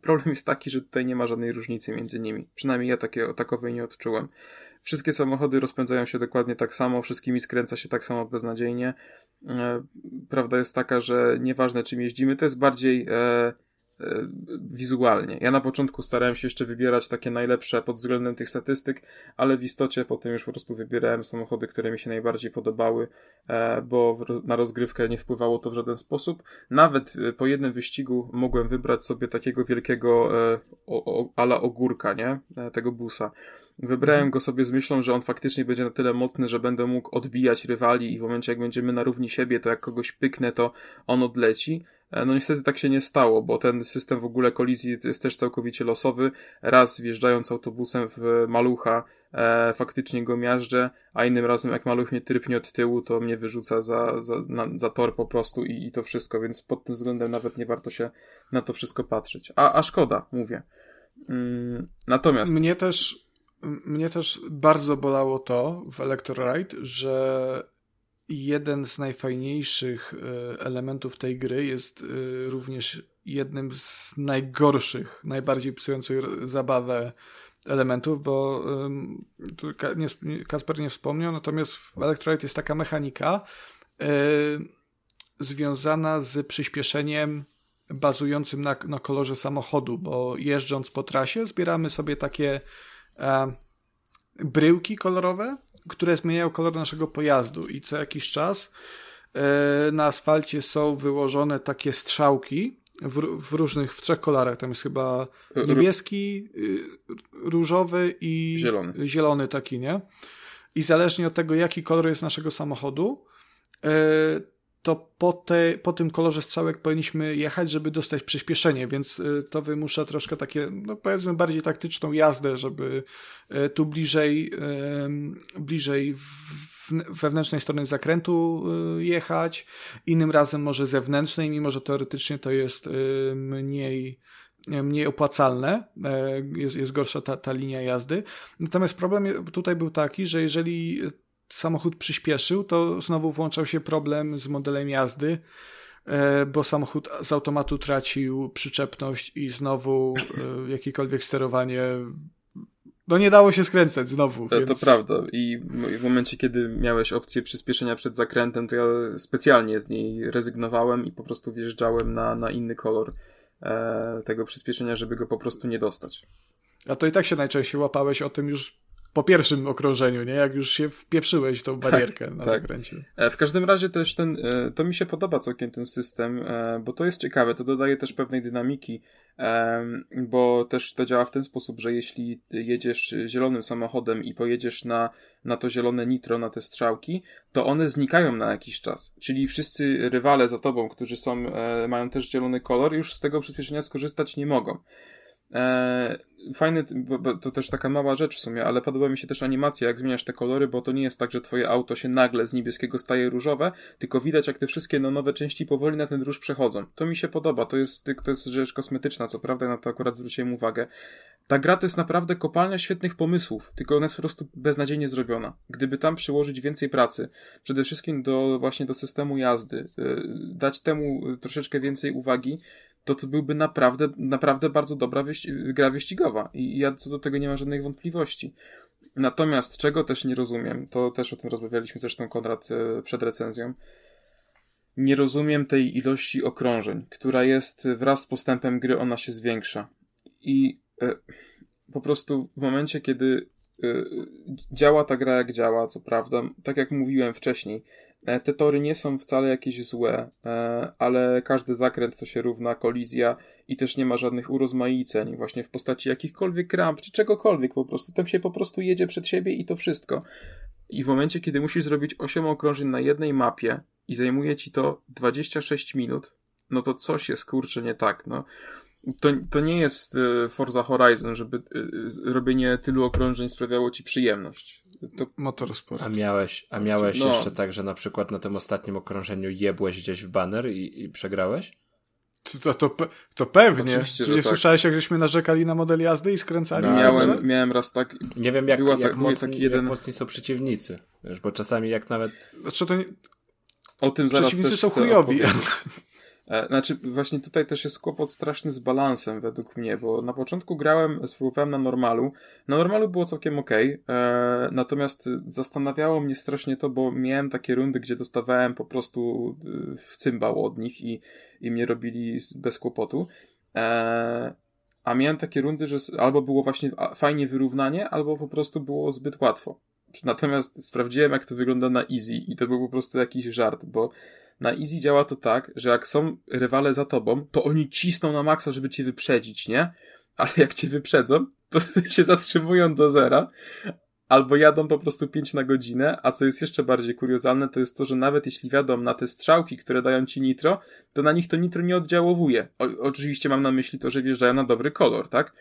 Problem jest taki, że tutaj nie ma żadnej różnicy między nimi. Przynajmniej ja takie, takowej nie odczułem. Wszystkie samochody rozpędzają się dokładnie tak samo, wszystkimi skręca się tak samo beznadziejnie. E, prawda jest taka, że nieważne czym jeździmy, to jest bardziej e, wizualnie. Ja na początku starałem się jeszcze wybierać takie najlepsze pod względem tych statystyk, ale w istocie potem już po prostu wybierałem samochody, które mi się najbardziej podobały, e, bo na rozgrywkę nie wpływało to w żaden sposób. Nawet e, po jednym wyścigu mogłem wybrać sobie takiego wielkiego e, ala ogórka, nie? E, Tego busa. Wybrałem go sobie z myślą, że on faktycznie będzie na tyle mocny, że będę mógł odbijać rywali i w momencie jak będziemy na równi siebie, to jak kogoś pyknę, to on odleci. E, No niestety tak się nie stało, bo ten system w ogóle kolizji jest też całkowicie losowy. Raz wjeżdżając autobusem w malucha, e, faktycznie go miażdżę, a innym razem jak maluch mnie trypnie od tyłu, to mnie wyrzuca za, za, na, za tor po prostu i, i to wszystko, więc pod tym względem nawet nie warto się na to wszystko patrzeć. A, a szkoda, mówię. Mm, natomiast... Mnie też, mnie też bardzo bolało to w Electroride, że jeden z najfajniejszych e, elementów tej gry jest e, również jednym z najgorszych, najbardziej psujących zabawę elementów, bo Kasper nie wspomniał, natomiast w Electrolite jest taka mechanika y, związana z przyspieszeniem bazującym na, na kolorze samochodu, bo jeżdżąc po trasie zbieramy sobie takie e, bryłki kolorowe, które zmieniają kolor naszego pojazdu i co jakiś czas e, na asfalcie są wyłożone takie strzałki w, w różnych, w trzech kolorach. Tam jest chyba niebieski, y, różowy i Zielony. zielony taki, nie? I zależnie od tego, jaki kolor jest naszego samochodu, e, to po, te, po tym kolorze strzałek powinniśmy jechać, żeby dostać przyspieszenie, więc y, to wymusza troszkę takie, no powiedzmy, bardziej taktyczną jazdę, żeby y, tu bliżej, bliżej wewnętrznej strony zakrętu y, jechać, innym razem może zewnętrznej, mimo że teoretycznie to jest mniej mniej opłacalne, jest, jest gorsza ta, ta linia jazdy. Natomiast problem tutaj był taki, że jeżeli samochód przyspieszył, to znowu włączał się problem z modelem jazdy, e, bo samochód z automatu tracił przyczepność i znowu e, jakiekolwiek sterowanie no nie dało się skręcać znowu. To, więc... to prawda. I w momencie, kiedy miałeś opcję przyspieszenia przed zakrętem, to ja specjalnie z niej rezygnowałem i po prostu wjeżdżałem na, na inny kolor e, tego przyspieszenia, żeby go po prostu nie dostać. A to i tak się najczęściej łapałeś o tym już po pierwszym okrążeniu, nie? Jak już się wpieprzyłeś w tą tak, barierkę tak, na tak. zakręcie. E, w każdym razie też ten, e, to mi się podoba całkiem ten system, e, bo to jest ciekawe, to dodaje też pewnej dynamiki, bo też to działa w ten sposób, że jeśli jedziesz zielonym samochodem i pojedziesz na, na to zielone nitro, na te strzałki, to one znikają na jakiś czas. Czyli wszyscy rywale za tobą, którzy są, mają też zielony kolor, już z tego przyspieszenia skorzystać nie mogą. E, fajny, bo, bo to też taka mała rzecz w sumie, ale podoba mi się też animacja, jak zmieniasz te kolory, bo to nie jest tak, że twoje auto się nagle z niebieskiego staje różowe, tylko widać, jak te wszystkie no, nowe części powoli na ten róż przechodzą. To mi się podoba, to jest, to jest rzecz kosmetyczna, co prawda, na to akurat zwróciłem uwagę. Ta gra to jest naprawdę kopalnia świetnych pomysłów, tylko ona jest po prostu beznadziejnie zrobiona. Gdyby tam przyłożyć więcej pracy, przede wszystkim do właśnie do systemu jazdy, y, dać temu troszeczkę więcej uwagi, to to byłby naprawdę, naprawdę bardzo dobra wyści gra wyścigowa. I ja co do tego nie mam żadnych wątpliwości. Natomiast czego też nie rozumiem, to też o tym rozmawialiśmy zresztą Konrad e, przed recenzją. Nie rozumiem tej ilości okrążeń, która jest wraz z postępem gry, ona się zwiększa. I e, po prostu w momencie, kiedy e, działa ta gra jak działa, co prawda, tak jak mówiłem wcześniej, te tory nie są wcale jakieś złe, e, ale każdy zakręt to się równa kolizja i też nie ma żadnych urozmaiceń właśnie w postaci jakichkolwiek ramp czy czegokolwiek po prostu. Tam się po prostu jedzie przed siebie i to wszystko. I w momencie, kiedy musisz zrobić 8 okrążeń na jednej mapie i zajmuje ci to 26 minut, no to coś jest kurczę nie tak, no. To, to nie jest e, Forza Horizon, żeby robienie tylu okrążeń sprawiało ci przyjemność to motorsport. A miałeś, a miałeś no. jeszcze tak, że na przykład na tym ostatnim okrążeniu jebłeś gdzieś w baner i, i przegrałeś? To, to, to pewnie. Oczywiście, Czy nie tak. słyszałeś, jak żeśmy narzekali na model jazdy i skręcali? No, miałem, miałem raz tak. Nie wiem, jak, jak, tak, mocni, taki jeden... jak mocni są przeciwnicy. Wiesz, bo czasami jak nawet. Znaczy to nie... O tym zaraz Przeciwnicy są chujowi. E, znaczy, właśnie tutaj też jest kłopot straszny z balansem według mnie, bo na początku grałem, spróbowałem na normalu. Na normalu było całkiem ok, e, natomiast zastanawiało mnie strasznie to, bo miałem takie rundy, gdzie dostawałem po prostu e, w cymbał od nich i, i mnie robili bez kłopotu. A miałem takie rundy, że albo było właśnie fajnie wyrównanie, albo po prostu było zbyt łatwo. Natomiast sprawdziłem, jak to wygląda na easy i to był po prostu jakiś żart, bo na Easy działa to tak, że jak są rywale za tobą, to oni cisną na maksa, żeby cię wyprzedzić, nie? Ale jak cię wyprzedzą, to się zatrzymują do zera, albo jadą po prostu 5 na godzinę, a co jest jeszcze bardziej kuriozalne, to jest to, że nawet jeśli wiadą na te strzałki, które dają ci nitro, to na nich to nitro nie oddziałowuje. O, oczywiście mam na myśli to, że wjeżdżają na dobry kolor, tak?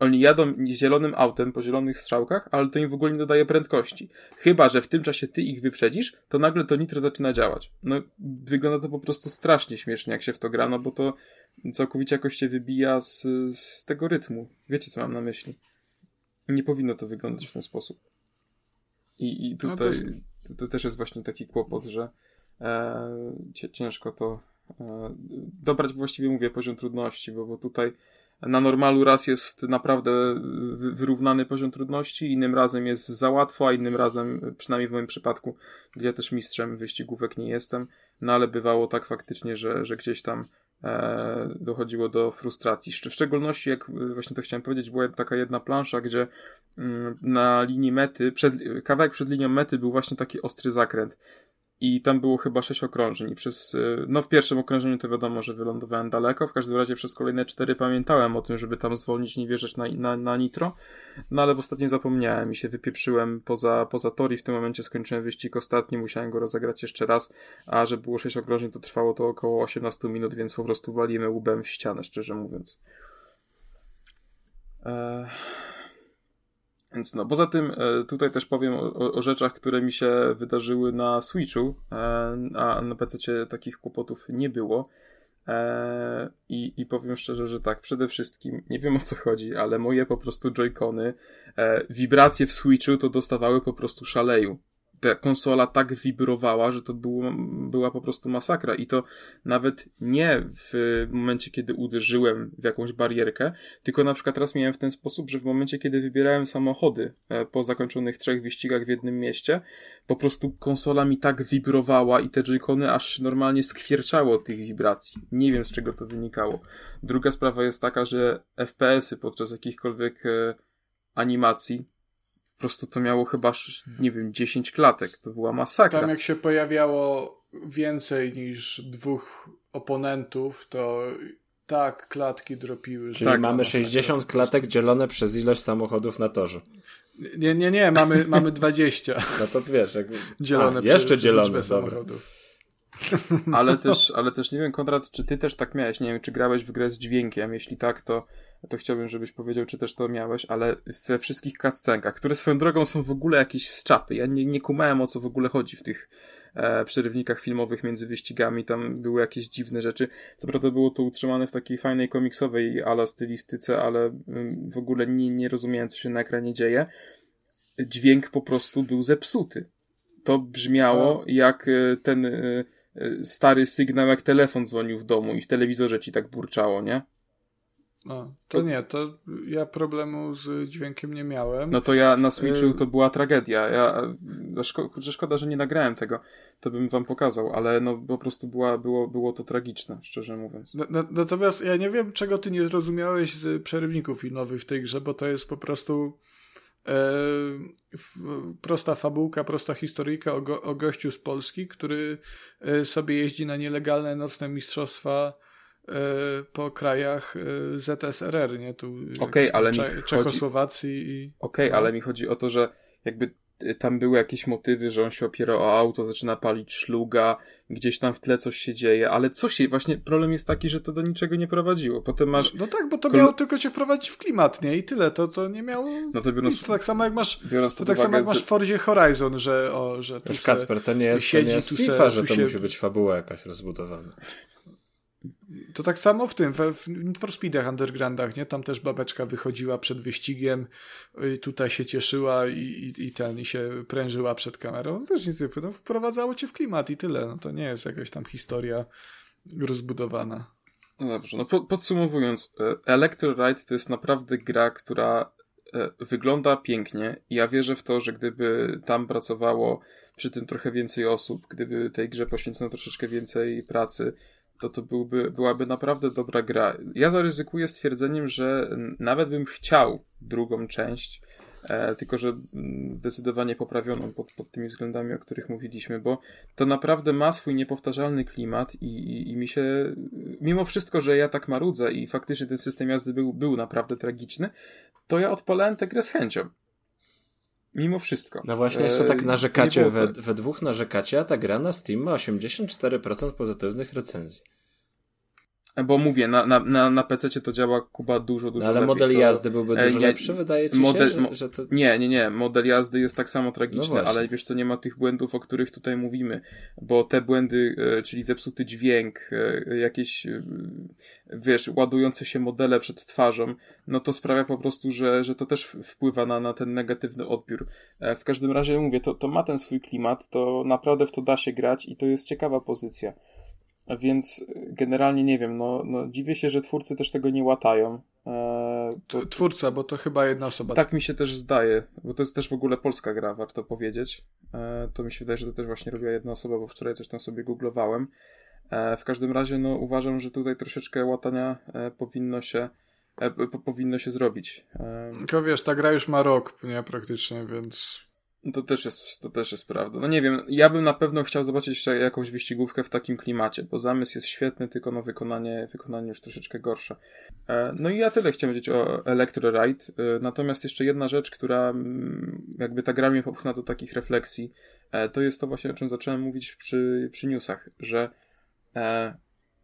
Oni jadą zielonym autem po zielonych strzałkach, ale to im w ogóle nie dodaje prędkości. Chyba, że w tym czasie ty ich wyprzedzisz, to nagle to nitro zaczyna działać. No, wygląda to po prostu strasznie śmiesznie, jak się w to gra, no bo to całkowicie jakoś się wybija z, z tego rytmu. Wiecie, co mam na myśli? Nie powinno to wyglądać w ten sposób. I, i tutaj no to, jest... to, też jest właśnie taki kłopot, że e, ciężko to e, dobrać właściwie mówię poziom trudności, bo, bo tutaj na normalu raz jest naprawdę wyrównany poziom trudności, innym razem jest za łatwo, a innym razem, przynajmniej w moim przypadku, gdzie ja też mistrzem wyścigówek nie jestem, no ale bywało tak faktycznie, że, że gdzieś tam dochodziło do frustracji. W szczególności, jak właśnie to chciałem powiedzieć, była taka jedna plansza, gdzie mm, na linii mety, przed, kawałek przed linią mety był właśnie taki ostry zakręt. I tam było chyba sześć okrążeń i przez, y, no w pierwszym okrążeniu to wiadomo, że wylądowałem daleko, w każdym razie przez kolejne cztery pamiętałem o tym, żeby tam zwolnić, nie wjeżdżać na, na, na nitro, no ale w ostatnim zapomniałem i się wypieprzyłem poza, poza tor i w tym momencie skończyłem wyścig ostatni, musiałem go rozegrać jeszcze raz, a że było sześć okrążeń, to trwało to około 18 minut, więc po prostu walimy łbem w ścianę, szczerze mówiąc. Eee... Więc no, poza tym e, tutaj też powiem o, o, rzeczach, które mi się wydarzyły na Switchu, e, a na PC takich kłopotów nie było. E, I, I powiem szczerze, że tak, przede wszystkim, nie wiem o co chodzi, ale moje po prostu joycony, wibracje w Switchu to dostawały po prostu szaleju ta konsola tak wibrowała, że to było, była po prostu masakra. I to nawet nie w momencie, kiedy uderzyłem w jakąś barierkę, tylko na przykład teraz miałem w ten sposób, że w momencie, kiedy wybierałem samochody e, po zakończonych trzech wyścigach w jednym mieście, po prostu konsola mi tak wibrowała i te joycony aż normalnie skwierczało tych wibracji. Nie wiem z czego to wynikało. Druga sprawa jest taka, że FPS-y podczas jakichkolwiek e, animacji prostu to miało chyba, nie wiem, 10 klatek. To była masakra. Tam jak się pojawiało więcej niż dwóch oponentów, to tak klatki dropiły. Czyli tak, mamy 60 klatek dzielone przez ilość samochodów na torze. Nie, nie, nie, mamy, mamy 20. No to wiesz, jak... dzielone A, jeszcze przez, dzielone, przez samochodów. Ale też, ale też nie wiem, Konrad, czy ty też tak miałeś? Nie wiem, czy grałeś w grę z dźwiękiem. Jeśli tak, to to chciałbym, żebyś powiedział, czy też to miałeś, ale we wszystkich cutscenkach, które swoją drogą są w ogóle jakieś szczapy. Ja nie, nie kumałem o co w ogóle chodzi w tych e, przerywnikach filmowych między wyścigami, tam były jakieś dziwne rzeczy. Co prawda było to utrzymane w takiej fajnej komiksowej ala stylistyce, ale mm, w ogóle nie, nie rozumiałem, co się na ekranie dzieje. Dźwięk po prostu był zepsuty. To brzmiało tak. jak e, ten e, e, stary sygnał, jak telefon dzwonił w domu i w telewizorze ci tak burczało, nie? No, to, to, nie, to ja problemu z dźwiękiem nie miałem. No to ja na Switchu y- to była tragedia. Ja, szko szkoda, że nie nagrałem tego, to bym wam pokazał, ale no po prostu była, było, było to tragiczne, szczerze mówiąc. No, no, natomiast ja nie wiem, czego ty nie zrozumiałeś z przerywników filmowych w tej grze, bo to jest po prostu e, prosta fabułka, prosta historyjka o, go, o gościu z Polski, który e, sobie jeździ na nielegalne nocne mistrzostwa po krajach e, ZSRR, nie? Tu okay, ale Cze chodzi... Czechosłowacji i... Okej, okay, no. ale mi chodzi o to, że jakby tam były jakieś motywy, że on się opiera o auto, zaczyna palić szluga, gdzieś tam w tle coś się dzieje, ale co się, właśnie problem jest taki, że to do niczego nie prowadziło. Potem masz... No, no tak, bo to miało tylko cię wprowadzić w klimat, nie? I tyle, to, to nie miało... No to biorąc... To tak samo jak masz, to tak samo jak masz w Forzie Horizon, że o, że tu Wiesz, Kacper, to nie jest, to nie jest FIFA, se, że to się... musi być fabuła jakaś rozbudowana. To tak samo w tym, w, Need for Speedach, Undergroundach, nie? Tam też babeczka wychodziła przed wyścigiem, tutaj się cieszyła i, i, i ten, i się prężyła przed kamerą. Też nic no, wprowadzało cię w klimat i tyle. No to nie jest jakaś tam historia rozbudowana. No dobrze, no po, podsumowując, e, Electro Ride to jest naprawdę gra, która e, wygląda pięknie ja wierzę w to, że gdyby tam pracowało przy tym trochę więcej osób, gdyby tej grze poświęcono troszeczkę więcej pracy, to to byłby, byłaby naprawdę dobra gra. Ja zaryzykuję stwierdzeniem, że nawet bym chciał drugą część, e, tylko że zdecydowanie poprawioną pod, pod tymi względami, o których mówiliśmy, bo to naprawdę ma swój niepowtarzalny klimat i, i, i mi się, mimo wszystko, że ja tak marudzę i faktycznie ten system jazdy był, był naprawdę tragiczny, to ja odpalałem tę grę z chęcią. Mimo wszystko. No właśnie, jeszcze tak e, narzekacie, we, we dwóch narzekacie, a ta gra na Steam ma 84% pozytywnych recenzji. Bo mówię, na, na, na, na PC to działa Kuba dużo, dużo no, ale lepiej. model jazdy byłby dużo e, lepszy, wydaje ci model, się, że, że to... Nie, nie, nie. Model jazdy jest tak samo tragiczny, no ale wiesz co, nie ma tych błędów, o których tutaj mówimy, bo te błędy, e, czyli zepsuty dźwięk, e, jakieś, e, wiesz, ładujące się modele przed twarzą, no to sprawia po prostu, że, że to też wpływa na, na ten negatywny odbiór. E, w każdym razie mówię, to, to ma ten swój klimat, to naprawdę w to da się grać i to jest ciekawa pozycja. Więc generalnie nie wiem, no, no dziwię się, że twórcy też tego nie łatają. To, Twórca, bo to chyba jedna osoba. Tak mi się też zdaje, bo to jest też w ogóle polska gra, warto powiedzieć. Eee, to mi się wydaje, że to też właśnie robiła jedna osoba, bo wczoraj coś tam sobie googlowałem. Eee, w każdym razie, no uważam, że tutaj troszeczkę łatania e, powinno się e, po, powinno się zrobić. Tylko wiesz, ta gra już ma rok, nie, praktycznie, więc To też jest, to też jest prawda. No nie wiem, ja bym na pewno chciał zobaczyć jakąś wyścigówkę w takim klimacie, bo zamysł jest świetny, tylko no wykonanie, wykonanie już troszeczkę gorsze. E, no i ja tyle chciałem powiedzieć o Electro Ride. E, natomiast jeszcze jedna rzecz, która mm, jakby ta gra mnie popchna do takich refleksji, e, to jest to właśnie, o czym zacząłem mówić przy, przy newsach, że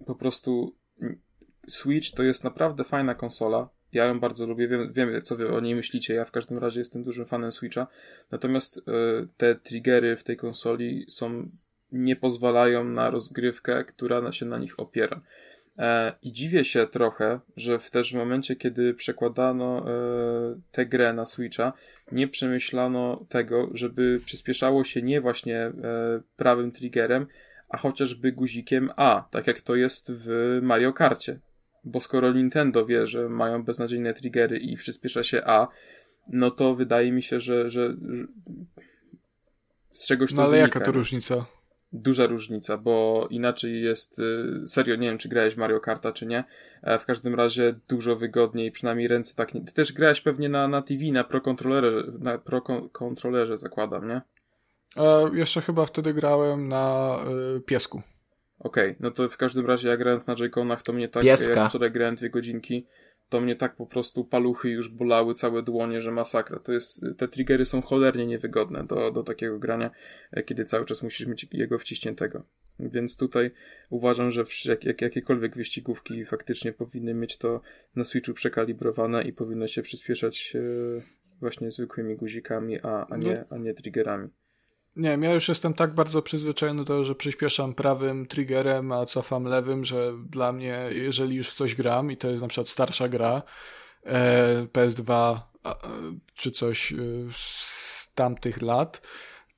po prostu mm, Switch to jest naprawdę fajna konsola, ja ją bardzo lubię, wiem, wiem co wy o niej myślicie. Ja w każdym razie jestem dużym fanem Switcha. Natomiast y, te triggery w tej konsoli są nie pozwalają na rozgrywkę, która się na nich opiera. E, I dziwię się trochę, że w też w momencie, kiedy przekładano e, tę grę na Switcha, nie przemyślano tego, żeby przyspieszało się nie właśnie e, prawym triggerem, a chociażby guzikiem A, tak jak to jest w Mario Karcie bo skoro Nintendo wie, że mają beznadziejne triggery i przyspiesza się A, no to wydaje mi się, że, że, że z czegoś to No ale wynika, jaka to różnica? Duża różnica, bo inaczej jest, y, serio, nie wiem czy grałeś Mario Karta czy nie, e, w każdym razie dużo wygodniej, przynajmniej ręce tak nie... Ty też grałeś pewnie na, na TV, na Pro Controllerze, na Pro Con- Controllerze zakładam, nie? A jeszcze chyba wtedy grałem na y, piesku. Okej, no to w każdym razie ja grając na J-Conach, to mnie tak, Pieska. jak wczoraj grałem dwie godzinki, to mnie tak po prostu paluchy już bolały, całe dłonie, że masakra. To jest, te triggery są cholernie niewygodne do, do takiego grania, e, kiedy cały czas musisz mieć jego wciśniętego. Więc tutaj uważam, że jak, jak, jakiekolwiek wyścigówki faktycznie powinny mieć to na Switchu przekalibrowane i powinno się przyspieszać e, właśnie zwykłymi guzikami, a, a, nie, a nie triggerami. Nie wiem, ja już jestem tak bardzo przyzwyczajony do tego, że przyspieszam prawym triggerem, a cofam lewym, że dla mnie, jeżeli już w coś gram i to jest na przykład starsza gra, e, PS2 a, e, czy coś e, z tamtych lat,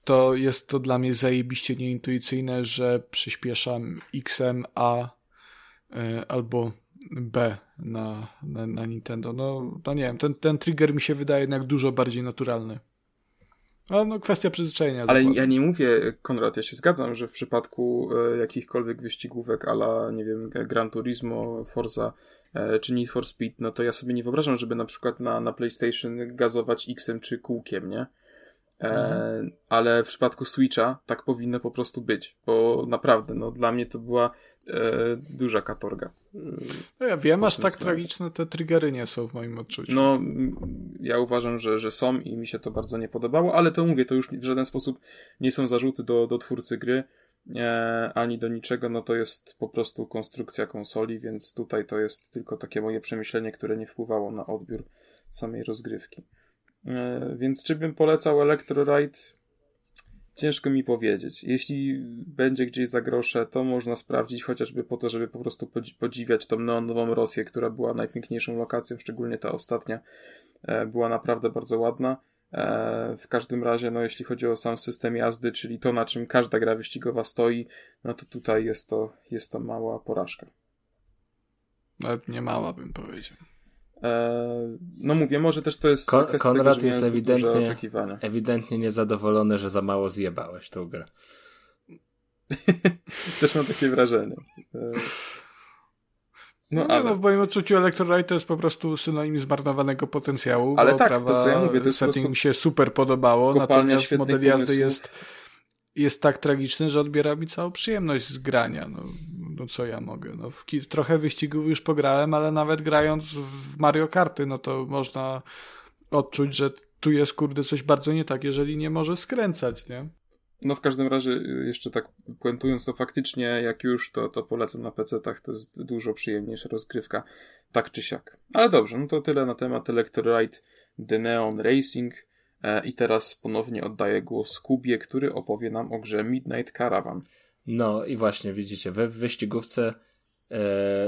to jest to dla mnie zajebiście nieintuicyjne, że przyspieszam X-em A e, albo B na, na, na Nintendo. No, no nie wiem, ten, ten trigger mi się wydaje jednak dużo bardziej naturalny. Ale no kwestia przyzwyczajenia. Ale zakładam. ja nie mówię, Konrad, ja się zgadzam, że w przypadku e, jakichkolwiek wyścigówek ala, nie wiem, Gran Turismo, Forza e, czy Need for Speed, no to ja sobie nie wyobrażam, żeby na przykład na, na PlayStation gazować X-em czy kółkiem, nie? E, Ale w przypadku Switcha tak powinno po prostu być, bo naprawdę, no dla mnie to była duża katorga. No ja wiem, aż tak tragiczne te triggery nie są w moim odczuciu. No, m, ja uważam, że, że są i mi się to bardzo nie podobało, ale to mówię, to już w żaden sposób nie są zarzuty do, do twórcy gry, e, ani do niczego, no to jest po prostu konstrukcja konsoli, więc tutaj to jest tylko takie moje przemyślenie, które nie wpływało na odbiór samej rozgrywki. E, więc czy bym polecał Electro Ride? Ciężko mi powiedzieć. Jeśli będzie gdzieś za grosze, to można sprawdzić chociażby po to, żeby po prostu podzi- podziwiać tą neonową Rosję, która była najpiękniejszą lokacją, szczególnie ta ostatnia e, była naprawdę bardzo ładna. E, W każdym razie, no jeśli chodzi o sam system jazdy, czyli to, na czym każda gra wyścigowa stoi, no to tutaj jest to, jest to mała porażka. Nawet nie mała bym powiedział. E, No mówię, może też to jest Kon- kwestia Konrad tego, że jest ewidentnie-. Ewidentnie niezadowolony, że za mało zjebałeś tą grę. Też mam takie wrażenie. E, No, No ale... no w moim odczuciu Electrolyte to jest po prostu synonim zmarnowanego potencjału. Ale bo tak, to prawa co ja mówię, to jest setting mi się super podobało, natomiast model jazdy pomysłów. jest, jest tak tragiczny, że odbiera mi całą przyjemność z grania. No, no co ja mogę? No, w trochę wyścigów już pograłem, ale nawet grając w Mario Karty, no to można odczuć, że tu jest kurde coś bardzo nie tak, jeżeli nie może skręcać, nie? No w każdym razie, y, jeszcze tak puentując, to faktycznie jak już, to, to polecam na PC-tach, to jest dużo przyjemniejsza rozgrywka, tak czy siak. Ale dobrze, no to tyle na temat Electroride The Neon Racing e, i teraz ponownie oddaję głos Kubie, który opowie nam o grze Midnight Caravan. No i właśnie, widzicie, we wyścigówce e,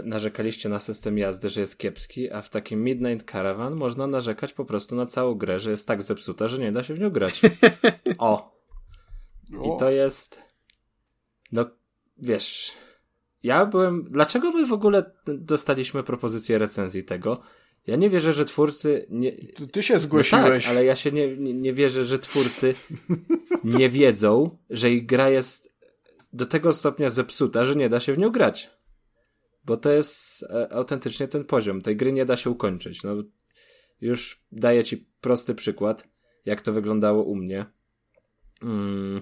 narzekaliście na system jazdy, że jest kiepski, a w takim Midnight Caravan można narzekać po prostu na całą grę, że jest tak zepsuta, że nie da się w nią grać. O! I to jest. No, wiesz. Ja byłem. Dlaczego my w ogóle dostaliśmy propozycję recenzji tego? Ja nie wierzę, że twórcy. Nie... Ty się No zgłosiłeś. tak, ale ja się nie, nie, nie wierzę, że twórcy nie wiedzą, że ich gra jest do tego stopnia zepsuta, że nie da się w nią grać. Bo to jest e, autentycznie ten poziom. Tej gry nie da się ukończyć. No, już daję ci prosty przykład, jak to wyglądało u mnie. Mm,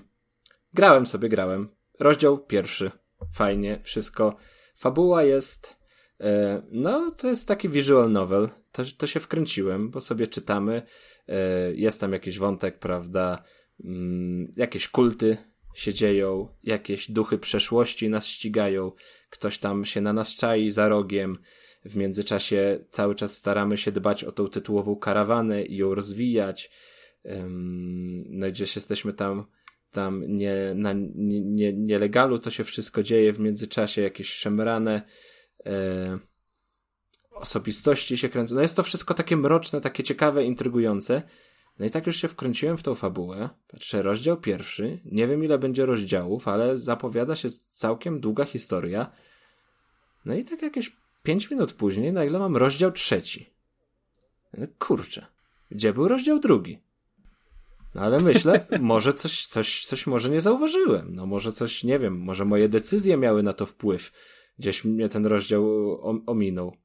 grałem sobie, grałem. Rozdział pierwszy. Fajnie, wszystko. Fabuła jest. E, no, to jest taki visual novel. To, to się wkręciłem, bo sobie czytamy. E, jest tam jakiś wątek, prawda? Mm, jakieś kulty się dzieją, jakieś duchy przeszłości nas ścigają, ktoś tam się na nas czai za rogiem. W międzyczasie cały czas staramy się dbać o tą tytułową karawanę i ją rozwijać. No gdzieś jesteśmy tam, tam nie, na nie, nie, nielegalu, to się wszystko dzieje w międzyczasie, jakieś szemrane e, osobistości się kręcą. No jest to wszystko takie mroczne, takie ciekawe, intrygujące. No i tak już się wkręciłem w tą fabułę. Patrzę, rozdział pierwszy. Nie wiem ile będzie rozdziałów, ale zapowiada się całkiem długa historia. No i tak jakieś pięć minut później, nagle mam rozdział trzeci. No kurczę, gdzie był rozdział drugi? No ale myślę, może coś, coś, coś może nie zauważyłem. No może coś, nie wiem, może moje decyzje miały na to wpływ. Gdzieś mnie ten rozdział ominął.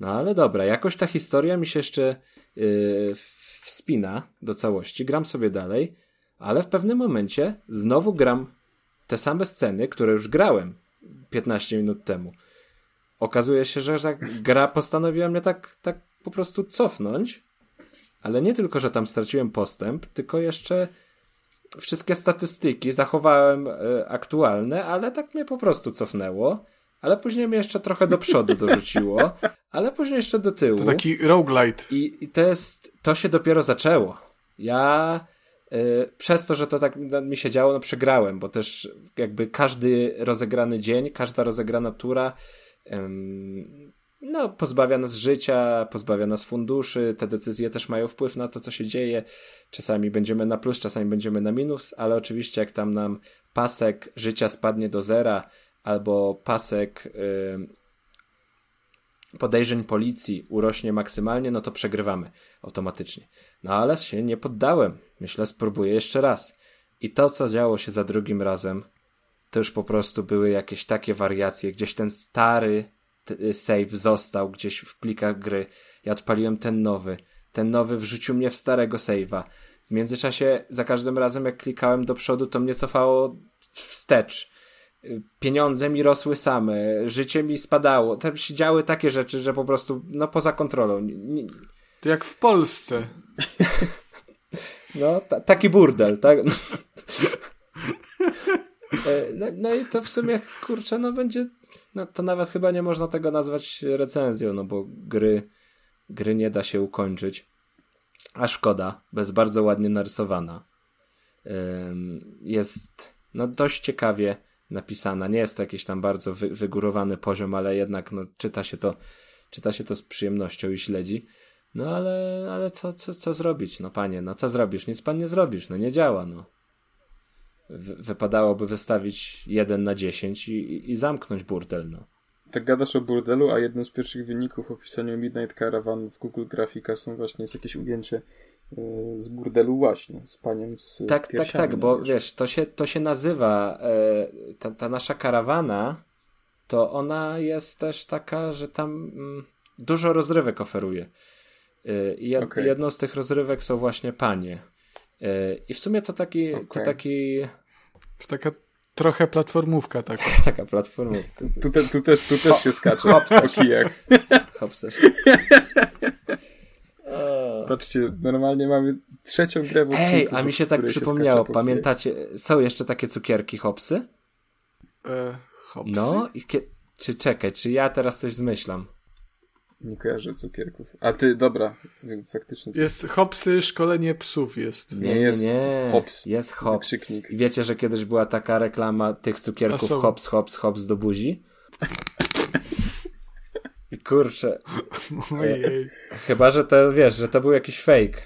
No ale dobra, jakoś ta historia mi się jeszcze yy, wspina do całości. Gram sobie dalej, ale w pewnym momencie znowu gram te same sceny, które już grałem 15 minut temu. Okazuje się, że ta gra postanowiła mnie tak, tak po prostu cofnąć, ale nie tylko, że tam straciłem postęp, tylko jeszcze wszystkie statystyki zachowałem y, aktualne, ale tak mnie po prostu cofnęło. Ale później mnie jeszcze trochę do przodu dorzuciło, ale później jeszcze do tyłu. To taki roguelite. I, i to jest, to się dopiero zaczęło. Ja y, przez to, że to tak mi się działo, no przegrałem, bo też jakby każdy rozegrany dzień, każda rozegrana tura no, pozbawia nas życia, pozbawia nas funduszy, te decyzje też mają wpływ na to, co się dzieje. Czasami będziemy na plus, czasami będziemy na minus, ale oczywiście jak tam nam pasek życia spadnie do zera, albo pasek yy, podejrzeń policji urośnie maksymalnie, no to przegrywamy automatycznie. No ale się nie poddałem. Myślę, spróbuję jeszcze raz. I to, co działo się za drugim razem, to już po prostu były jakieś takie wariacje. Gdzieś ten stary y, save został gdzieś w plikach gry. Ja odpaliłem ten nowy. Ten nowy wrzucił mnie w starego save'a. W międzyczasie za każdym razem jak klikałem do przodu, to mnie cofało wstecz. Pieniądze mi rosły same, życie mi spadało. Tam się działy takie rzeczy, że po prostu, no poza kontrolą. To jak w Polsce. No, taki burdel, tak? E, no, no, i to w sumie, kurczę, no będzie, no to nawet chyba nie można tego nazwać recenzją, no bo gry, gry nie da się ukończyć. A szkoda, bo jest bardzo ładnie narysowana. Jest, no dość ciekawie napisana. Nie jest to jakiś tam bardzo wy, wygórowany poziom, ale jednak, no czyta się to, czyta się to z przyjemnością i śledzi. No ale, ale co, co, co zrobić, no panie, no co zrobisz? Nic pan nie zrobisz, no nie działa, no wypadałoby wystawić 1 na 10 i, i zamknąć burdel. No. Tak gadasz o burdelu, a jednym z pierwszych wyników w opisaniu Midnight Caravan w Google Grafika są właśnie jest jakieś ujęcie z burdelu właśnie, z paniem z Tak, tak, tak, bo wiesz, to się, to się nazywa e, ta, ta nasza karawana to ona jest też taka, że tam mm, dużo rozrywek oferuje. E, jed, okay. Jedną z tych rozrywek są właśnie panie. I w sumie to taki, okay. to taki... To taka trochę platformówka taka. taka platformówka. Tu, te, tu, też, tu też się skacze. Hopsa. kijach. Hopsa. Patrzcie, normalnie mamy trzecią grę w odcinku, Ej, a mi się tak przypomniało, się pamiętacie, są jeszcze takie cukierki hopsy? E, hopsy? No, i czy czekaj, czy ja teraz coś zmyślam? Nie kojarzę cukierków. A ty, dobra, faktycznie. Jest hopsy, szkolenie psów jest. Nie, nie, jest nie. Hops. Jest hops. Krzyknik. I wiecie, że kiedyś była taka reklama tych cukierków hops, hops, hops do buzi? I kurczę. Ojej. Chyba, że to, wiesz, że to był jakiś fake.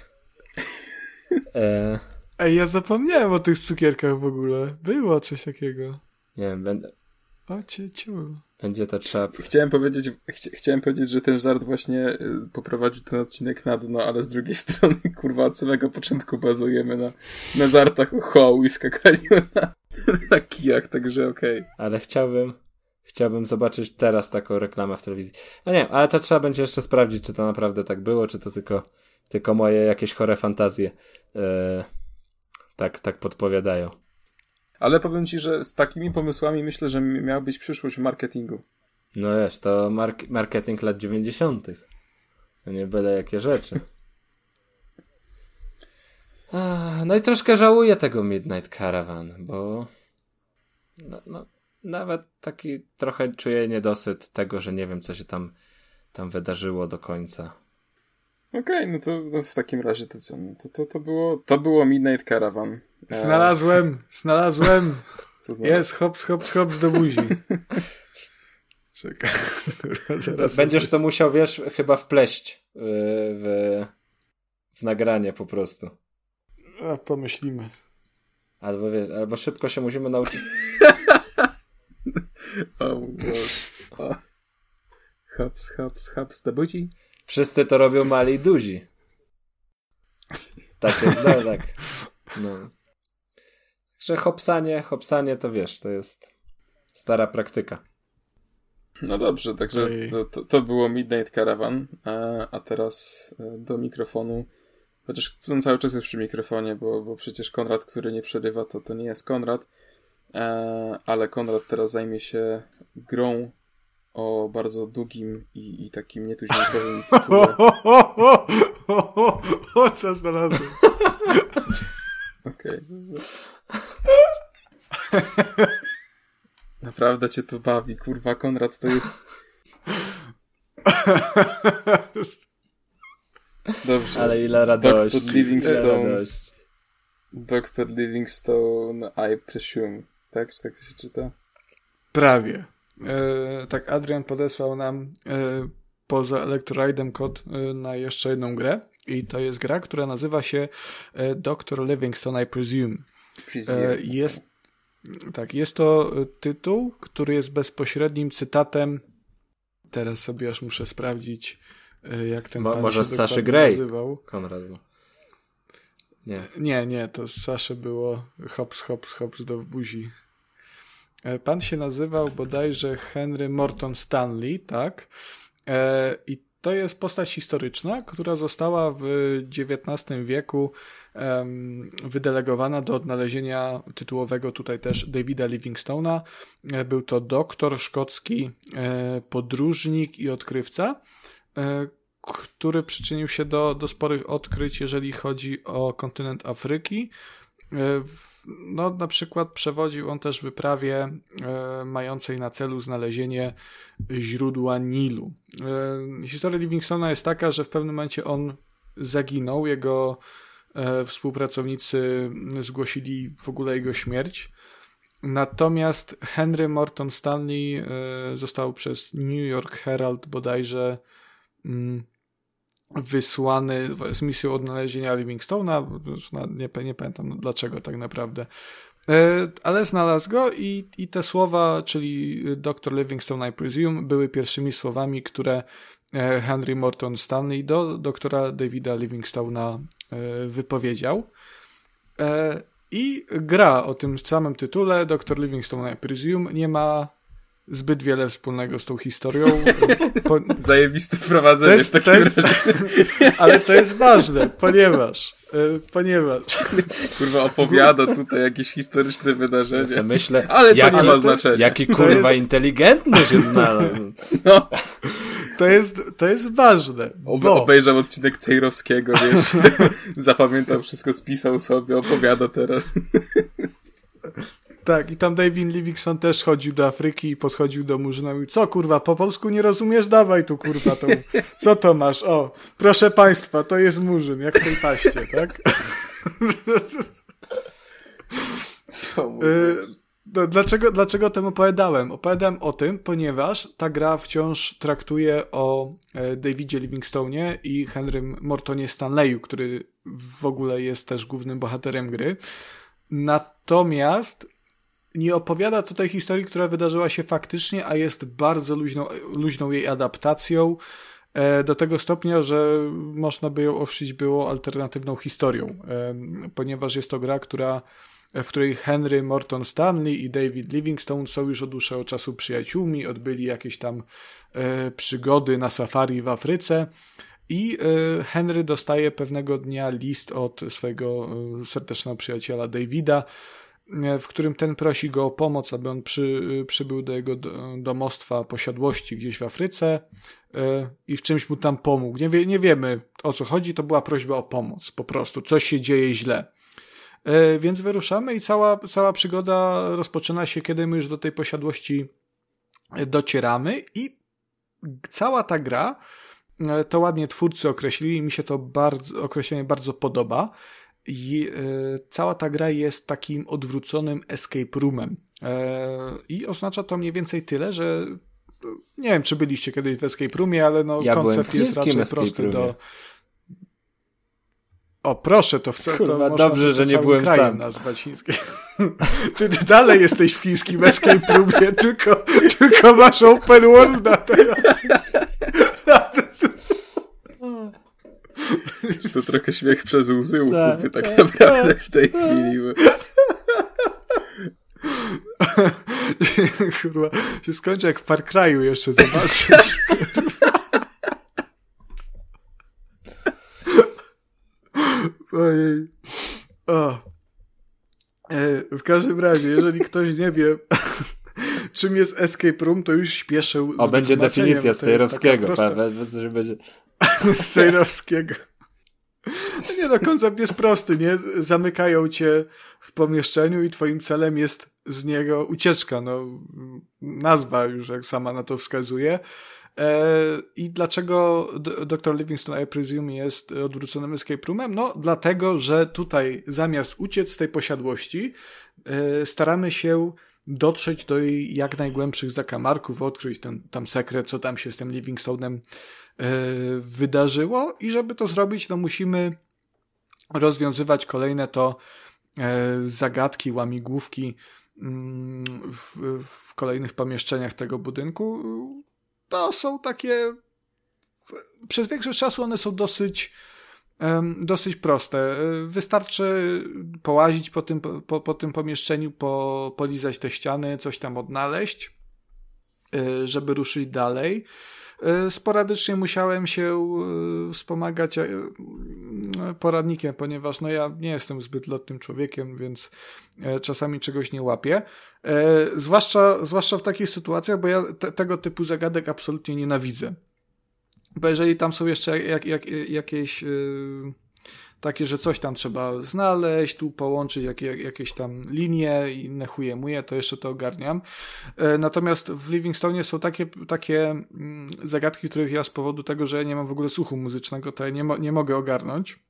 E... Ej, ja zapomniałem o tych cukierkach w ogóle. Było coś takiego. Nie wiem, będę... O, cię, będzie to trzeba. Chciałem powiedzieć, chci chciałem powiedzieć, że ten żart właśnie y, poprowadził ten odcinek na dno, ale z drugiej strony, kurwa, od samego początku bazujemy na, na żartach o hoł i skakaniu na, na kijach, także okej. Okay. Ale chciałbym, chciałbym zobaczyć teraz taką reklamę w telewizji. No nie, ale to trzeba będzie jeszcze sprawdzić, czy to naprawdę tak było, czy to tylko, tylko moje jakieś chore fantazje. Yy, Tak, tak podpowiadają. Ale powiem ci, że z takimi pomysłami myślę, że miała być przyszłość w marketingu. No wiesz, to mark marketing lat 90. To nie byle jakie rzeczy. No i troszkę żałuję tego Midnight Caravan, bo no, no, nawet taki trochę czuję niedosyt tego, że nie wiem, co się tam, tam wydarzyło do końca. Okej, no to no w takim razie to co? No to, to, to, było, to było Midnight Caravan. E, Znalazłem, znalazłem. co znalazłem? Jest, hops, hops, hops do buzi. Czekaj. Będziesz to musiał, wiesz, chyba wpleść yy, w, w nagranie po prostu. A, pomyślimy. Albo, wiesz, albo szybko się musimy nauczyć. O, mój Boże. Hops, hops, hops do buzi. Wszyscy to robią mali i duzi. Tak jest, no tak. No. Że hopsanie, hopsanie to wiesz, to jest stara praktyka. No dobrze, także to, to, to było Midnight Caravan, a, a teraz e, do mikrofonu. Chociaż on cały czas jest przy mikrofonie, bo, bo przecież Konrad, który nie przerywa, to, to nie jest Konrad. E, ale Konrad teraz zajmie się grą o bardzo długim i, i takim nietuzinkowym tytule. O, co znalazłem? Okej. Naprawdę cię to bawi, kurwa, Konrad to jest... Dobrze. Ale ile radości. Dr. Livingstone. Ile. Dr. Livingstone, I presume. Tak? Czy tak to się czyta? Prawie. E, tak, Adrian podesłał nam e, poza Electroraidem kod e, na jeszcze jedną grę i to jest gra, która nazywa się e, Dr. Livingstone, I presume. Presume. E, jest, tak, jest to e, tytuł, który jest bezpośrednim cytatem. Teraz sobie aż muszę sprawdzić, e, jak ten Mo- pan może się z Saszy Grey? nazywał. Konrad. bo- Nie. Nie, nie, to z Saszy było hops, hops, hops do buzi. E, Pan się nazywał bodajże Henry Morton Stanley, tak? E, I to jest postać historyczna, która została w XIX wieku wydelegowana do odnalezienia tytułowego tutaj też Davida Livingstone'a. E, Był to doktor szkocki, podróżnik i odkrywca, który przyczynił się do, do sporych odkryć, jeżeli chodzi o kontynent Afryki. E, No, na przykład przewodził on też wyprawie e, mającej na celu znalezienie źródła Nilu. E, historia Livingstona jest taka, że w pewnym momencie on zaginął, jego współpracownicy zgłosili w ogóle jego śmierć. Natomiast Henry Morton Stanley został przez New York Herald bodajże mm, wysłany z misją odnalezienia Livingstone'a. Nie, nie pamiętam dlaczego tak naprawdę. E, Ale znalazł go i, i te słowa, czyli Dr. Livingstone, I presume, były pierwszymi słowami, które e, Henry Morton Stanley do doktora Davida Livingstone'a e, wypowiedział. I gra o tym samym tytule, Dr. Livingstone, I presume, nie ma zbyt wiele wspólnego z tą historią. Po, Zajebiste wprowadzenie to jest, w takim to jest, razie. ale to jest ważne, ponieważ, y, ponieważ Kurwa opowiada tutaj jakieś historyczne wydarzenie. Ja myślę, Ale to jaki, nie ma znaczenia. jaki To kurwa jest- inteligentny się znalazł. No, to jest, to jest ważne, obe, bo obejrzał odcinek Cejrowskiego, wiesz, zapamiętał wszystko, spisał sobie, opowiada teraz. Tak, i tam David Livingstone też chodził do Afryki i podchodził do Murzyna i mówił, co kurwa, po polsku nie rozumiesz? Dawaj tu kurwa tą, co to masz? O, proszę państwa, to jest Murzyn, jak w tej paście, tak? Y, no, dlaczego, dlaczego o tym opowiadałem? Opowiadałem o tym, ponieważ ta gra wciąż traktuje o e, Davidzie Livingstone'ie i Henrym Mortonie Stanleyu, który w ogóle jest też głównym bohaterem gry. Natomiast nie opowiada tutaj historii, która wydarzyła się faktycznie, a jest bardzo luźną, luźną jej adaptacją e, do tego stopnia, że można by ją owszeć było alternatywną historią, em, ponieważ jest to gra, która w której Henry Morton Stanley i David Livingstone są już od dłuższego czasu przyjaciółmi, odbyli jakieś tam e, przygody na safari w Afryce I Henry dostaje pewnego dnia list od swojego serdecznego przyjaciela Davida, w którym ten prosi go o pomoc, aby on przy, przybył do jego domostwa posiadłości gdzieś w Afryce i w czymś mu tam pomógł. Nie, wie, nie wiemy o co chodzi, to była prośba o pomoc, po prostu coś się dzieje źle. Więc wyruszamy i cała, cała przygoda rozpoczyna się, kiedy my już do tej posiadłości docieramy i cała ta gra E, to ładnie twórcy określili, mi się to bardzo, określenie bardzo podoba. I e, cała ta gra jest takim odwróconym escape roomem. E, I oznacza to mniej więcej tyle, że nie wiem, czy byliście kiedyś w escape roomie, ale no ja koncept jest raczej prosty do. O, proszę, to w Kurwa, to dobrze, że nie byłem sam. nazwać chińskie. Ty dalej jesteś w chińskim escape roomie, tylko, tylko masz open worlda teraz. to trochę śmiech przez łzy u tak, Kupy, tak, tak naprawdę w tej tak. chwili. Kurwa, się skończy jak w Far Cry'u jeszcze zobaczysz. Ojej. O. E, w każdym razie, jeżeli ktoś nie wie, czym jest escape room, to już śpieszę. O, będzie definicja Stejrowskiego. Będzie... Stejrowskiego. Nie no, koncept jest prosty, nie? Zamykają cię w pomieszczeniu i twoim celem jest z niego ucieczka. No, nazwa już jak sama na to wskazuje. E, I dlaczego Dr. Livingston, I presume, jest odwróconym escape roomem? No, dlatego, że tutaj zamiast uciec z tej posiadłości, e, staramy się dotrzeć do jej jak najgłębszych zakamarków, odkryć ten tam sekret, co tam się z tym Livingstone'em e, wydarzyło i żeby to zrobić, to musimy rozwiązywać kolejne to e, zagadki, łamigłówki mm, w, w kolejnych pomieszczeniach tego budynku. To są takie przez większość czasu one są dosyć dosyć proste. Wystarczy połazić po tym, po, po tym pomieszczeniu, po, polizać te ściany, coś tam odnaleźć, e, żeby ruszyć dalej. E, sporadycznie musiałem się e, wspomagać poradnikiem, ponieważ no ja nie jestem zbyt lotnym człowiekiem, więc czasami czegoś nie łapię. Zwłaszcza, zwłaszcza w takich sytuacjach, bo ja te, tego typu zagadek absolutnie nienawidzę. Bo jeżeli tam są jeszcze jak, jak, jakieś yy, takie, że coś tam trzeba znaleźć, tu połączyć jak, jak, jakieś tam linie i inne chuje muje, to jeszcze to ogarniam. Yy, natomiast w Livingstone są takie, takie yy, zagadki, których ja z powodu tego, że ja nie mam w ogóle słuchu muzycznego, to ja nie, mo nie mogę ogarnąć.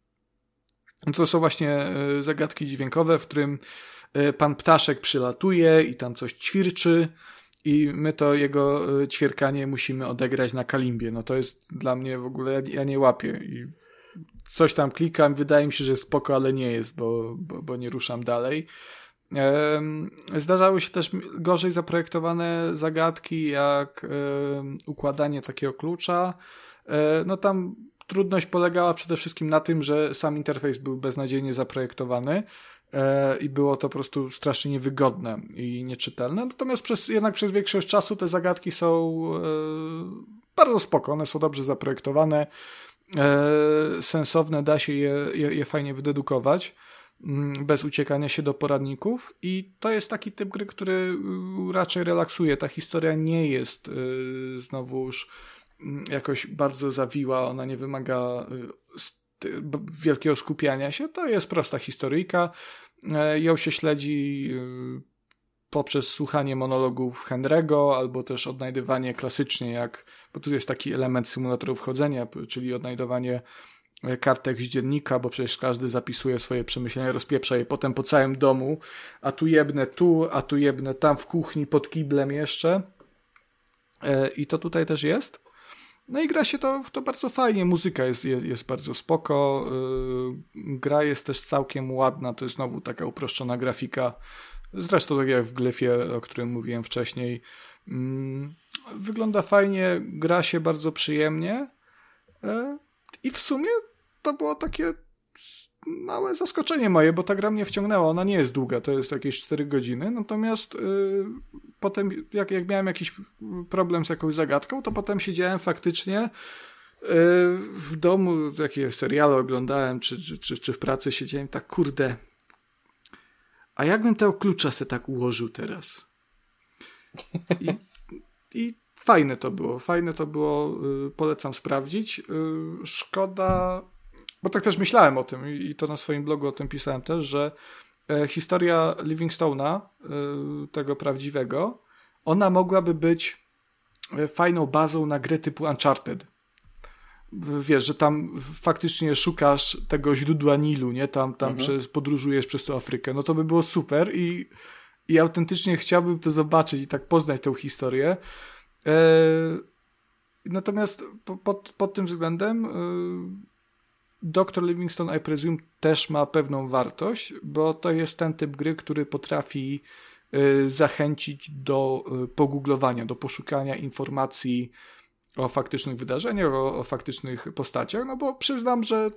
To są właśnie y, zagadki dźwiękowe, w którym y, pan ptaszek przylatuje i tam coś ćwirczy i my to jego e, ćwierkanie musimy odegrać na kalimbie. No to jest dla mnie w ogóle, ja, nie łapię i coś tam klikam, wydaje mi się, że spoko, ale nie jest, bo, bo, bo nie ruszam dalej. Zdarzały się też gorzej zaprojektowane zagadki, jak układanie takiego klucza. E, no tam trudność polegała przede wszystkim na tym, że sam interfejs był beznadziejnie zaprojektowany i było to po prostu strasznie niewygodne i nieczytelne. Natomiast przez, jednak przez większość czasu te zagadki są e, bardzo spoko, one są dobrze zaprojektowane, e, sensowne, da się je, je, je fajnie wydedukować mm, bez uciekania się do poradników i to jest taki typ gry, który raczej relaksuje. Ta historia nie jest znowuż mm, jakoś bardzo zawiła, ona nie wymaga wielkiego skupiania się. To jest prosta historyjka. E, ją się śledzi e, poprzez słuchanie monologów Henry'ego, albo też odnajdywanie klasycznie, jak, bo tu jest taki element symulatorów chodzenia, czyli odnajdowanie e, kartek z dziennika, bo przecież każdy zapisuje swoje przemyślenia, rozpieprza je potem po całym domu, a tu jebnę tu, a tu jebnę tam w kuchni, pod kiblem jeszcze. I to tutaj też jest. No i gra się to, to bardzo fajnie, muzyka jest, jest, jest bardzo spoko, yy, gra jest też całkiem ładna, to jest znowu taka uproszczona grafika, zresztą tak jak w Glyfie, o którym mówiłem wcześniej. Yy, wygląda fajnie, gra się bardzo przyjemnie. Yy, i w sumie to było takie małe zaskoczenie moje, bo ta gra mnie wciągnęła. Ona nie jest długa, to jest jakieś 4 godziny. Natomiast yy, potem, jak, jak miałem jakiś problem z jakąś zagadką, to potem siedziałem faktycznie w domu jakieś seriale oglądałem, czy, czy, czy, czy w pracy siedziałem, tak kurde. A jakbym tego klucza se tak ułożył teraz? I, I fajne to było, fajne to było, y, polecam sprawdzić. Y, szkoda, bo tak też myślałem o tym i to na swoim blogu o tym pisałem też, że e, historia Livingstone'a, y, tego prawdziwego, ona mogłaby być e, fajną bazą na grę typu Uncharted. Wiesz, że tam faktycznie szukasz tego źródła Nilu, nie? Tam, tam przez, podróżujesz przez tą Afrykę. No to by było super i, i autentycznie chciałbym to zobaczyć i tak poznać tą historię. E, natomiast po, pod, pod tym względem e, Dr. Livingstone, I presume, też ma pewną wartość, bo to jest ten typ gry, który potrafi e, zachęcić do e, pogooglowania, do poszukania informacji o faktycznych wydarzeniach, o, o faktycznych postaciach, no bo przyznam, że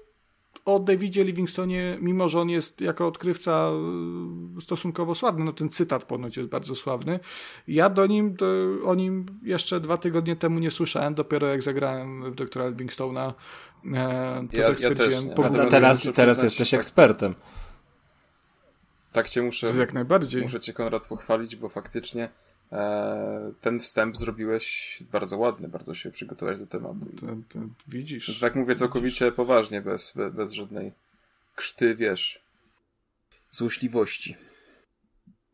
o Davidzie Livingstonie, mimo że on jest jako odkrywca y, stosunkowo sławny, no ten cytat ponoć jest bardzo sławny, ja do nim, do, o nim jeszcze dwa tygodnie temu nie słyszałem, dopiero jak zagrałem w doktora Livingstone'a, e, to Ja- tak ja też. A po- te- teraz teraz, jesteś tak. ekspertem. Tak cię muszę, jak najbardziej. muszę cię Konrad pochwalić, bo faktycznie e, ten wstęp zrobiłeś bardzo ładny, bardzo się przygotowałeś do tematu. I, To, to widzisz. tak mówię całkowicie poważnie, bez, bez, bez żadnej krzty, wiesz, złośliwości.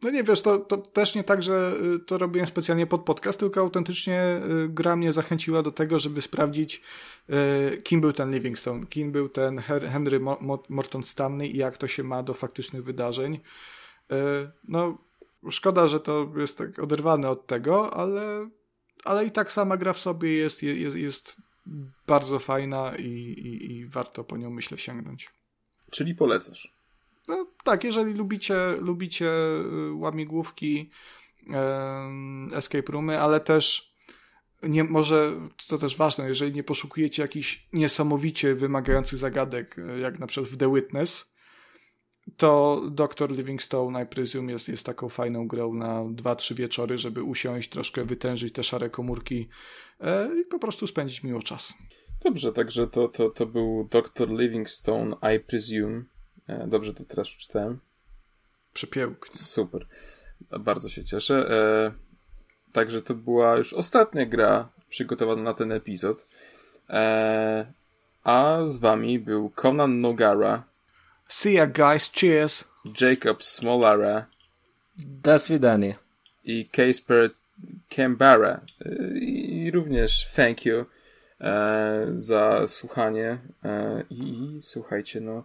No nie, wiesz, to, to też nie tak, że y, to robiłem specjalnie pod podcast, tylko autentycznie y, gra mnie zachęciła do tego, żeby sprawdzić, y, kim był ten Livingstone, kim był ten Henry Mo- Mo- Morton Stanley i jak to się ma do faktycznych wydarzeń. No, szkoda, że to jest tak oderwane od tego, ale, ale i tak sama gra w sobie jest, jest, jest bardzo fajna i, i, i warto po nią, myślę, sięgnąć. Czyli polecasz. No, tak, jeżeli lubicie, lubicie y, łamigłówki, escape roomy, ale też nie, może, to też ważne, jeżeli nie poszukujecie jakichś niesamowicie wymagających zagadek, y, jak na przykład w The Witness, to Dr. Livingstone, I presume, jest, jest taką fajną grą na 2-3 wieczory, żeby usiąść, troszkę wytężyć te szare komórki e, i po prostu spędzić miło czas. Dobrze, także to, to, to był Dr. Livingstone, I presume. E, dobrze to teraz przeczytałem. Przepięknie. Super. Bardzo się cieszę. E, także to była już ostatnia gra przygotowana na ten epizod. E, a z wami był Conan Nogara, See ya guys, cheers! Jacob Smolara Do widzenia. i Casper Canberra. I również thank you za słuchanie. I słuchajcie, no,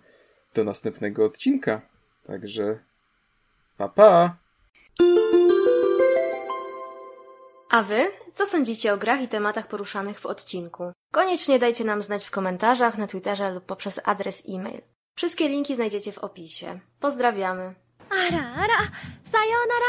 do następnego odcinka. Także pa pa! A wy? Co sądzicie o grach i tematach poruszanych w odcinku? Koniecznie dajcie nam znać w komentarzach, na Twitterze lub poprzez adres e-mail. Wszystkie linki znajdziecie w opisie. Pozdrawiamy! あらあら、さようなら。